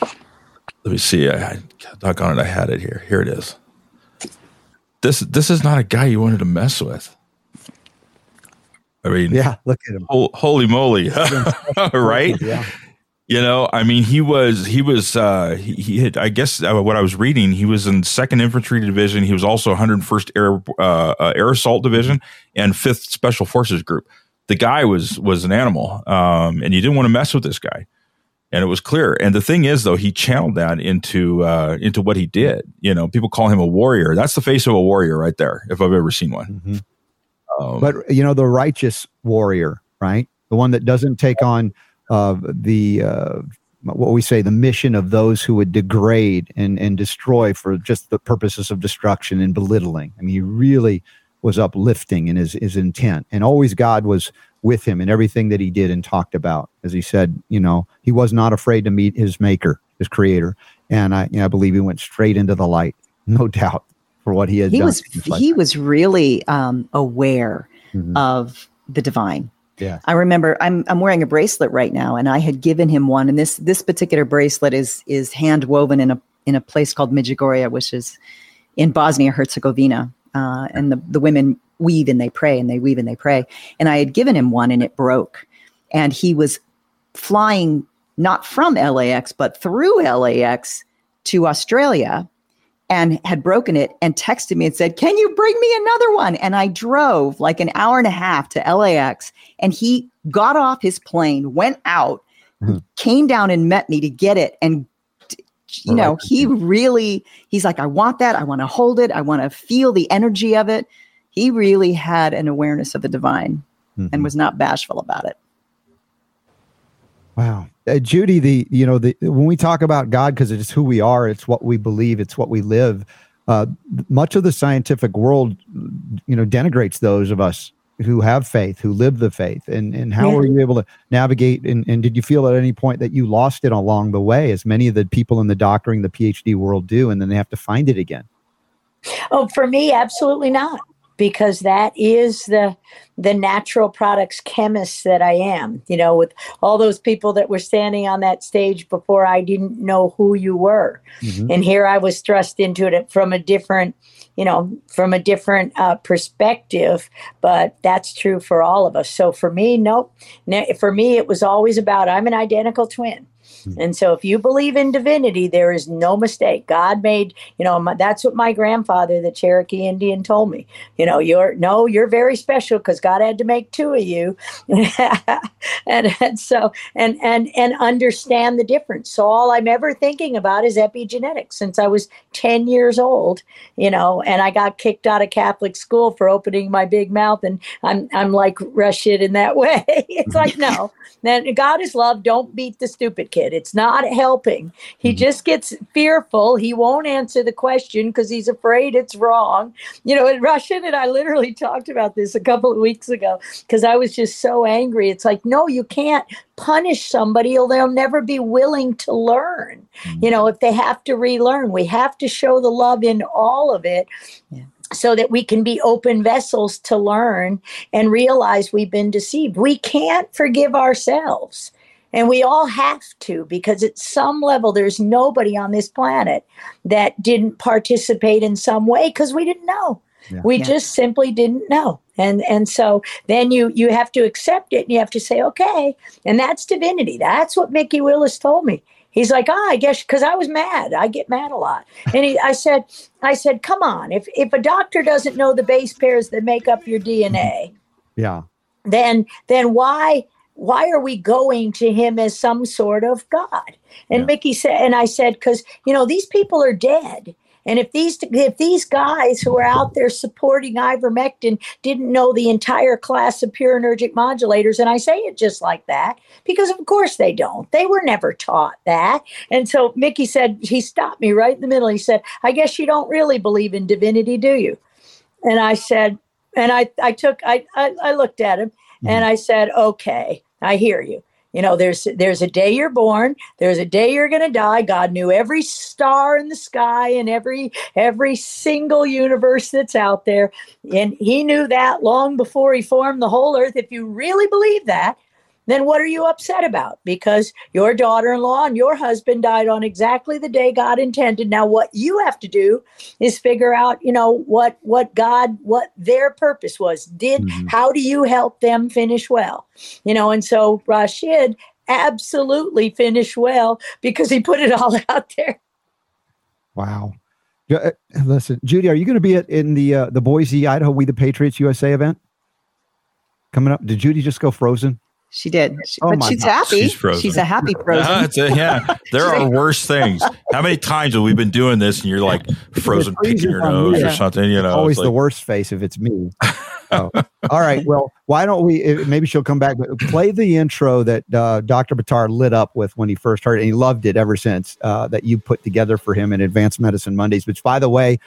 let me see. I, doggone it, I had it here. Here it is this this is not a guy you wanted to mess with. I mean, yeah, look at him. holy moly, right? Yeah. You know, I mean, he was he was uh, he, he had I guess uh, what I was reading, he was in Second Infantry Division. He was also 101st Air uh, uh, Air Assault Division and Fifth Special Forces Group. The guy was was an animal, um, and you didn't want to mess with this guy and it was clear. And the thing is, though, he channeled that into uh, into what he did. You know, people call him a warrior. That's the face of a warrior, right there. If I've ever seen one. Mm-hmm. Um, but you know, the righteous warrior, right? The one that doesn't take on uh, the uh, what we say the mission of those who would degrade and and destroy for just the purposes of destruction and belittling. I mean, he really was uplifting in his his intent, and always God was with him in everything that he did and talked about. As he said, you know, he was not afraid to meet his maker, his creator. And I, you know, I believe he went straight into the light, no doubt, for what he had he done. Was, he was really um, aware mm-hmm. of the divine. Yeah. I remember I'm I'm wearing a bracelet right now and I had given him one and this this particular bracelet is is hand woven in a in a place called Medjugorje which is in Bosnia Herzegovina uh, and the the women weave and they pray and they weave and they pray. And I had given him one and it broke. And he was flying not from LAX, but through LAX to Australia and had broken it and texted me and said, Can you bring me another one? And I drove like an hour and a half to LAX and he got off his plane, went out, mm-hmm. came down and met me to get it and you know, he really, he's like, I want that. I want to hold it. I want to feel the energy of it he really had an awareness of the divine mm-hmm. and was not bashful about it. Wow. Uh, Judy, the you know the when we talk about God, because it's who we are, it's what we believe, it's what we live. Uh, much of the scientific world, you know, denigrates those of us who have faith, who live the faith. And and how yeah. were you able to navigate? And, and did you feel at any point that you lost it along the way, as many of the people in the doctoring, the PhD world do, and then they have to find it again? Oh, for me, absolutely not because that is the the natural products chemist that I am. You know, with all those people that were standing on that stage before I didn't know who you were, mm-hmm. and here I was thrust into it from a different, you know, from a different uh, perspective. But that's true for all of us. So for me, nope. For me, it was always about I'm an identical twin. Hmm. And so, if you believe in divinity, there is no mistake. God made, you know, my, that's what my grandfather, the Cherokee Indian, told me. You know, you're no, you're very special because God had to make two of you, and, and so and and and understand the difference. So all I'm ever thinking about is epigenetics since I was ten years old. You know, and I got kicked out of Catholic school for opening my big mouth, and I'm I'm like Rashid in that way. it's like no, then God is love. Don't beat the stupid kid. It's not helping. He mm-hmm. just gets fearful. He won't answer the question because he's afraid it's wrong. You know, in Russian and I literally talked about this a couple of weeks ago because I was just so angry. It's like, no, you can't punish somebody or they'll never be willing to learn. Mm-hmm. You know, if they have to relearn, we have to show the love in all of it. Yeah so that we can be open vessels to learn and realize we've been deceived. We can't forgive ourselves. And we all have to because at some level, there's nobody on this planet that didn't participate in some way because we didn't know. Yeah. We yeah. just simply didn't know. And and so then you you have to accept it and you have to say, okay. And that's divinity. That's what Mikki Willis told me. He's like, ah, I guess because I was mad. I get mad a lot. And he, I said, I said, come on. If if a doctor doesn't know the base pairs that make up your DNA, yeah, then then why why are we going to him as some sort of God? And yeah. Mikki said, and I said, because you know these people are dead. And if these if these guys who are out there supporting ivermectin didn't know the entire class of purinergic modulators, and I say it just like that because of course they don't. They were never taught that. And so Mikki said he stopped me right in the middle. He said, "I guess you don't really believe in divinity, do you?" and I said, and I, I took, I, I, I looked at him mm-hmm. and I said, okay, I hear you. You know, there's there's a day you're born, there's a day you're going to die. God knew every star in the sky and every every single universe that's out there, and He knew that long before He formed the whole earth. If you really believe that, then what are you upset about? Because your daughter in law and your husband died on exactly the day God intended. Now, what you have to do is figure out, you know, what, what God, what their purpose was. Did, mm-hmm. how do you help them finish well? You know, and so Rashid absolutely finished well because he put it all out there. Wow. Uh, listen, Judy, are you going to be at, in the uh, the Boise, Idaho, We the Patriots USA event coming up? Did Judy just go frozen? She did, she, oh but she's God. happy. She's, frozen. she's a happy frozen. a, yeah, there are worse things. How many times have we been doing this, and you're like frozen, picking your nose or something? You know, always like, the worst face if it's me. oh. All right, well, why don't we? Maybe she'll come back. But play the intro that uh, Dr. Buttar lit up with when he first heard it, and he loved it ever since. Uh, that you put together for him in Advanced Medicine Mondays, which, by the way,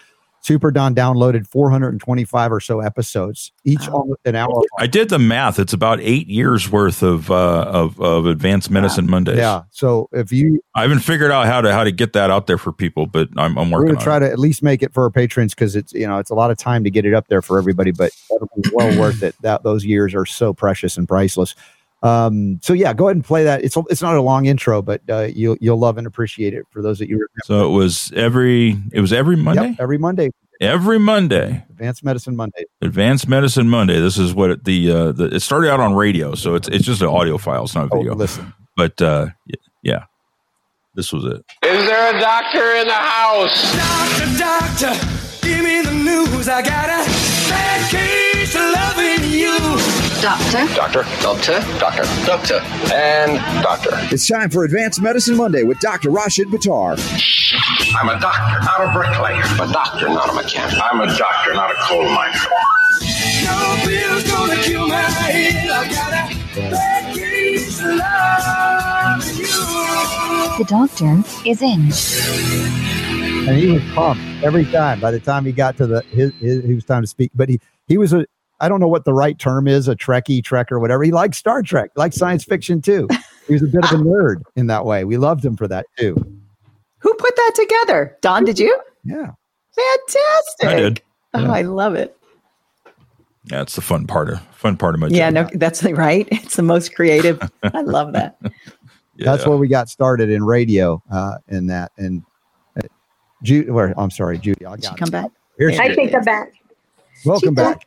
Super Don downloaded 425 or so episodes, each wow. an hour. I did the math; it's about eight years worth of uh, of, of Advanced Medicine yeah. Mondays. Yeah. So if you, I haven't figured out how to how to get that out there for people, but I'm, I'm working. We're to try it. to at least make it for our patrons because it's you know it's a lot of time to get it up there for everybody, but it'll be well worth it. That those years are so precious and priceless. Um, so yeah, go ahead and play that. It's it's not a long intro, but uh, you'll you'll love and appreciate it for those that you. Remember. So it was every it was every Monday. Yep, every Monday. Every Monday. Advanced Medicine Monday. Advanced Medicine Monday. This is what it, the uh, the it started out on radio, so it's it's just an audio file. It's not a oh, video. Oh, listen, but uh, yeah, this was it. Is there a doctor in the house? Doctor, doctor, give me the news. I got a bad case of loving you. Doctor. Doctor. Doctor. Doctor. Doctor. And doctor. It's time for Advanced Medicine Monday with Dr. Rashid Buttar. I'm a doctor, not a bricklayer. I'm a doctor, not a mechanic. I'm a doctor, not a coal miner. No pill's gonna kill my head. I got The doctor is in. And he was pumped every time. By the time he got to the his, his, he was time to speak, but he he was a I don't know what the right term is, a Trekkie, Trek, or whatever. He liked Star Trek, like science fiction too. He was a bit of a nerd in that way. We loved him for that too. Who put that together? Don, did you? Yeah. Fantastic. I did. Oh, yeah. I love it. Yeah, it's the fun part of fun part of my yeah, job. no, that's right. It's the most creative. I love that. Yeah. That's where we got started in radio, uh, in that. And uh, Judy, where I'm sorry, Judy, I got come back. Here's I think I'm back. Welcome back.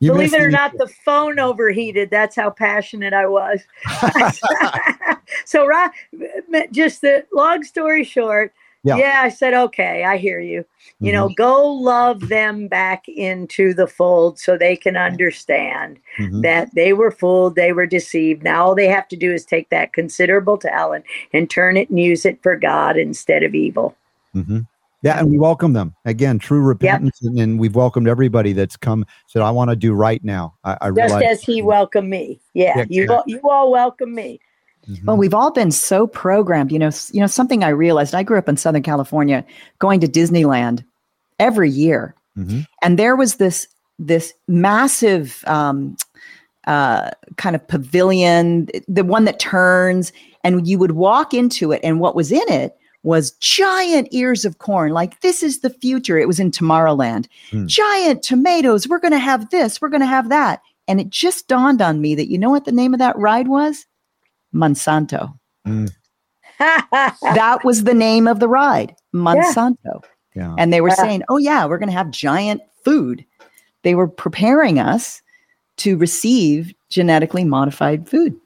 You Believe it or not, the phone overheated. That's how passionate I was. so, just the long story short, yeah. yeah, I said, okay, I hear you. You mm-hmm. know, go love them back into the fold so they can understand mm-hmm. that they were fooled, they were deceived. Now all they have to do is take that considerable talent and turn it and use it for God instead of evil. Mm-hmm. Yeah, and we welcome them again. True repentance, yep. and, and, we've welcomed everybody that's come said, "I want to do right now." I, I just realize, as he welcomed me. Yeah, yeah you all, you all welcome me. Mm-hmm. Well, we've all been so programmed. You know, you know something I realized. I grew up in Southern California, going to Disneyland every year, mm-hmm. and there was this this massive um, uh, kind of pavilion, the one that turns, and you would walk into it, and what was in it was giant ears of corn. Like, this is the future. It was in Tomorrowland. Hmm. Giant tomatoes. We're going to have this. We're going to have that. And it just dawned on me that you know what the name of that ride was? Monsanto. Hmm. that was the name of the ride, Monsanto. Yeah. Yeah. And they were saying, oh, yeah, we're going to have giant food. They were preparing us to receive genetically modified food.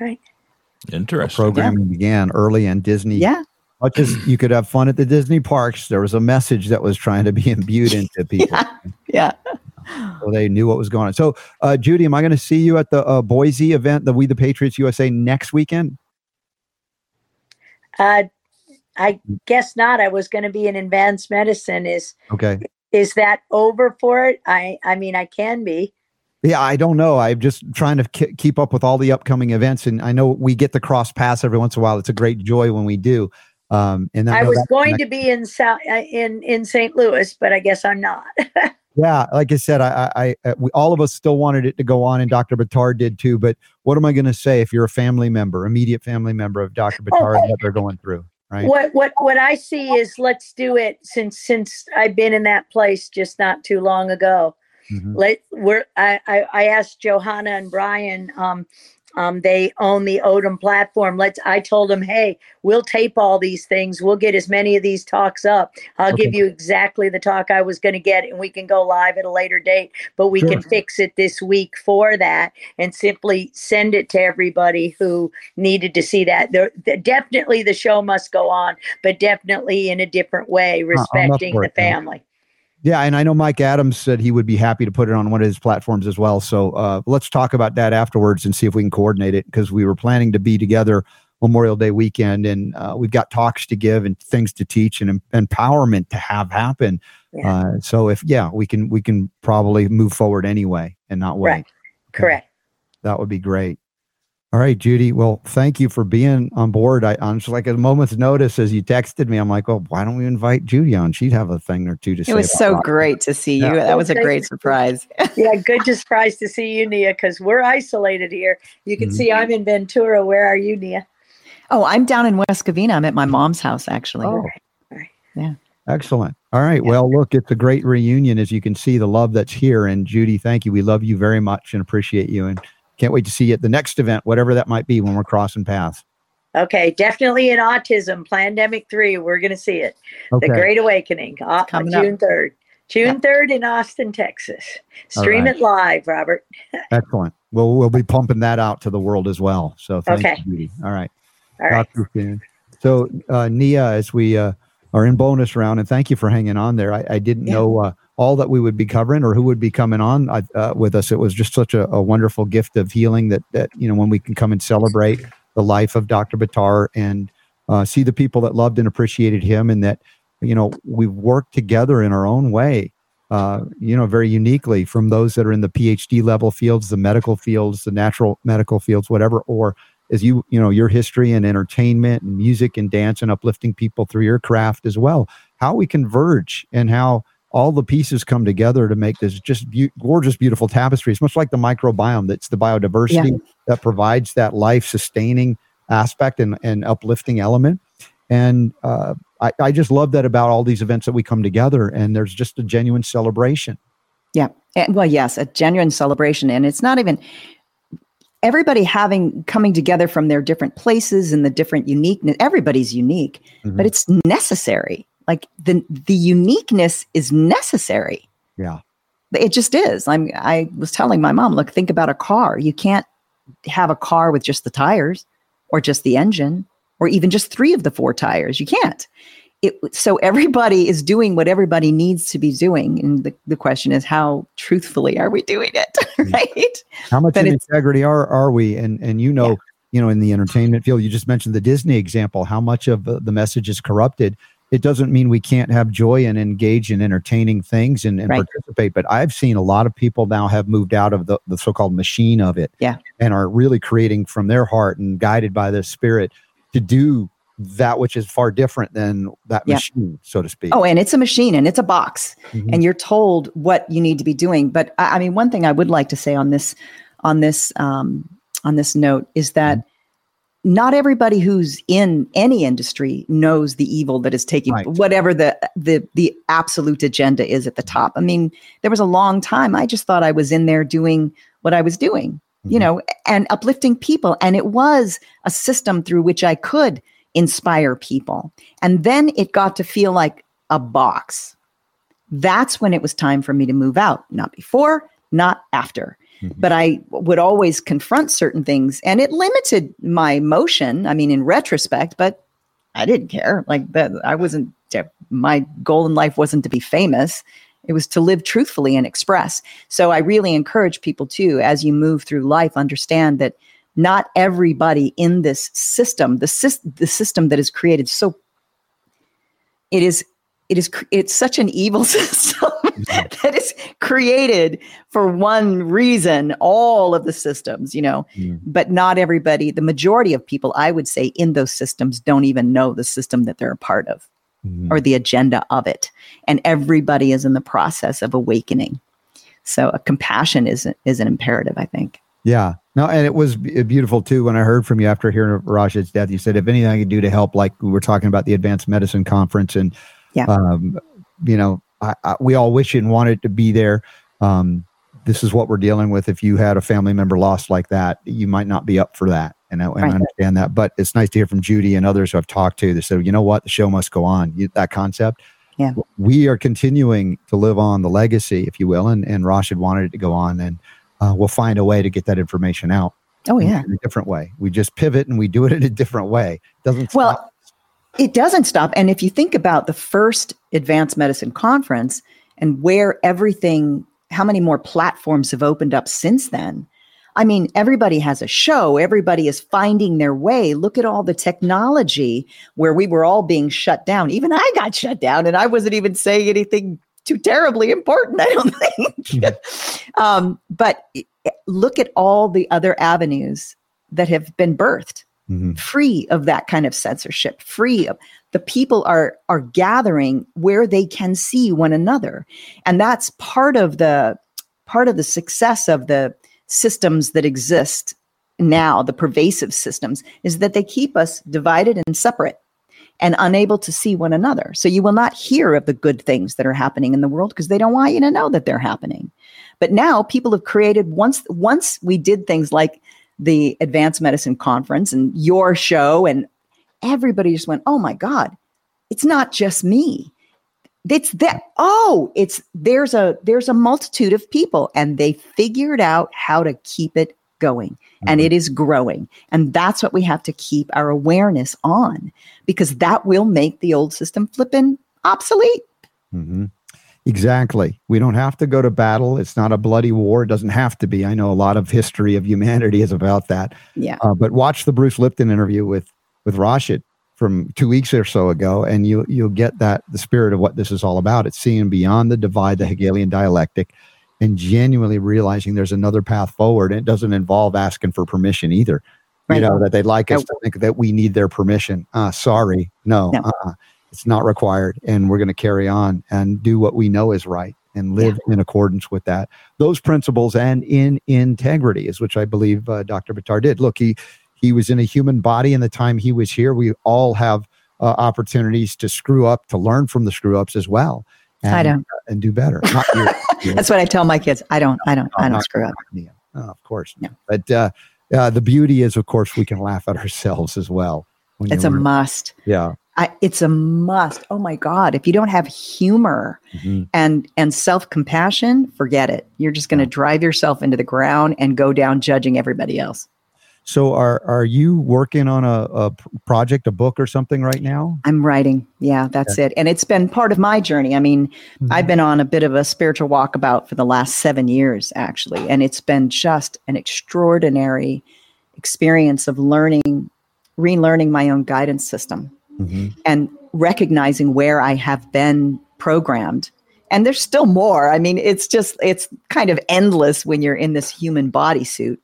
Right. Interesting. The programming yeah. began early in Disney yeah much as you could have fun at the Disney parks, there was a message that was trying to be imbued into people. yeah. yeah. So they knew what was going on. So, uh, Judy, am I going to see you at the uh, Boise event, the We the Patriots USA, next weekend? Uh, I guess not. I was going to be in advanced medicine. Is okay. Is that over for it? I I mean, I can be. Yeah, I don't know. I'm just trying to k- keep up with all the upcoming events, and I know we get the cross pass every once in a while. It's a great joy when we do. Um, and I, I was going to be in South uh, in in St. Louis, but I guess I'm not. Yeah, like I said, I, I, I, we, all of us still wanted it to go on, and Dr. Buttar did too. But what am I going to say if you're a family member, immediate family member of Dr. Buttar, and what they're going through? Right. What what what I see is let's do it since since I've been in that place just not too long ago. Mm-hmm. Let we're I, I I asked Johanna and Brian um um, they own the Odom platform. Let's. I told them, hey, we'll tape all these things. We'll get as many of these talks up. I'll okay. give you exactly the talk I was going to get, and we can go live at a later date. But we sure. can fix it this week for that, and simply send it to everybody who needed to see that. There, definitely, the show must go on, but definitely in a different way, respecting the family. Yeah, and I know Mike Adams said he would be happy to put it on one of his platforms as well. So uh, let's talk about that afterwards and see if we can coordinate it because we were planning to be together Memorial Day weekend, and uh, we've got talks to give and things to teach and em- empowerment to have happen. Yeah. Uh, so if yeah, we can we can probably move forward anyway and not wait. Right. Correct. That would be great. All right, Judy. Well, thank you for being on board. I, am just like a moment's notice as you texted me. I'm like, well, why don't we invite Judy on? She'd have a thing or two to it say. It was so rock. great to see you. Yeah. That was a great surprise. yeah, good surprise to see you, Nia, because we're isolated here. You can mm-hmm. see I'm in Ventura. Where are you, Nia? Oh, I'm down in West Covina. I'm at my mom's house, actually. Oh. Yeah. Excellent. All right. Yeah. Well, look, it's a great reunion. As you can see, the love that's here. And Judy, thank you. We love you very much and appreciate you. And can't wait to see you at the next event, whatever that might be when we're crossing paths. Okay, definitely in autism, Plandemic 3. We're going to see it. Okay. The Great Awakening, uh, June up. 3rd. June 3rd in Austin, Texas. Stream right. it live, Robert. Excellent. We'll, we'll be pumping that out to the world as well. So thank okay. you, Judy. All right. All right. So, uh, Nia, as we uh, are in bonus round, and thank you for hanging on there. I, I didn't yeah. know uh, all that we would be covering or who would be coming on uh, with us. It was just such a, a, wonderful gift of healing that that you know when we can come and celebrate the life of Dr. Buttar and uh, see the people that loved and appreciated him, and that you know we worked together in our own way. Uh, you know, very uniquely from those that are in the PhD level fields, the medical fields, the natural medical fields, whatever, or as you, you know, your history and entertainment and music and dance and uplifting people through your craft as well. How we converge and how all the pieces come together to make this just be- gorgeous, beautiful tapestry. It's much like the microbiome. That's the biodiversity yeah. that provides that life sustaining aspect and, and uplifting element. And uh, I, I just love that about all these events that we come together and there's just a genuine celebration. Yeah. And, well, yes, a genuine celebration. And it's not even everybody having coming together from their different places and the different uniqueness. Everybody's unique, mm-hmm. but it's necessary like the the uniqueness is necessary. Yeah. It just is. I'm I was telling my mom, look, think about a car. You can't have a car with just the tires or just the engine or even just three of the four tires. You can't. It, so everybody is doing what everybody needs to be doing and the, the question is how truthfully are we doing it right how much in integrity are are we and and you know yeah. you know in the entertainment field you just mentioned the disney example how much of the message is corrupted it doesn't mean we can't have joy and engage in entertaining things and, and right. participate. But I've seen a lot of people now have moved out of the, the so called machine of it yeah. and are really creating from their heart and guided by the spirit to do that which is far different than that yeah. machine, so to speak. Oh, and it's a machine and it's a box, mm-hmm. and you're told what you need to be doing. But I, I, mean, one thing I would like to say on this, on this, um, on this note is that mm-hmm not everybody who's in any industry knows the evil that is taking right. whatever the the the absolute agenda is at the top. I mean, there was a long time I just thought I was in there doing what I was doing, mm-hmm. you know, and uplifting people and it was a system through which I could inspire people. And then it got to feel like a box. That's when it was time for me to move out, not before, not after. Mm-hmm. But I would always confront certain things and it limited my motion. I mean, in retrospect, but I didn't care. Like that, I wasn't, my goal in life wasn't to be famous. It was to live truthfully and express. So I really encourage people too, as you move through life, understand that not everybody in this system, the, the system that is created so it is it is it's such an evil system that is created for one reason all of the systems you know mm. but not everybody the majority of people i would say in those systems don't even know the system that they're a part of mm-hmm. or the agenda of it. And everybody is in the process of awakening. So a compassion is, is an imperative, I think. Yeah. No, and it was beautiful too when I heard from you after hearing of Rashid's death. You said, if anything I could do to help, like we were talking about the Advanced Medicine Conference, and, yeah. um, you know, I, I, we all wish and wanted to be there. Um, this is what we're dealing with. If you had a family member lost like that, you might not be up for that. And I, and right. I understand that. But it's nice to hear from Judy and others who I've talked to. They said, you know what, the show must go on. You, that concept. Yeah. We are continuing to live on the legacy, if you will. And, and Rashid wanted it to go on. And uh, we'll find a way to get that information out. Oh, yeah. In a different way. We just pivot and we do it in a different way. It doesn't well. It doesn't stop. And if you think about the first advanced medicine conference and where everything how many more platforms have opened up since then? I mean, everybody has a show, everybody is finding their way. Look at all the technology where we were all being shut down. Even I got shut down and I wasn't even saying anything too terribly important, I don't think. um, but look at all the other avenues that have been birthed mm-hmm. free of that kind of censorship, free of the people are are gathering where they can see one another. And that's part of the part of the success of the systems that exist now the pervasive systems is that they keep us divided and separate and unable to see one another. So you will not hear of the good things that are happening in the world because they don't want you to know that they're happening. But now people have created once once we did things like the advanced medicine conference and your show and everybody just went, oh my God, it's not just me. It's that oh, it's there's a there's a multitude of people and they figured out how to keep it going mm-hmm. and it is growing. And that's what we have to keep our awareness on because that will make the old system flipping obsolete. Mm-hmm. Exactly. We don't have to go to battle. It's not a bloody war. It doesn't have to be. I know a lot of history of humanity is about that. Yeah. Uh, but watch the Bruce Lipton interview with with Rashid from two weeks or so ago, and you you'll get that the spirit of what this is all about. It's seeing beyond the divide, the Hegelian dialectic, and genuinely realizing there's another path forward. And it doesn't involve asking for permission either. Right. You know that they'd like us to think that we need their permission. Uh, sorry, no, no. Uh-uh. It's not required, and we're going to carry on and do what we know is right and live yeah. in accordance with that those principles and in integrity is which i believe uh, dr Buttar did look he he was in a human body in the time he was here. We all have uh, opportunities to screw up, to learn from the screw ups as well. And, I don't. Uh, and do better. That's what I tell my kids. I don't, I don't, no, I don't screw up. Oh, of course. No. But uh, uh, the beauty is, of course, we can laugh at ourselves as well. It's a must. Yeah. I, it's a must. Oh my God! If you don't have humor mm-hmm. and and self compassion, forget it. You're just going to drive yourself into the ground and go down judging everybody else. So are are you working on a, a project, a book or something right now? I'm writing. Yeah, that's it. And it's been part of my journey. I mean, mm-hmm. I've been on a bit of a spiritual walkabout for the last 7 years actually, and it's been just an extraordinary experience of learning relearning my own guidance system mm-hmm. and recognizing where I have been programmed and there's still more. I mean, it's just it's kind of endless when you're in this human bodysuit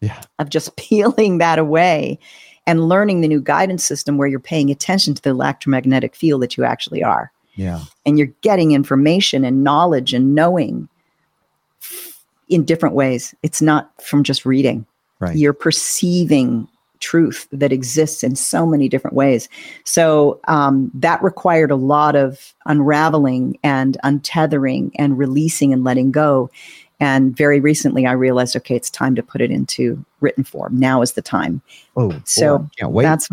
yeah. of just peeling that away and learning the new guidance system where you're paying attention to the electromagnetic field that you actually are. Yeah. And you're getting information and knowledge and knowing in different ways. It's not from just reading. Right. You're perceiving truth that exists in so many different ways. So um, that required a lot of unraveling and untethering and releasing and letting go. And very recently, I realized, okay, it's time to put it into written form. Now is the time. Oh, so boy, can't wait. That's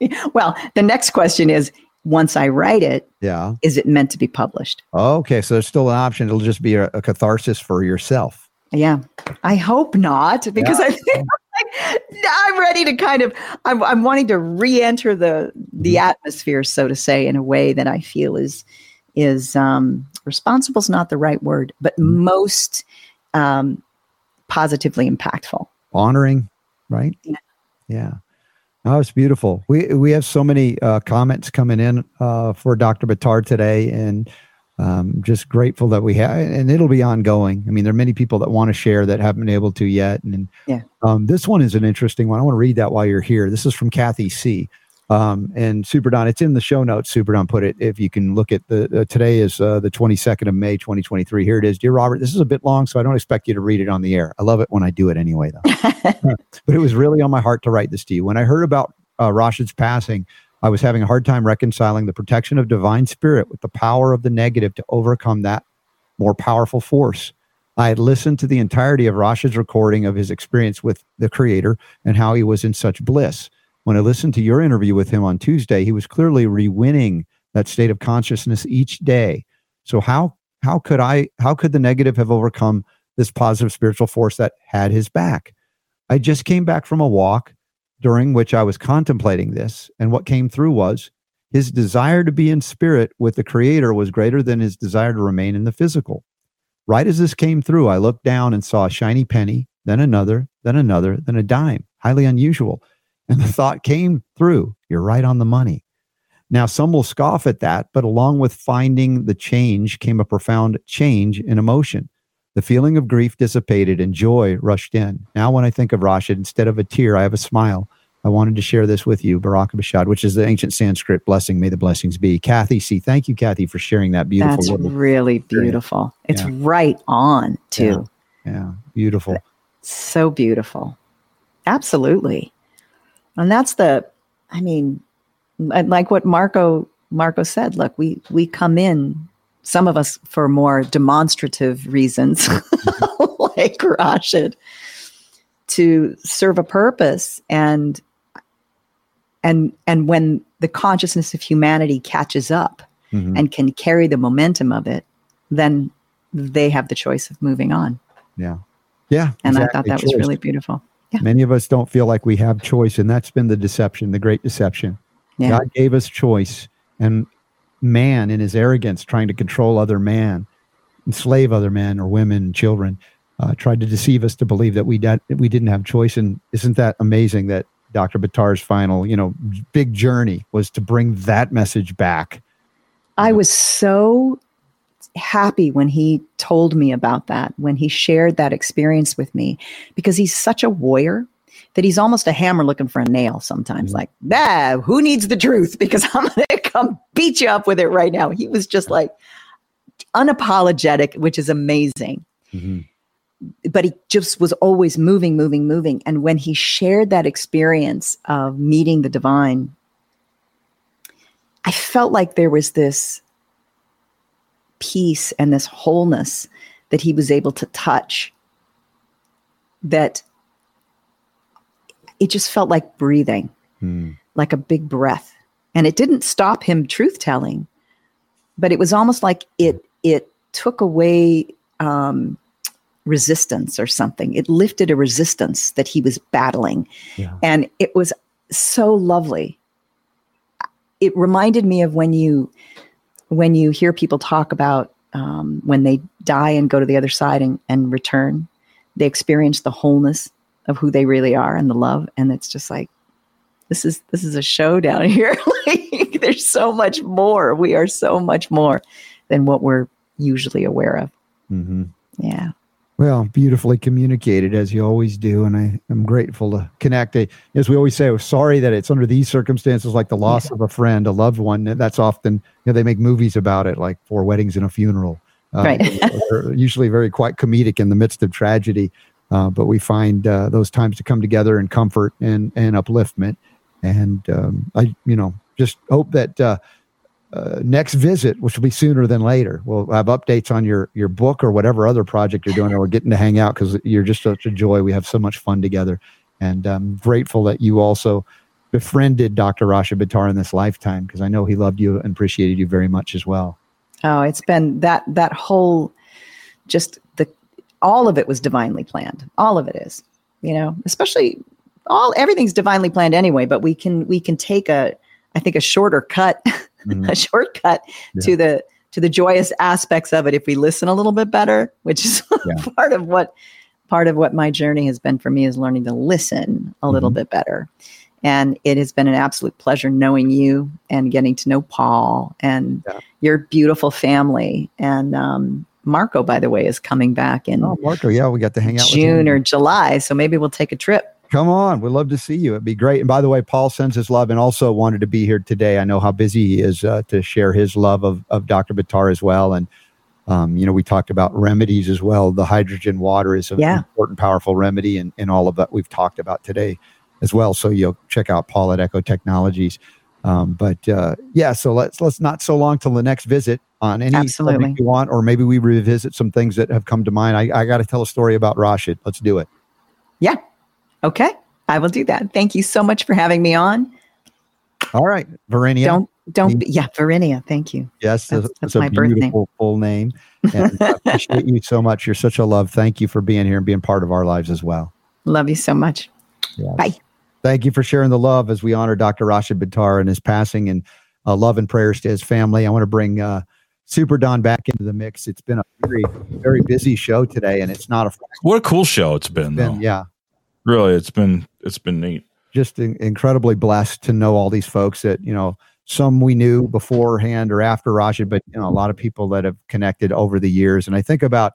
well. The next question is: Once I write it, yeah, is it meant to be published? Okay, so there's still an option. It'll just be a, a catharsis for yourself. Yeah, I hope not, because yeah. I think I'm ready to kind of I'm, I'm wanting to re-enter the the mm-hmm. atmosphere, so to say, in a way that I feel is is um, responsible is not the right word, but mm-hmm. most um, positively impactful. Honoring, right? Yeah. Yeah. Oh, it's beautiful. We we have so many uh, comments coming in uh, for Dr. Buttar today, and um, just grateful that we have, and it'll be ongoing. I mean, there are many people that want to share that haven't been able to yet, and yeah. Um, this one is an interesting one. I want to read that while you're here. This is from Kathy C. Um, and Super Don, it's in the show notes. Super Don put it. If you can look at the uh, today is uh, the 22nd of May, 2023. Here it is, dear Robert. This is a bit long, so I don't expect you to read it on the air. I love it when I do it anyway, though. but it was really on my heart to write this to you. When I heard about uh, Rashid's passing, I was having a hard time reconciling the protection of divine spirit with the power of the negative to overcome that more powerful force. I had listened to the entirety of Rashid's recording of his experience with the Creator and how he was in such bliss when I listened to your interview with him on Tuesday, he was clearly rewinning that state of consciousness each day. So how how could I how could the negative have overcome this positive spiritual force that had his back? I just came back from a walk during which I was contemplating this, and what came through was his desire to be in spirit with the creator was greater than his desire to remain in the physical. Right as this came through, I looked down and saw a shiny penny, then another, then another, then a dime. Highly unusual. And the thought came through you're right on the money. Now, some will scoff at that, but along with finding the change came a profound change in emotion. The feeling of grief dissipated and joy rushed in. Now, when I think of Rashid, instead of a tear, I have a smile. I wanted to share this with you, Barak Bashad, which is the ancient Sanskrit blessing. May the blessings be. Kathy C. Thank you, Kathy, for sharing that beautiful. That's really beautiful. It's yeah. right on, too. Yeah. yeah, beautiful. So beautiful. Absolutely. And that's the, I mean, like what Marco Marco said. Look, we we come in, some of us for more demonstrative reasons, like Rashid, to serve a purpose and and and when the consciousness of humanity catches up mm-hmm. and can carry the momentum of it, then they have the choice of moving on. Yeah. Yeah. And exactly. I thought that choice. was really beautiful. Yeah. Many of us don't feel like we have choice, and that's been the deception, the great deception. Yeah. God gave us choice, and man, in his arrogance, trying to control other man, enslave other men or women and children, uh, tried to deceive us to believe that we we didn't have choice. And isn't that amazing that Dr. Buttar's final, you know, big journey was to bring that message back? I was so happy when he told me about that, when he shared that experience with me, because he's such a warrior that he's almost a hammer looking for a nail sometimes. Mm-hmm. Like, nah, who needs the truth? Because I'm going to come beat you up with it right now. He was just like unapologetic, which is amazing. Mm-hmm. But he just was always moving, moving, moving. And when he shared that experience of meeting the divine, I felt like there was this peace and this wholeness that he was able to touch that it just felt like breathing, mm. like a big breath. And it didn't stop him truth telling, but it was almost like it it took away um, resistance or something. It lifted a resistance that he was battling, yeah. and it was so lovely. It reminded me of when you when you hear people talk about um, when they die and go to the other side and, and return, they experience the wholeness of who they really are and the love. And it's just like, this is this is a show down here. like, there's so much more. We are so much more than what we're usually aware of. Mm-hmm. Yeah. Well, beautifully communicated as you always do, and I am grateful to connect. As we always say, we're sorry that it's under these circumstances, like the loss yeah. of a friend, a loved one. That's often you know they make movies about it, like Four Weddings and a Funeral. Uh, right. usually very quite comedic in the midst of tragedy, uh, but we find uh, those times to come together in comfort and and upliftment. And um, I, you know, just hope that uh, uh, next visit, which will be sooner than later. We'll have updates on your your book or whatever other project you're doing, or we're getting to hang out because you're just such a joy. We have so much fun together, and I'm grateful that you also befriended Dr. Rashid Buttar in this lifetime because I know he loved you and appreciated you very much as well. Oh, it's been that that whole just the all of it was divinely planned. All of it is, you know, especially all everything's divinely planned anyway. But we can we can take a I think a shorter cut mm-hmm. a shortcut yeah. to the to the joyous aspects of it if we listen a little bit better, which is yeah. part of what part of what my journey has been for me is learning to listen a little mm-hmm. bit better. And it has been an absolute pleasure knowing you and getting to know Paul and yeah. your beautiful family. And um, Marco, by the way, is coming back in oh, Marco, yeah, we got to hang out June or July. So maybe we'll take a trip Come on. We'd love to see you. It'd be great. And by the way, Paul sends his love and also wanted to be here today. I know how busy he is uh, to share his love of, of Dr. Buttar as well. And, um, you know, we talked about remedies as well. The hydrogen water is an Yeah. important, powerful remedy and, and all of that we've talked about today as well. So you'll check out Paul at Echo Technologies. Um, but uh, yeah, so let's let's not so long till the next visit on any Absolutely. subject you want, or maybe we revisit some things that have come to mind. I, I got to tell a story about Rashid. Let's do it. Yeah. Okay. I will do that. Thank you so much for having me on. All right, Verenia. Don't don't yeah, Verinia. Thank you. Yes, That's- that's, that's my birth name. beautiful full name. And I appreciate you so much. You're such a love. Thank you for being here and being part of our lives as well. Love you so much. Yes. Bye. Thank you for sharing the love as we honor Dr. Rashid Buttar and his passing and uh, love and prayers to his family. I want to bring uh, Super Don back into the mix. It's been a very, very busy show today, and it's not a What a cool show it's been, been, though. yeah, Really, it's been it's been neat. just in, incredibly blessed to know all these folks that you know some we knew beforehand or after Rashid, but you know a lot of people that have connected over the years. And I think about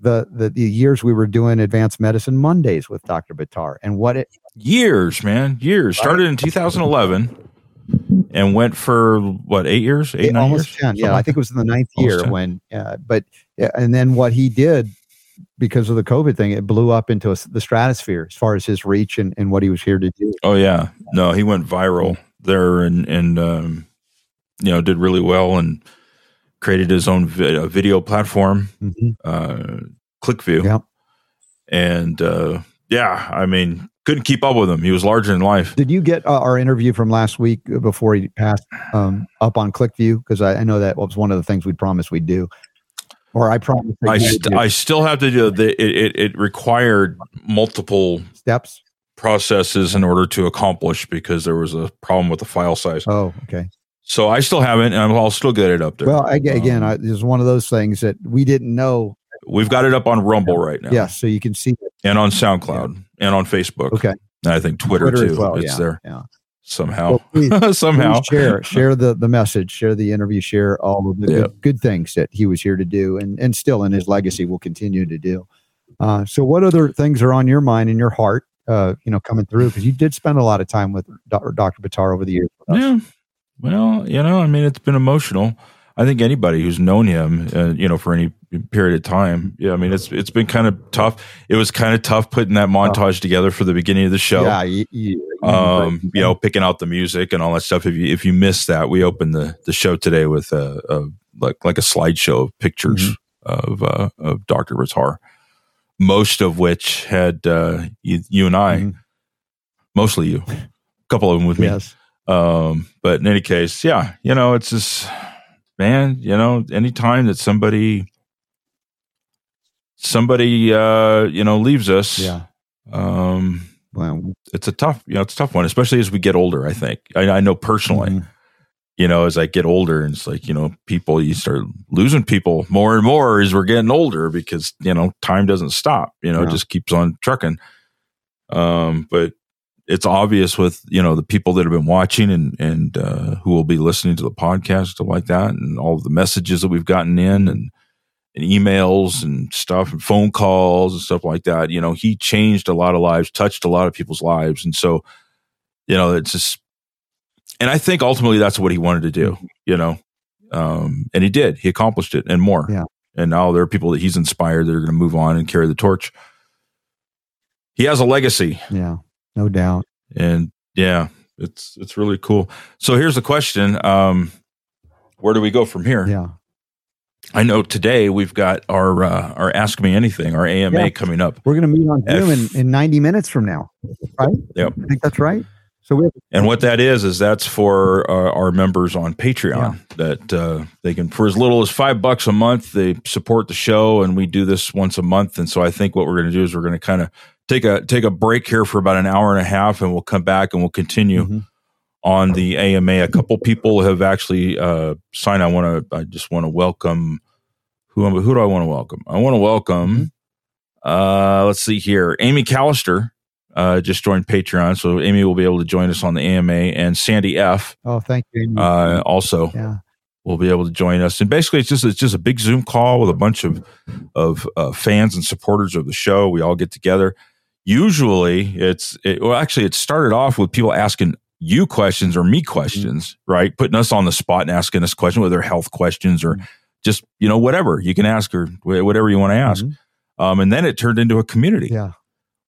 the the, the years we were doing advanced medicine Mondays with Dr. Buttar and what it Years, man, years. Started in 2011 and went for what eight years, eight Yeah, almost years. 10 yeah Something i think it was in the ninth year 10. when uh, but and then what he did because of the covid thing it blew up into a the stratosphere as far as his reach and, and what he was here to do Oh yeah, no, he went viral there and and um, you know did really well and created his own vi- video platform, Mhm. uh, ClickView, Yep. and uh, yeah, I mean couldn't keep up with him. He was larger than life. did you get uh, our interview from last week before he passed um, up on clickview because I, I know that was one of the things we promised we'd do or i promised I st- I still have to do the, it, it. It required multiple steps processes in order to accomplish because there was a problem with the file size. oh okay So I still haven't, and I'll still get it up there. well I, again Um, I, this is one of those things that we didn't know we've got it up on Rumble right now. Yeah, so you can see it. and on SoundCloud and on Facebook. okay And I think Twitter, Twitter too. well, it's yeah, there yeah. somehow. Well, please- somehow. Please share share the the message, share the interview, share all of the Yeah. good, good things that he was here to do, and and still in his legacy will continue to do. Uh, so, what other things are on your mind and your heart? Uh, you know, coming through because you did spend a lot of time with Dr. Dr. Buttar over the years. Yeah. Well, you know, I mean, it's been emotional. I think anybody who's known him, uh, you know, for any period of time, yeah, I mean, it's it's been kind of tough. It was kind of tough putting that montage together for the beginning of the show. Yeah, you, you, you um, you know, picking out the music and all that stuff. If you if you missed that, we opened the the show today with a, a like like a slideshow of pictures of uh, of Doctor Ritar, most of which had uh, you, you and I, Mhm. mostly you, a couple of them with me. yes, Um, but in any case, yeah, you know, it's just man, you know, anytime that somebody somebody uh, you know leaves us, yeah. um, Well, it's a tough, you know, it's a tough one, especially as we get older. I think I, I know personally, Mhm. you know, as I get older, and it's like you know, people you start losing people more and more as we're getting older because you know time doesn't stop. You know, it just keeps on trucking. Um, but it's obvious with you know the people that have been watching and and uh, who will be listening to the podcast stuff like that, and all of the messages that we've gotten in and and emails and stuff and phone calls and stuff like that. You know, he changed a lot of lives, touched a lot of people's lives. And so, you know, it's just, and I think ultimately that's what he wanted to do, you know, um, and he did, he accomplished it and more. Yeah. And now there are people that he's inspired that are going to move on and carry the torch. He has a legacy yeah, no doubt. and yeah, it's, it's really cool. So here's the question. Um, where do we go from here? Yeah, I know today we've got our uh, our Ask Me Anything, our AMA Yeah. coming up, we're going to meet on Zoom in, in 90 minutes from now, right? Yep. I think that's right. So we have and what that is is that's for uh, our members on Patreon that uh, they can for as little as five bucks a month they support the show, and we do this once a month. And so I think what we're going to do is we're going to kind of take a take a break here for about an hour and a half, and we'll come back and we'll continue Mhm. On the AMA. A couple people have actually uh, signed. I want to. I just want to welcome. Who who do I want to welcome? I want to welcome. Uh, let's see here. Amy Callister uh, just joined Patreon, so Amy will be able to join us on the AMA, and Sandy F. Oh, thank you. Uh, also yeah. will be able to join us. And basically, it's just it's just a big Zoom call with a bunch of of uh, fans and supporters of the show. We all get together. usually it's it, well actually it started off with people asking you questions or me questions mm-hmm. right? Putting us on the spot and asking us questions whether health questions or mm-hmm. just you know whatever. You can ask or whatever you want to ask. Mm-hmm. um, and then it turned into a community yeah.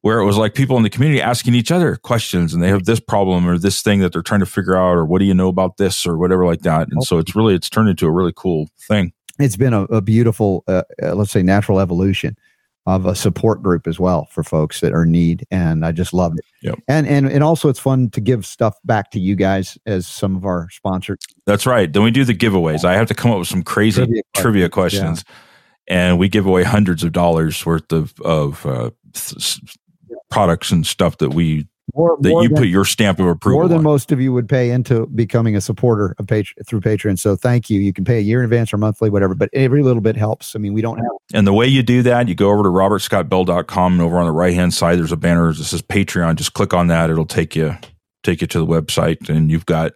where it was like people in the community asking each other questions and they have this problem or this thing that they're trying to figure out or what do you know about this or whatever like that. And so it's really it's turned into a really cool thing. It's been a, a beautiful uh, uh, let's say natural evolution of a support group as well for folks that are in need and i just love it. Yep. and and and also it's fun to give stuff back to you guys as some of our sponsors. That's right. Then we do the giveaways. I have to come up with some crazy trivia, trivia questions, yeah. and we give away hundreds of dollars worth of of uh, th- products and stuff that we more, that more you than, put your stamp of approval. More than on. most of you would pay into becoming a supporter of Patreon through Patreon. So thank you. You can pay a year in advance or monthly, whatever, but every little bit helps. I mean, we don't have. And the way you do that, you go over to robertscottbell.com and over on the right hand side, there's a banner that says Patreon. Just click on that. It'll take you, take you to the website and you've got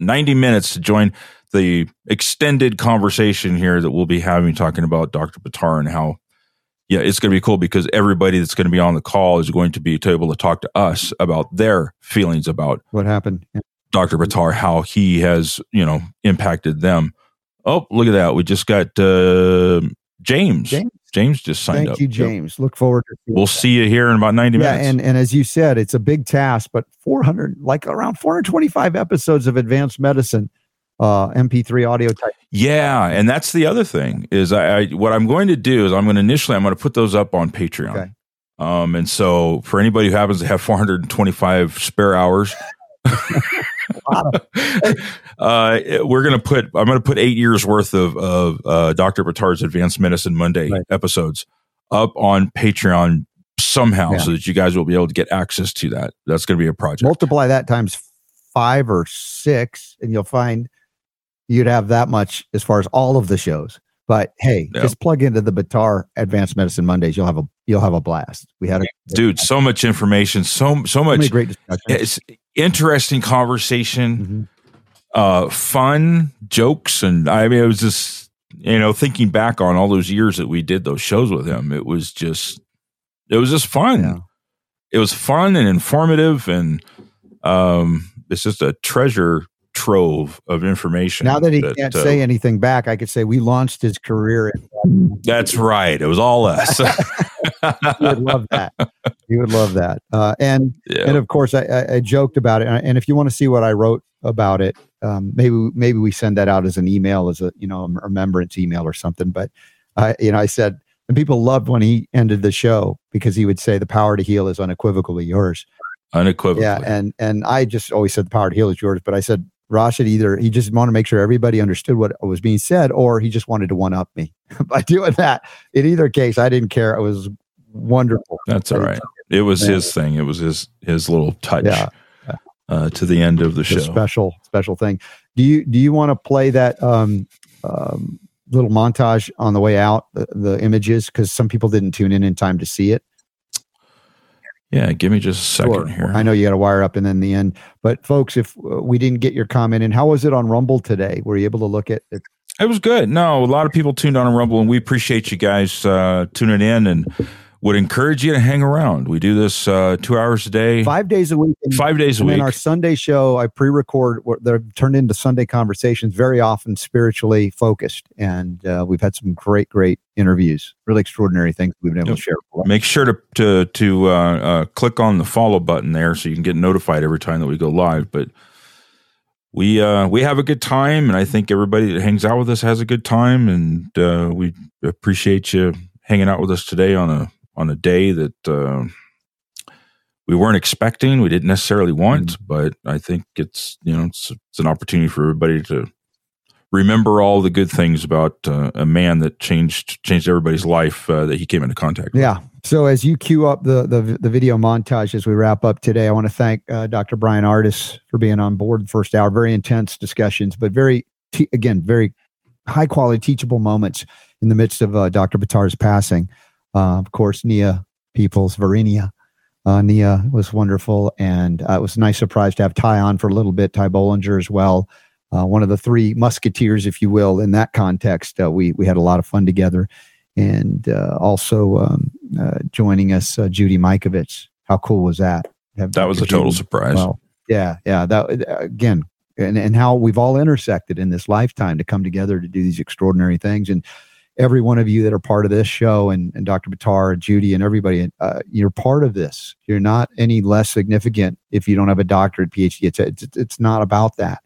90 minutes to join the extended conversation here that we'll be having talking about Dr. Buttar and how yeah, it's going to be cool because everybody that's going to be on the call is going to be able to talk to us about their feelings about what happened. Yeah. Dr. Buttar, how he has, you know, impacted them. Oh, look at that. We just got uh, James. James. James just signed Thank up. you, James. Yep. Look forward to We'll that. see you here in about 90 yeah, minutes. And, and as you said, it's a big task, but 400, like around 425 episodes of advanced medicine uh, MP3 audio type. Yeah, and that's the other thing is I, I, what I'm going to do is I'm going to initially I'm going to put those up on Patreon. Okay. Um, and so for anybody who happens to have 425 spare hours, uh, we're going to put I'm going to put eight years worth of of uh, Dr. Buttar's Advanced Medicine Monday right. episodes up on Patreon somehow yeah. so that you guys will be able to get access to that. That's going to be a project. Multiply that times five or six, and you'll find you'd have that much as far as all of the shows. But hey, just plug into the Buttar Advanced Medicine Mondays. You'll have a you'll have a blast. We had a dude, so much information, so so much so great discussion. It's interesting conversation, mm-hmm. uh, fun jokes, and I mean, it was just you know thinking back on all those years that we did those shows with him. It was just it was just fun. Yeah. It was fun and informative, and um, it's just a treasure trove of information. Now that he that, can't uh, say anything back, I could say we launched his career. That's right. It was all us. he would love that. He would love that. Uh, and yeah. and of course, I, I, I, joked about it. And if you want to see what I wrote about it, um, maybe maybe we send that out as an email, as a you know a remembrance email or something. But I you know I said. And people loved when he ended the show because he would say, "The power to heal is unequivocally yours." Unequivocally. Yeah, and and I just always said the power to heal is yours, but I said Rashid either he just wanted to make sure everybody understood what was being said, or he just wanted to one up me by doing that. In either case, I didn't care. It was wonderful. That's all right. It was his thing. It was his his little touch yeah. uh, to the end of the, the show. Special special thing. Do you do you want to play that um, um, little montage on the way out? The, the images because some people didn't tune in in time to see it. Yeah, give me just a second sure. here. I know you got to wire up and then the end. But folks, if uh, we didn't get your comment in, how was it on Rumble today? Were you able to look at it? It was good. No, a lot of people tuned on Rumble, and we appreciate you guys uh, tuning in and would encourage you to hang around. We do this uh, two hours a day, five days a week. And, five days a week. And our Sunday show, I pre-record. What they're turned into Sunday conversations, very often spiritually focused, and uh, we've had some great, great interviews. Really extraordinary things we've been able yep. to share. Make sure to to to uh, uh, click on the follow button there, so you can get notified every time that we go live. But we uh, we have a good time, and I think everybody that hangs out with us has a good time, and uh, we appreciate you hanging out with us today on a on a day that uh, we weren't expecting, we didn't necessarily want, mm-hmm. but I think it's you know it's, it's, an opportunity for everybody to remember all the good things about uh, a man that changed changed everybody's life uh, that he came into contact with. Yeah. So as you cue up the the, the video montage as we wrap up today, I want to thank uh, Dr. Bryan Ardis for being on board the first hour. Very intense discussions, but very te- again very high quality teachable moments in the midst of uh, Dr. Buttar's passing. Uh, of course, Nia Peeples, Verinia. Uh, Nia was wonderful, and uh, it was a nice surprise to have Ty on for a little bit. Ty Bollinger as well, uh, one of the three musketeers, if you will, in that context. Uh, we we had a lot of fun together, and uh, also um, uh, joining us, Judy Mikovits, How cool was that? that was a total surprise. Well, yeah, yeah. That again, and and how we've all intersected in this lifetime to come together to do these extraordinary things. And every one of you that are part of this show, and, and Dr. Buttar and Judy and everybody, uh, you're part of this. You're not any less significant if you don't have a doctorate, PhD. It's, it's it's not about that.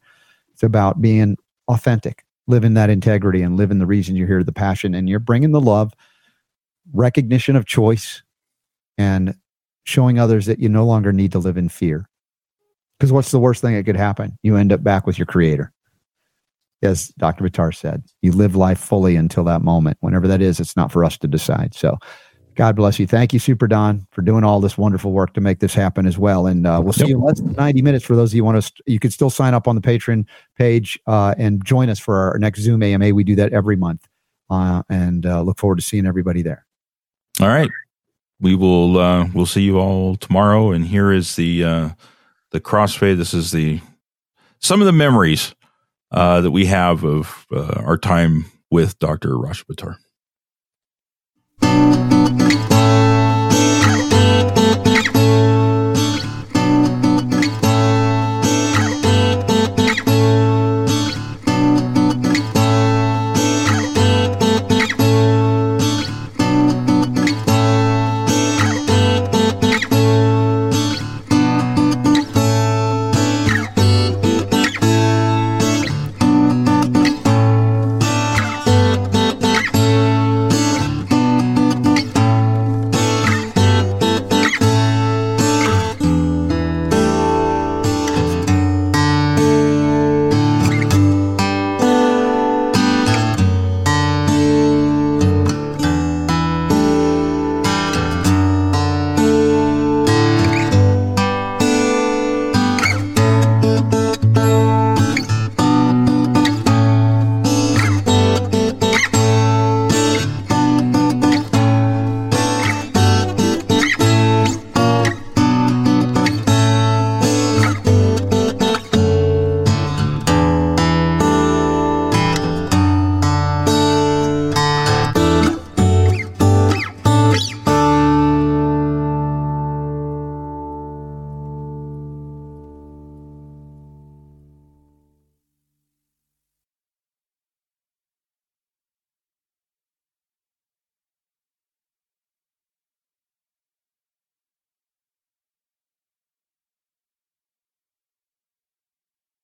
It's about being authentic, living that integrity, and living the reason you're here, the passion, and you're bringing the love, recognition of choice, and showing others that you no longer need to live in fear. Because what's the worst thing that could happen? You end up back with your creator. As Dr. Buttar said, you live life fully until that moment. Whenever that is, it's not for us to decide. So God bless you. Thank you, Super Don, for doing all this wonderful work to make this happen as well. And uh, we'll see yep. you in less than 90 minutes for those of you want to. You can still sign up on the Patreon page uh, and join us for our next Zoom AMA. We do that every month. Uh, and uh, look forward to seeing everybody there. All right we will uh, we'll see you all tomorrow. And here is the uh, the crossfade. This is the some of the memories uh, that we have of uh, our time with Dr. Rashid Buttar.